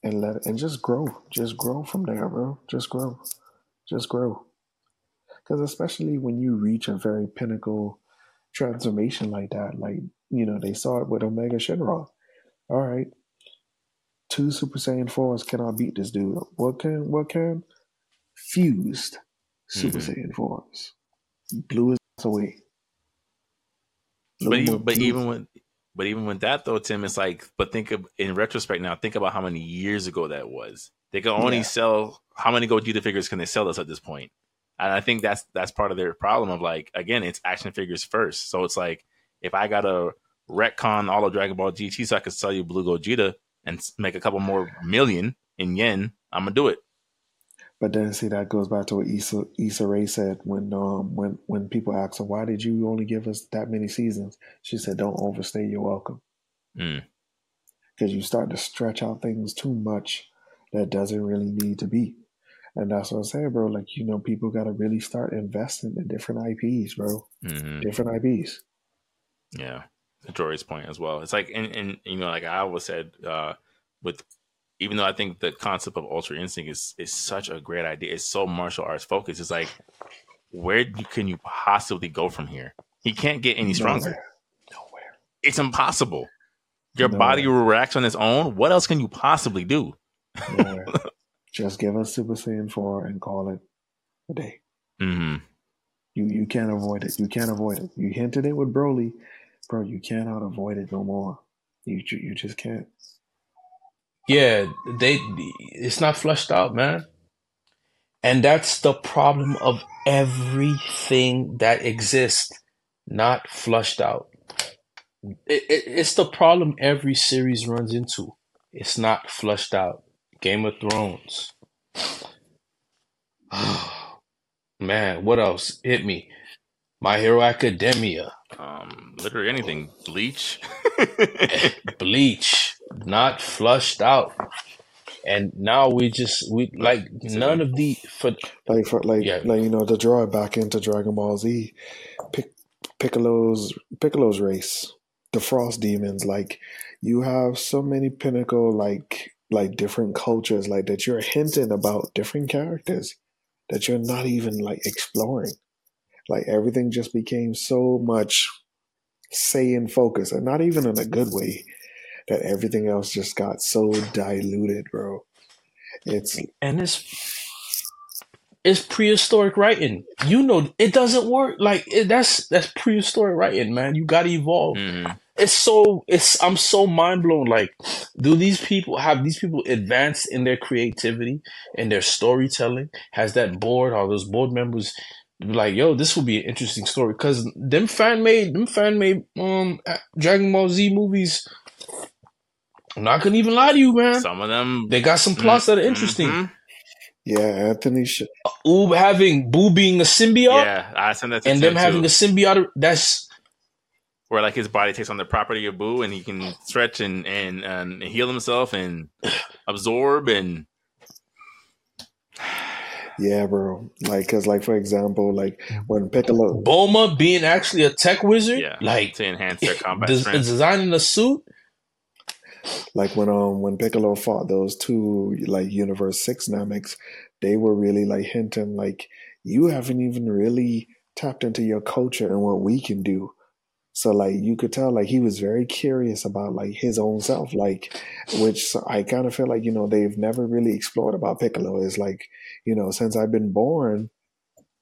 And let and just grow, just grow from there, bro. Just grow, just grow. Because especially when you reach a very pinnacle transformation like that, like you know they saw it with Omega Shenron. All right, two Super Saiyan fours cannot beat this dude. What can? What can? Fused Super Mhm. Saiyan fours blew his ass away. But even but even with but even with that though, Tim, it's like but think of in retrospect now, think about how many years ago that was. They can only Yeah. sell how many Gogeta figures can they sell us at this point? And I think that's that's part of their problem of like again, it's action figures first. So it's like if I got a retcon all of Dragon Ball GT so I could sell you Blue Gogeta and make a couple more million in yen, I'm gonna do it. But then see that goes back to what Issa Issa Rae said when um when when people asked her why did you only give us that many seasons? She said, "Don't overstay your welcome." Mm. because you start to stretch out things too much that doesn't really need to be. And that's what I'm saying, bro. Like, you know, people got to really start investing in different IPs, bro. hmm Different IPs. Yeah, to Jory's point as well. It's like, and, and you know, like I always said, uh, with even though I think the concept of Ultra Instinct is is such a great idea, it's so martial arts focused. It's like, where can you possibly go from here? He can't get any stronger. Nowhere. Nowhere. It's impossible. Your No. body reacts on its own. What else can you possibly do? Nowhere. (laughs) Just give us Super Saiyan 4 and call it a day. hmm You you can't avoid it. You can't avoid it. You hinted it with Broly, bro. You cannot avoid it no more. You you just can't. Yeah, they it's not flushed out, man. And that's the problem of everything that exists, not flushed out. It, it, it's the problem every series runs into. It's not flushed out. Game of Thrones. (sighs) man, what else? Hit me. My Hero Academia. Um, literally anything. Bleach. (laughs) Bleach, not flushed out. And now we just we like none of the for Like for like Yeah. like you know to draw it back into Dragon Ball Z, Pic- Piccolo's Piccolo's race. the frost demons. Like you have so many pinnacle like like different cultures like that you're hinting about different characters that you're not even like exploring. Like everything just became so much Saiyan focus and not even in a good way that everything else just got so diluted, bro. It's and it's it's prehistoric writing. You know, it doesn't work. Like it, that's that's prehistoric writing, man. You got to evolve. Mm-hmm. It's so it's I'm so mind blown. Like, do these people have these people advanced in their creativity and their storytelling? Has that board or those board members like, yo, this will be an interesting story because them fan made them fan made um Dragon Ball Z movies. I'm not gonna even lie to you, man. Some of them they got some plots mm-hmm. that are interesting. Mm-hmm. Yeah, Anthony. Sh- Oob having Buu being a symbiote. Yeah, I sent that. and them having a symbiote. That's where like his body takes on the property of Buu, and he can stretch and and, and heal himself and absorb and. Yeah, bro. Like, cause, like, for example, like when Piccolo, Bulma being actually a tech wizard, yeah, like to enhance their combat des- strength. designing the suit. Like when um when Piccolo fought those two like Universe Six Nameks, they were really like hinting like you haven't even really tapped into your culture and what we can do. So like you could tell like he was very curious about like his own self, like which I kind of feel like you know they've never really explored about Piccolo. Is like you know since I've been born,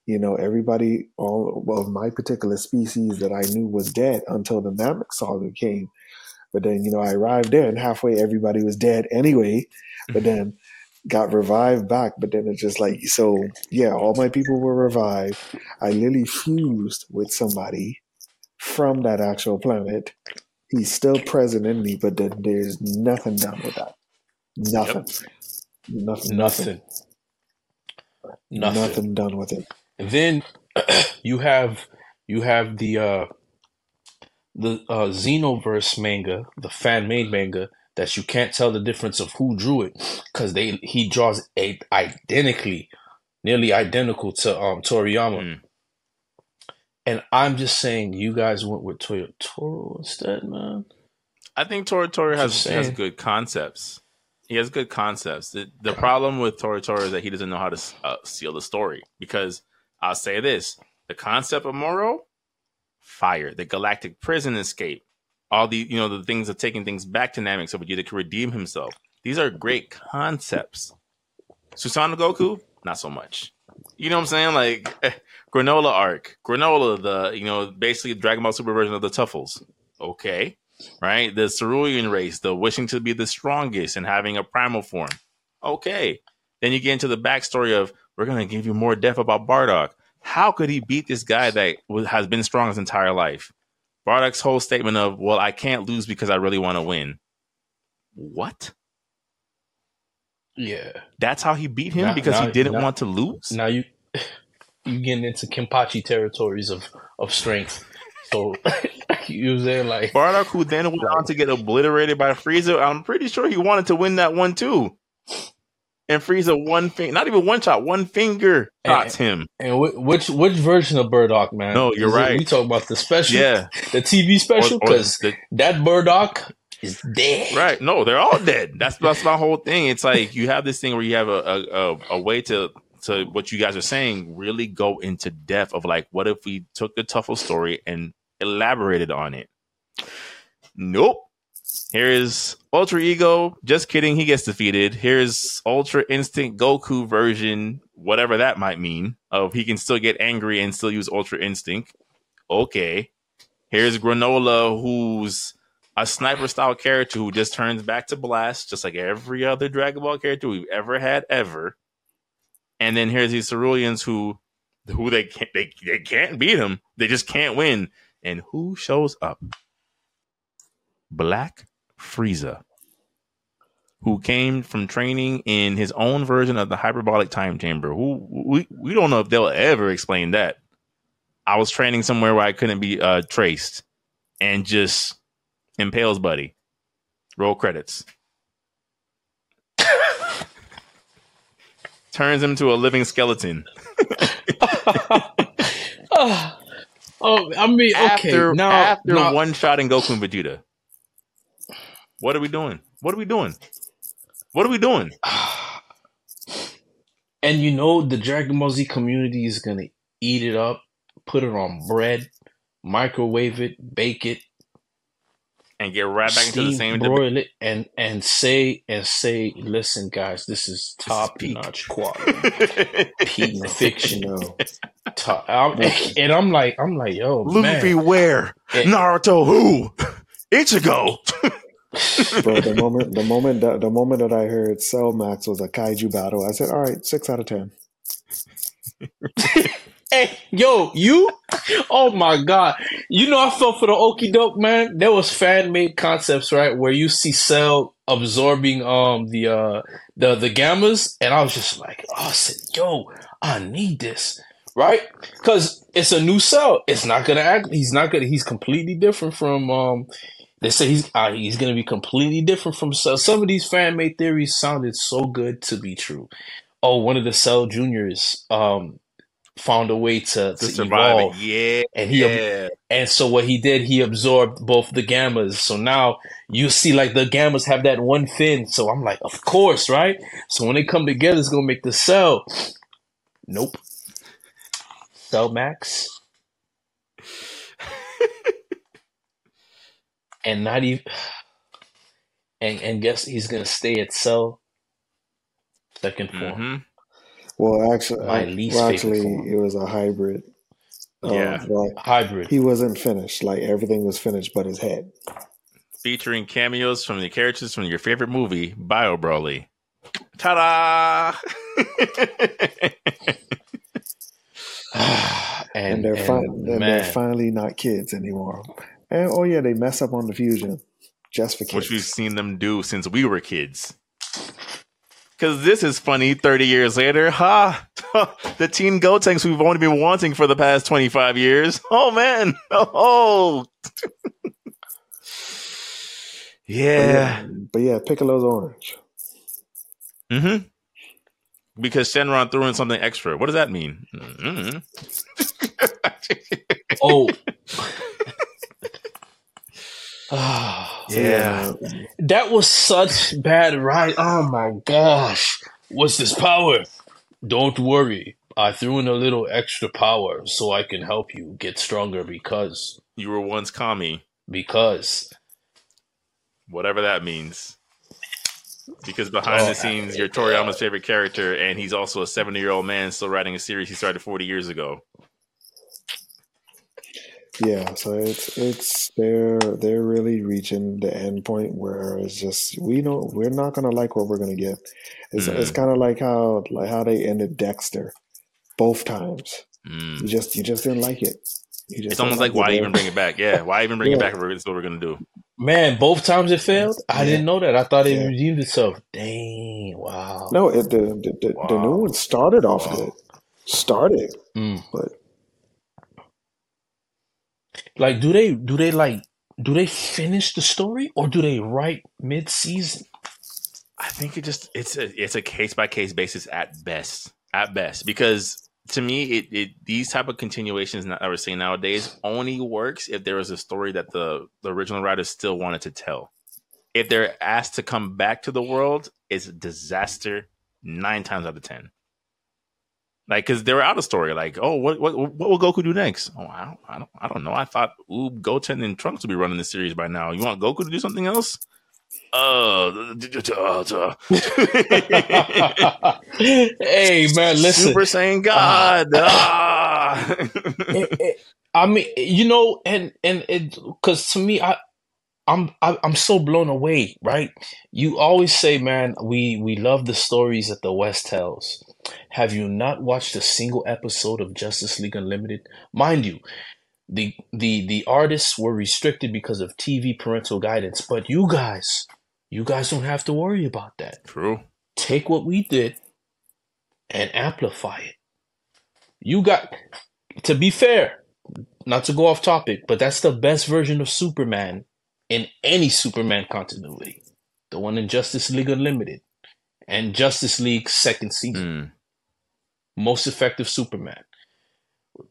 you know everybody all of my particular species that I knew was dead until the Namek saga came. But then, you know, I arrived there and halfway everybody was dead anyway. But mm-hmm. then got revived back. But then it's just like, so yeah, all my people were revived. I literally fused with somebody from that actual planet. He's still present in me, but then there's nothing done with that. Nothing. Yep. Nothing. Nothing. Nothing. Nothing done with it. And then (clears throat) you have you have the uh the uh, Xenoverse manga, the fan made manga, that you can't tell the difference of who drew it because they he draws a identically, nearly identical to um Toriyama. Mm. And I'm just saying, you guys went with Toro instead, man. I think Toro has has good concepts. He has good concepts. The, the problem with Toro is that he doesn't know how to uh, seal the story. Because I'll say this: the concept of Moro fire, the galactic prison escape, all the you know the things of taking things back to Namek so Vegeta can redeem himself. These are great concepts. Susanoo Goku, not so much. You know what I'm saying? Like eh, Granola arc, Granola, the you know basically Dragon Ball Super version of the Tuffles. Okay, right? The Cerulean race, the wishing to be the strongest and having a primal form. Okay, then you get into the backstory of we're gonna give you more depth about Bardock. How could he beat this guy that has been strong his entire life? Bardock's whole statement of, well, I can't lose because I really want to win. What? Yeah. That's how he beat him now, because now, he didn't now, want to lose? Now you (laughs) you getting into Kenpachi territories of, of strength. So (laughs) you was there like Bardock, who then went on to get obliterated by Frieza. I'm pretty sure he wanted to win that one too and Frieza one finger, not even one shot, one finger shots him. And which which version of Bardock, man? No, you're Is right. It, we talk about the special, yeah, the TV special, because that Bardock is dead. Right? No, they're all dead. That's that's my whole thing. It's like you have this thing where you have a a, a way to to what you guys are saying really go into depth of like what if we took the Tuffle story and elaborated on it. Nope. Here's Ultra Ego. Just kidding. He gets defeated. Here's Ultra Instinct Goku version, whatever that might mean, of he can still get angry and still use Ultra Instinct. Okay. Here's Granola, who's a sniper style character who just turns back to blast, just like every other Dragon Ball character we've ever had ever. And then here's these Ceruleans who who they can't they, they can't beat him. They just can't win. And who shows up? Black Frieza, who came from training in his own version of the hyperbolic time chamber. Who we, we don't know if they'll ever explain that. I was training somewhere where I couldn't be uh, traced and just impales buddy. Roll credits. (laughs) Turns him to a living skeleton. (laughs) oh, I mean, okay. After now, after now, one shot in Goku and Vegeta, what are we doing? What are we doing? What are we doing? (sighs) and you know the Dragon Ball Z community is gonna eat it up, put it on bread, microwave it, bake it, And get right back into the same debate. broil it, and and say and say, listen, guys, this is top peak." notch quality, (laughs) peak fiction. No. Top, I'm, and I'm like, I'm like, yo, Luffy man. where? It- Naruto who? (laughs) Ichigo. (laughs) Bro, the moment the moment that the moment that I heard Cell Max was a kaiju battle, I said, "All right, six out of ten. (laughs) Hey, yo, you? Oh my god! You know I felt for the okey doke man. There was fan made concepts right where you see Cell absorbing um the uh the the gammas, and I was just like, oh, I said, yo, I need this, right? Because it's a new Cell. It's not gonna act. He's not gonna. He's completely different from um. They say he's uh, he's gonna be completely different from Cell. Some of these fan made theories sounded so good to be true. Oh, one of the Cell Juniors um found a way to, to to survive evolve. Yeah. And he Yeah. and so what he did, he absorbed both the gammas. So now you see like the gammas have that one fin. So I'm like, of course, right? So when they come together, it's gonna make the cell. Nope. Cell Max. (laughs) and not even and and guess he's gonna stay at cell second form. hmm Well, actually, My I- least well, actually, form. it was a hybrid. of, Yeah. like Hybrid. he wasn't finished. Like everything was finished, but his head. Featuring cameos from the characters from your favorite movie, Bio Broly. Ta-da! (sighs) and, And, they're and, fin- and they're finally not kids anymore. And oh yeah, they mess up on the fusion just for kids. Which we've seen them do since we were kids. Because this is funny 30 years later. Ha! (laughs) the teen Gotenks we've only been wanting for the past 25 years. (laughs) Oh, man. (laughs) Oh! But yeah. but yeah, Piccolo's orange. Mm-hmm Because Shenron threw in something extra. What does that mean? hmm oh. Ah, Yeah. man, that was such bad right. Oh my gosh. What's this power? Don't worry. I threw in a little extra power so I can help you get stronger because You were once Kami. because whatever that means. Because behind Oh, the scenes, you're Toriyama's favorite character, and he's also a 70 year old man still writing a series he started 40 years ago. Yeah. So it's it's they're they're really reaching the end point where it's just we know we're not gonna like what we're gonna get. It's Mhm. it's kind of like how like how they ended Dexter both times. Mm. You just you just didn't like it. You just It's almost like, didn't why it. even bring it back? Yeah, why even bring it back if it's what we're going to do? man, both times it failed. I Yeah. didn't know that. I thought it Yeah. redeemed itself. Dang, wow. No, it, the the, the, the new one started off Wow. good. Started, Mm. but Like, do they do they like do they finish the story or do they write mid season? I think it just it's a it's a case by case basis at best, at best. Because to me, it, it these type of continuations that we're seeing nowadays only works if there is a story that the the original writers still wanted to tell. If they're asked to come back to the world, it's a disaster nine times out of ten. Like, because they're out of story. Like, oh, what what what will Goku do next? Oh, I don't, I don't, I don't know. I thought Oob, Goten, and Trunks would be running the series by now. You want Goku to do something else? Uh, hey man, listen. Super Saiyan God. Ah. it- it- I mean, you know, and and it because to me, I. I'm I, I'm so blown away, right? You always say, man, we we love the stories that the West tells. Have you not watched a single episode of Justice League Unlimited? Mind you, the the the artists were restricted because of TV parental guidance, but you guys, you guys don't have to worry about that. True. Take what we did and amplify it. You got to be fair, not to go off topic, but that's the best version of Superman in any Superman continuity. The one in Justice League Unlimited and Justice League second season. Mm. Most effective Superman.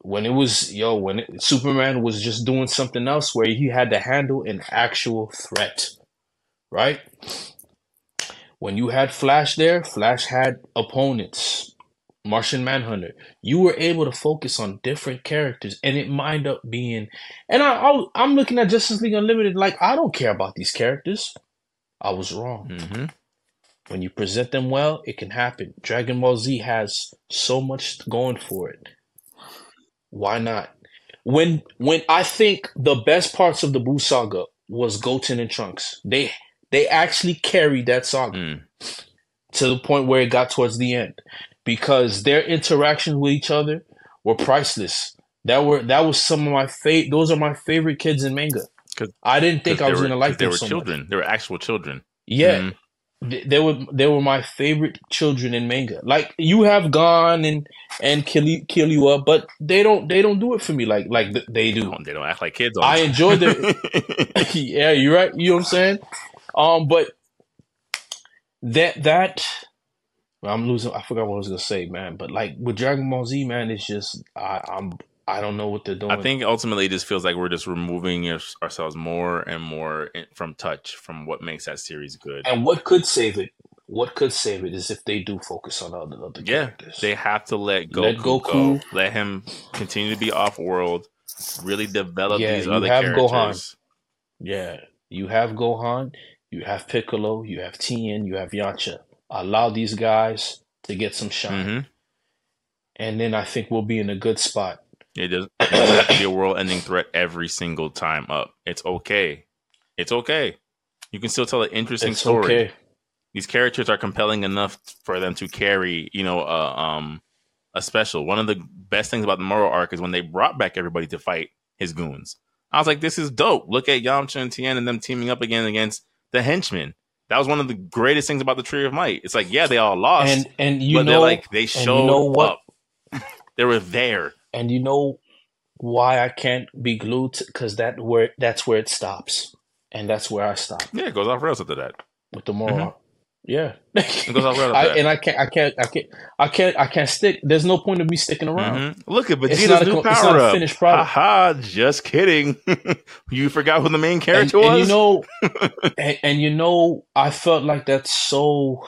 when it was yo when it, Superman was just doing something else where he had to handle an actual threat, right? When you had Flash there, Flash had opponents. Martian Manhunter, you were able to focus on different characters, and it mind up being. And I, I, I'm looking at Justice League Unlimited like I don't care about these characters. I was wrong. Mm-hmm. When you present them well, it can happen. Dragon Ball Z has so much going for it. Why not? When when I think the best parts of the Buu saga was Goten and Trunks. They they actually carried that saga Mm. to the point where it got towards the end because their interactions with each other were priceless. That were that was some of my favorite. Those are my favorite kids in manga. I didn't think I was they gonna were- like 'cause they were so much. children. They were actual children. Yeah, Mhm. Th- they were they were my favorite children in manga. Like you have Gon and and Kill Killua up, but they don't they don't do it for me like like they do. They don't act like kids. I enjoy the (laughs) (laughs) yeah, you're right. You know what I'm saying? Um, but that that I'm losing. I forgot what I was gonna say, man. But like with Dragon Ball Z, man, it's just I, I'm I don't know what they're doing. I think ultimately it just feels like we're just removing ourselves more and more from touch from what makes that series good. and what could save it? What could save it is if they do focus on other other Yeah, characters. they have to let Goku, Let go. Goku- Let him continue to be off world. Really develop Yeah, these you other have characters. Yeah, you have Gohan, you have Piccolo, you have Tien, you have Yamcha. Allow these guys to get some shine, hmm and then I think we'll be in a good spot. It does it doesn't have to be a world-ending threat every single time up. It's okay. It's okay. You can still tell an interesting It's story. okay. These characters are compelling enough for them to carry, you know, uh, um, a special. One of the best things about the Moro arc is when they brought back everybody to fight his goons. I was like, this is dope. Look at Yamcha and Tien and them teaming up again against the henchmen. That was one of the greatest things about the Tree of Might. It's like, yeah, they all lost, And and you know like they you showed know what? up. (laughs) they were there. And you know why I can't be glued because that where that's where it stops, and that's where I stop Yeah, it goes off rails after that. with the Moro. Yeah, It goes off rails after I, that. and I can't, I can't, I can't, I can't, I can't stick. There's no point of me sticking around. Mhm. Look at It's Vegeta's not a new it's not power a up. finished product. Haha, just kidding. (laughs) you forgot who the main character and was? you know, (laughs) and, and you know, I felt like that's so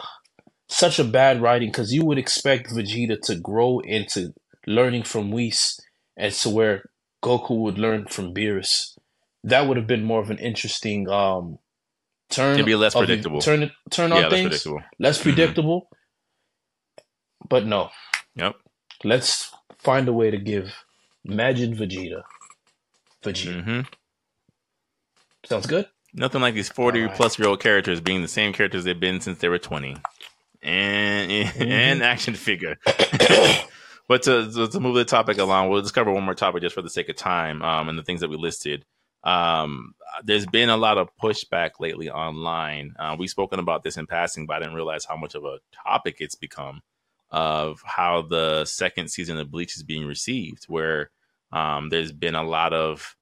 such a bad writing because you would expect Vegeta to grow into learning from Whis as to where Goku would learn from Beerus. That would have been more of an interesting um turn. It'd be less predictable. Turn turn yeah, on that's things. predictable. Less Mhm. predictable. But no, Yep. let's find a way to give Imagine Vegeta. Vegeta. hmm Sounds good? Nothing like these 40 Alright. plus year old characters being the same characters they've been since they were 20. And, (laughs) Mm-hmm. and action figure. (coughs) (coughs) but to, to, to move the topic along, we'll discover one more topic just for the sake of time um, and the things that we listed. Um, there's been a lot of pushback lately online. Uh, we've spoken about this in passing, but I didn't realize how much of a topic it's become of how the second season of Bleach is being received, where um, there's been a lot of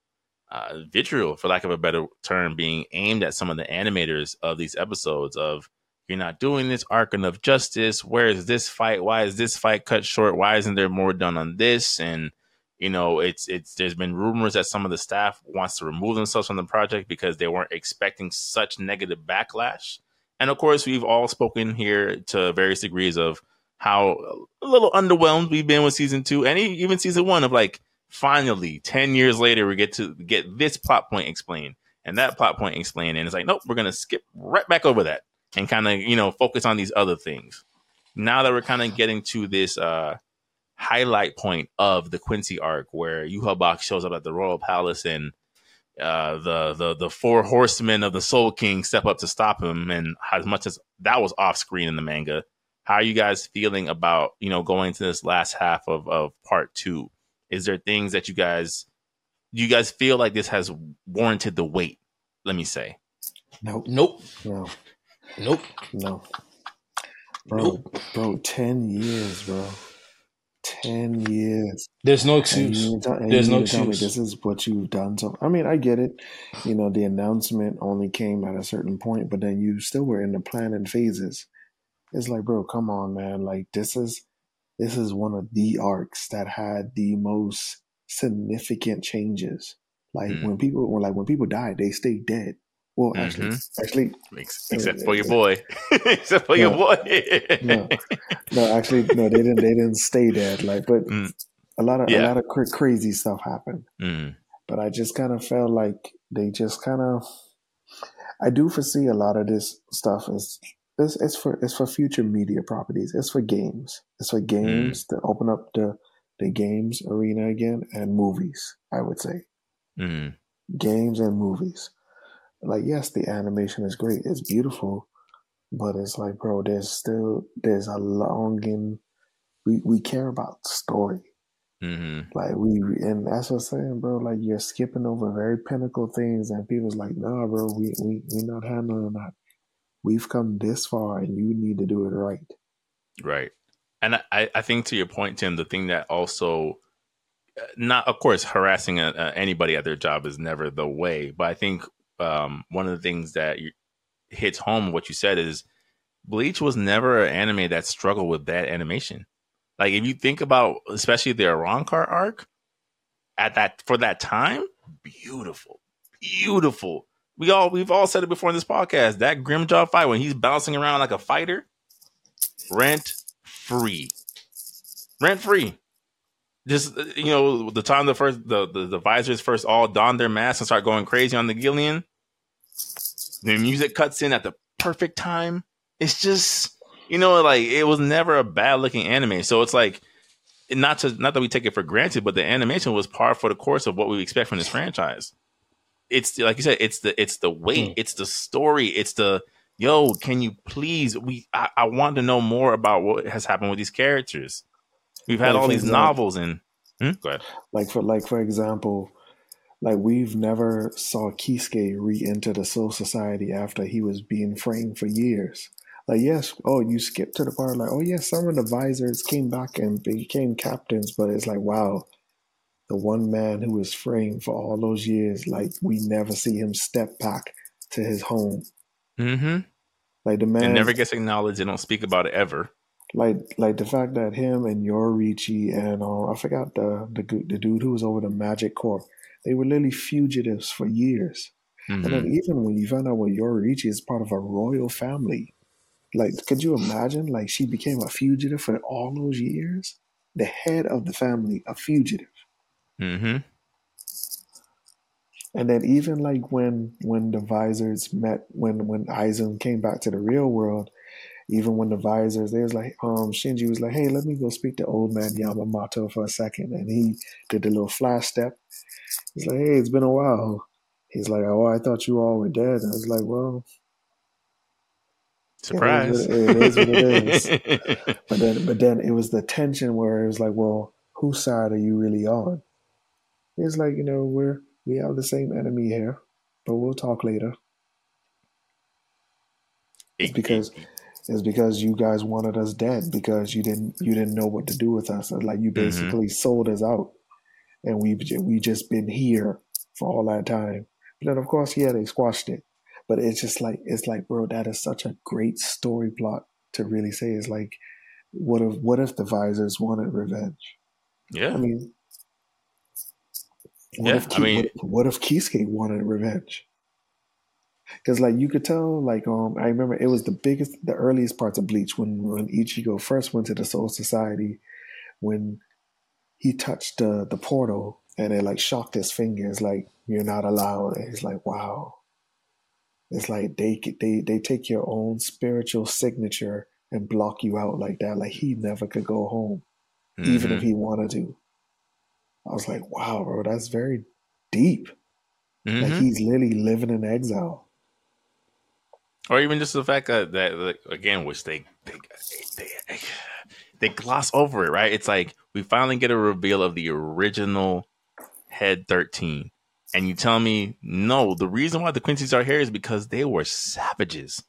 uh, vitriol, for lack of a better term, being aimed at some of the animators of these episodes of you're not doing this arc enough justice. Where is this fight? Why is this fight cut short? Why isn't there more done on this? And you know, it's it's there's been rumors that some of the staff wants to remove themselves from the project because they weren't expecting such negative backlash. And of course, we've all spoken here to various degrees of how a little underwhelmed we've been with season two and even season one of like finally 10 years later we get to get this plot point explained and that plot point explained and it's like nope we're gonna skip right back over that and kind of you know focus on these other things now that we're kind of getting to this uh highlight point of the quincy arc where Yhwach shows up at the royal palace and uh the the the four horsemen of the soul king step up to stop him and as much as that was off screen in the manga how are you guys feeling about you know going to this last half of of part two is there things that you guys do you guys feel like this has warranted the wait let me say Nope. Nope. No. Nope. No. Bro, Nope. bro, 10 years, bro. 10 years. There's no excuse. There's no tell me excuse. this is what you've done. So, I mean, I get it. You know, the announcement only came at a certain point, but then you still were in the planning phases. It's like, bro, come on, man. Like, this is this is one of the arcs that had the most significant changes. Like mm. when people when like when people died, they stay dead. Well, actually, mm-hmm. actually, except uh, for your boy, (laughs) except for no, your boy. no, no, actually, no, they didn't. They didn't stay dead. Like, but (laughs) mm. a lot of yeah. a lot of cr- crazy stuff happened. Mm. But I just kind of felt like they just kind of. I do foresee a lot of this stuff is it's, it's for it's for future media properties. It's for games. It's for games mm. to open up the the games arena again and movies. I would say mm. games and movies like yes, the animation is great, it's beautiful, but it's like, bro, there's still there's a longing. We we care about story. Mm-hmm. Like we and that's what I'm saying, bro. Like you're skipping over very pinnacle things, and people's like, nah, bro, we we we not handling that. We've come this far, and you need to do it right. Right, and I I think to your point, Tim, the thing that also uh, not of course harassing a, uh, a, anybody at their job is never the way but i think um, one of the things that hits home what you said is Bleach was never an anime that struggled with bad animation. Like if you think about, especially the Arrancar arc, at that for that time, beautiful, beautiful. We all we've all said it before in this podcast. That Grimmjow fight when he's bouncing around like a fighter, rent free, rent free. Just you know, the time the first the, the, the visors first all don their masks and start going crazy on the Gillian, the music cuts in at the perfect time. It's just you know, like it was never a bad looking anime. So it's like not to not that we take it for granted, but the animation was par for the course of what we expect from this franchise. It's like you said, it's the it's the weight, mm. it's the story, it's the yo. Can you please? We I, I want to know more about what has happened with these characters. We've had like all these example, novels and hmm? go ahead. Like for like for example, like we've never saw Kisuke re-enter the Soul Society after he was being framed for years. Like yes, oh you skipped to the part like oh yes, some of the visors came back and became captains, but it's like wow, the one man who was framed for all those years, like we never see him step back to his home. Mm-hmm. Like the man it never gets acknowledged. They don't speak about it ever like like the fact that him and Yoruichi and uh, I forgot the, the the dude who was over the Magic Corps, they were literally fugitives for years. Mm-hmm. And then mm-hmm. even when you found out what Yoruichi is part of a royal family, like could you imagine? Like she became a fugitive for all those years, the head of the family, a fugitive. Mm-hmm. And then even like when when the visors met when when Aizen came back to the real world even when the visors, they was like, um, Shinji was like, hey, let me go speak to old man Yamamoto for a second. And he did the little flash step. He's like, hey, it's been a while. He's like, oh, I thought you all were dead. I was like, well, surprise. It is what it is. What it is. but then, but then it was the tension where it was like, well, whose side are you really on? It's like, you know, we're, we have the same enemy here, but we'll talk later. It's (laughs) because is because you guys wanted us dead because you didn't you didn't know what to do with us. Like you mm-hmm. basically mm-hmm. sold us out, and we we just been here for all that time. But then of course, yeah, they squashed it. But it's just like it's like, bro, that is such a great story plot to really say. Is like, what if what if the visors wanted revenge? Yeah, I mean, what yeah, if I mean, what, what if Kisuke wanted revenge? Because like you could tell, like um, I remember it was the biggest, the earliest parts of Bleach when when Ichigo first went to the Soul Society, when he touched the the portal and it like shocked his fingers, like you're not allowed. And he's like, wow. It's like they they they take your own spiritual signature and block you out like that. Like he never could go home, mm-hmm. even if mm-hmm. he wanted to. I was like, wow, bro, that's very deep. Mm-hmm. Like he's literally living in exile or even just the fact that that again, which they they, they they gloss over it, right? It's like we finally get a reveal of the original Head Thirteen, and you tell me no. The reason why the Quincy's are here is because they were savages.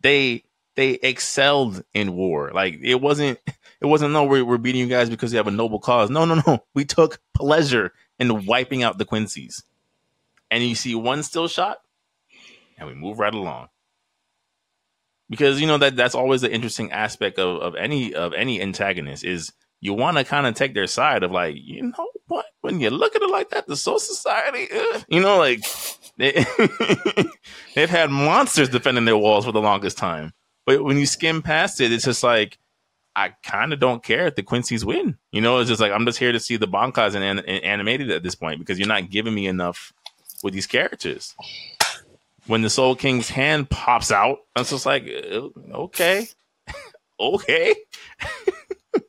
They they excelled in war. Like it wasn't it wasn't no we're, we're beating you guys because you have a noble cause. No, no, no. We took pleasure in wiping out the Quincy's. And you see one still shot, and we move right along because you know that that's always the interesting aspect of, of any of any antagonist is you want to kind of take their side of like, you know what? When you look at it like that, the Soul Society, you know, like they, (laughs) they've had monsters defending their walls for the longest time. But when you skim past it, it's just like I kind of don't care if the Quincy's win. You know, it's just like I'm just here to see the Bankais and, and animated at this point because you're not giving me enough with these characters. When the Soul King's hand pops out, it's just like okay, (laughs) okay, (laughs) okay.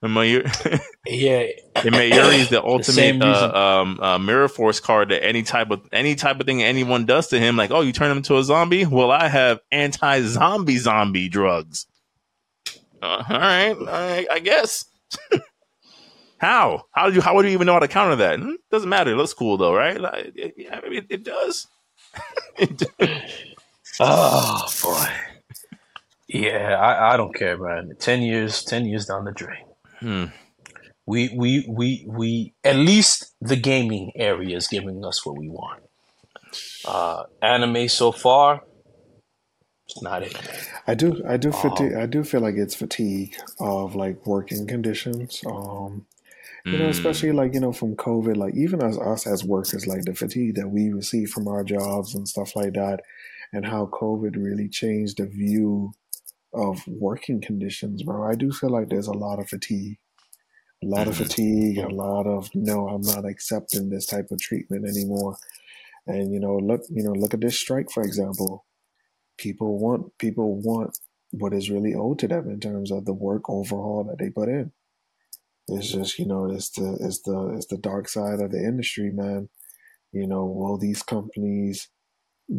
Mayuri, (laughs) yeah, and Mayuri is the (coughs) ultimate the uh, um, uh, mirror force card that any type of any type of thing anyone does to him, like oh, you turn him into a zombie. Well, I have anti-zombie zombie drugs. Uh, all right, I, I guess. how? How do you? How would you even know how to counter that? Hmm? Doesn't matter. It looks cool though, right? Like, it, yeah, it, it does. It does. Oh boy. Yeah, I, I don't care, man. Ten years, ten years down the drain. Hmm. We we we we at least the gaming area is giving us what we want. Uh, anime so far, it's not it. I do I do fatigue, um, I do feel like it's fatigue of like working conditions. Um, you know, especially hmm. like you know from COVID, like even as us as workers, like the fatigue that we receive from our jobs and stuff like that, and how COVID really changed the view of working conditions, bro. I do feel like there's a lot of fatigue, a lot of mm-hmm. fatigue, a lot of no, I'm not accepting this type of treatment anymore. And you know, look, you know, look at this strike, for example. People want people want what is really owed to them in terms of the work overhaul that they put in. It's just you know, it's the it's the it's the dark side of the industry, man. You know, will these companies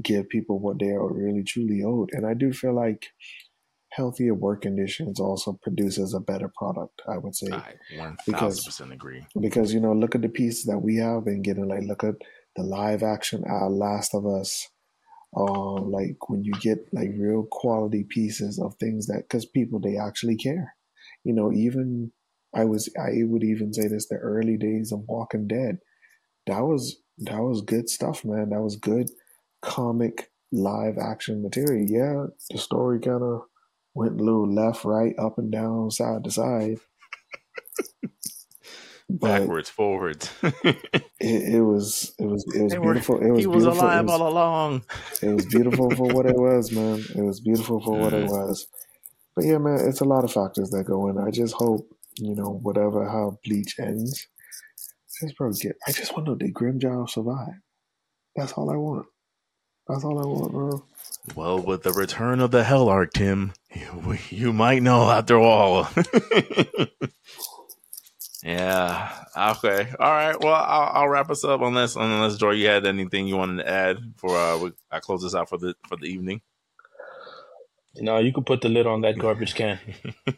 give people what they are really truly owed? And I do feel like healthier work conditions also produces a better product. I would say, I one thousand percent agree. Because you know, look at the pieces that we have been getting. Like, look at the live action uh, Last of Us. Um, like when you get like real quality pieces of things that because people they actually care. You know, even I was I would even say this the early days of Walking Dead. That was that was good stuff, man. That was good comic live action material. Yeah, the story kind of went a little left, right, up and down, side to side. (laughs) Backwards, forwards. (laughs) it, it, was it was it was they beautiful. Were, it was he was beautiful. alive was, all along. it was beautiful for what it was, man. It was beautiful for what it was. But yeah, man, it's a lot of factors that go in. I just hope, you know, whatever how Bleach ends, just bro get I just want to know did Grimmjow survive? That's all I want. That's all I want, bro. Well, with the return of the Hell Arc, Tim, you, you might know after all. (laughs) yeah. Okay. All right. Well, I'll, I'll, wrap us up unless unless Joy, you had anything you wanted to add for uh, we, I close this out for the for the evening. No, you can put the lid on that garbage can. (laughs)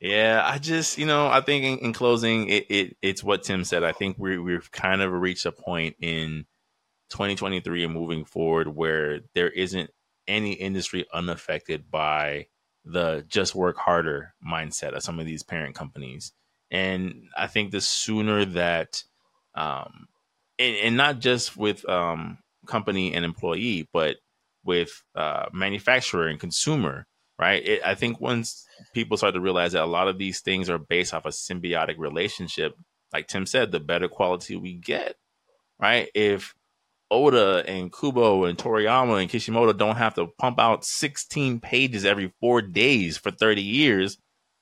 yeah, I just you know I think in, in closing it, it it's what Tim said. I think we we've kind of reached a point in 2023 and moving forward where there isn't any industry unaffected by the just work harder mindset of some of these parent companies. And I think the sooner that, um, and, and not just with um, company and employee, but with uh, manufacturer and consumer, right? It, I think once people start to realize that a lot of these things are based off a symbiotic relationship, like Tim said, the better quality we get, right? If Oda and Kubo and Toriyama and Kishimoto don't have to pump out 16 pages every four days for 30 years,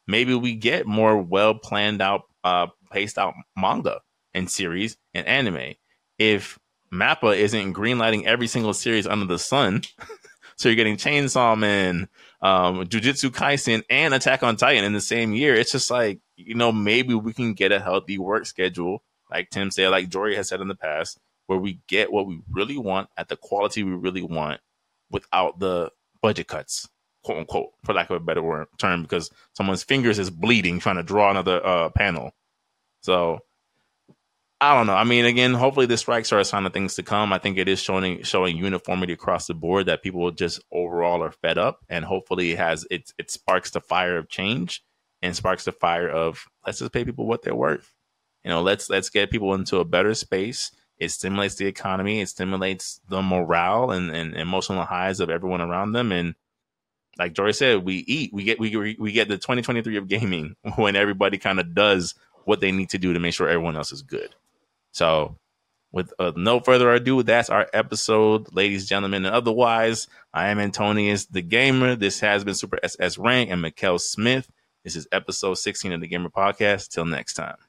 maybe we get more well planned out, uh, paced out manga and series and anime. If Mappa isn't greenlighting every single series under the sun, (laughs) so you're getting Chainsaw Man, um, Jujutsu Kaisen, and Attack on Titan in the same year, it's just like, you know, maybe we can get a healthy work schedule, like Tim said, like Jory has said in the past where we get what we really want at the quality we really want without the budget cuts, quote unquote, for lack of a better word, term, because someone's fingers is bleeding trying to draw another uh, panel. So I don't know. I mean, again, hopefully the strikes are a sign of things to come. I think it is showing showing uniformity across the board that people just overall are fed up, and hopefully it has it it sparks the fire of change and sparks the fire of let's just pay people what they're worth. You know, let's let's get people into a better space it stimulates the economy. It stimulates the morale and, and emotional highs of everyone around them. And like Jory said, we eat, we get, we we get the 2023 of gaming (laughs) when everybody kind of does what they need to do to make sure everyone else is good. So, with uh, no further ado, that's our episode, ladies, and gentlemen, and otherwise. I am Antonius the Gamer. This has been Super SSS Rank and Mykale Smith. This is episode 16 of Da Gamer Podcast. Till next time.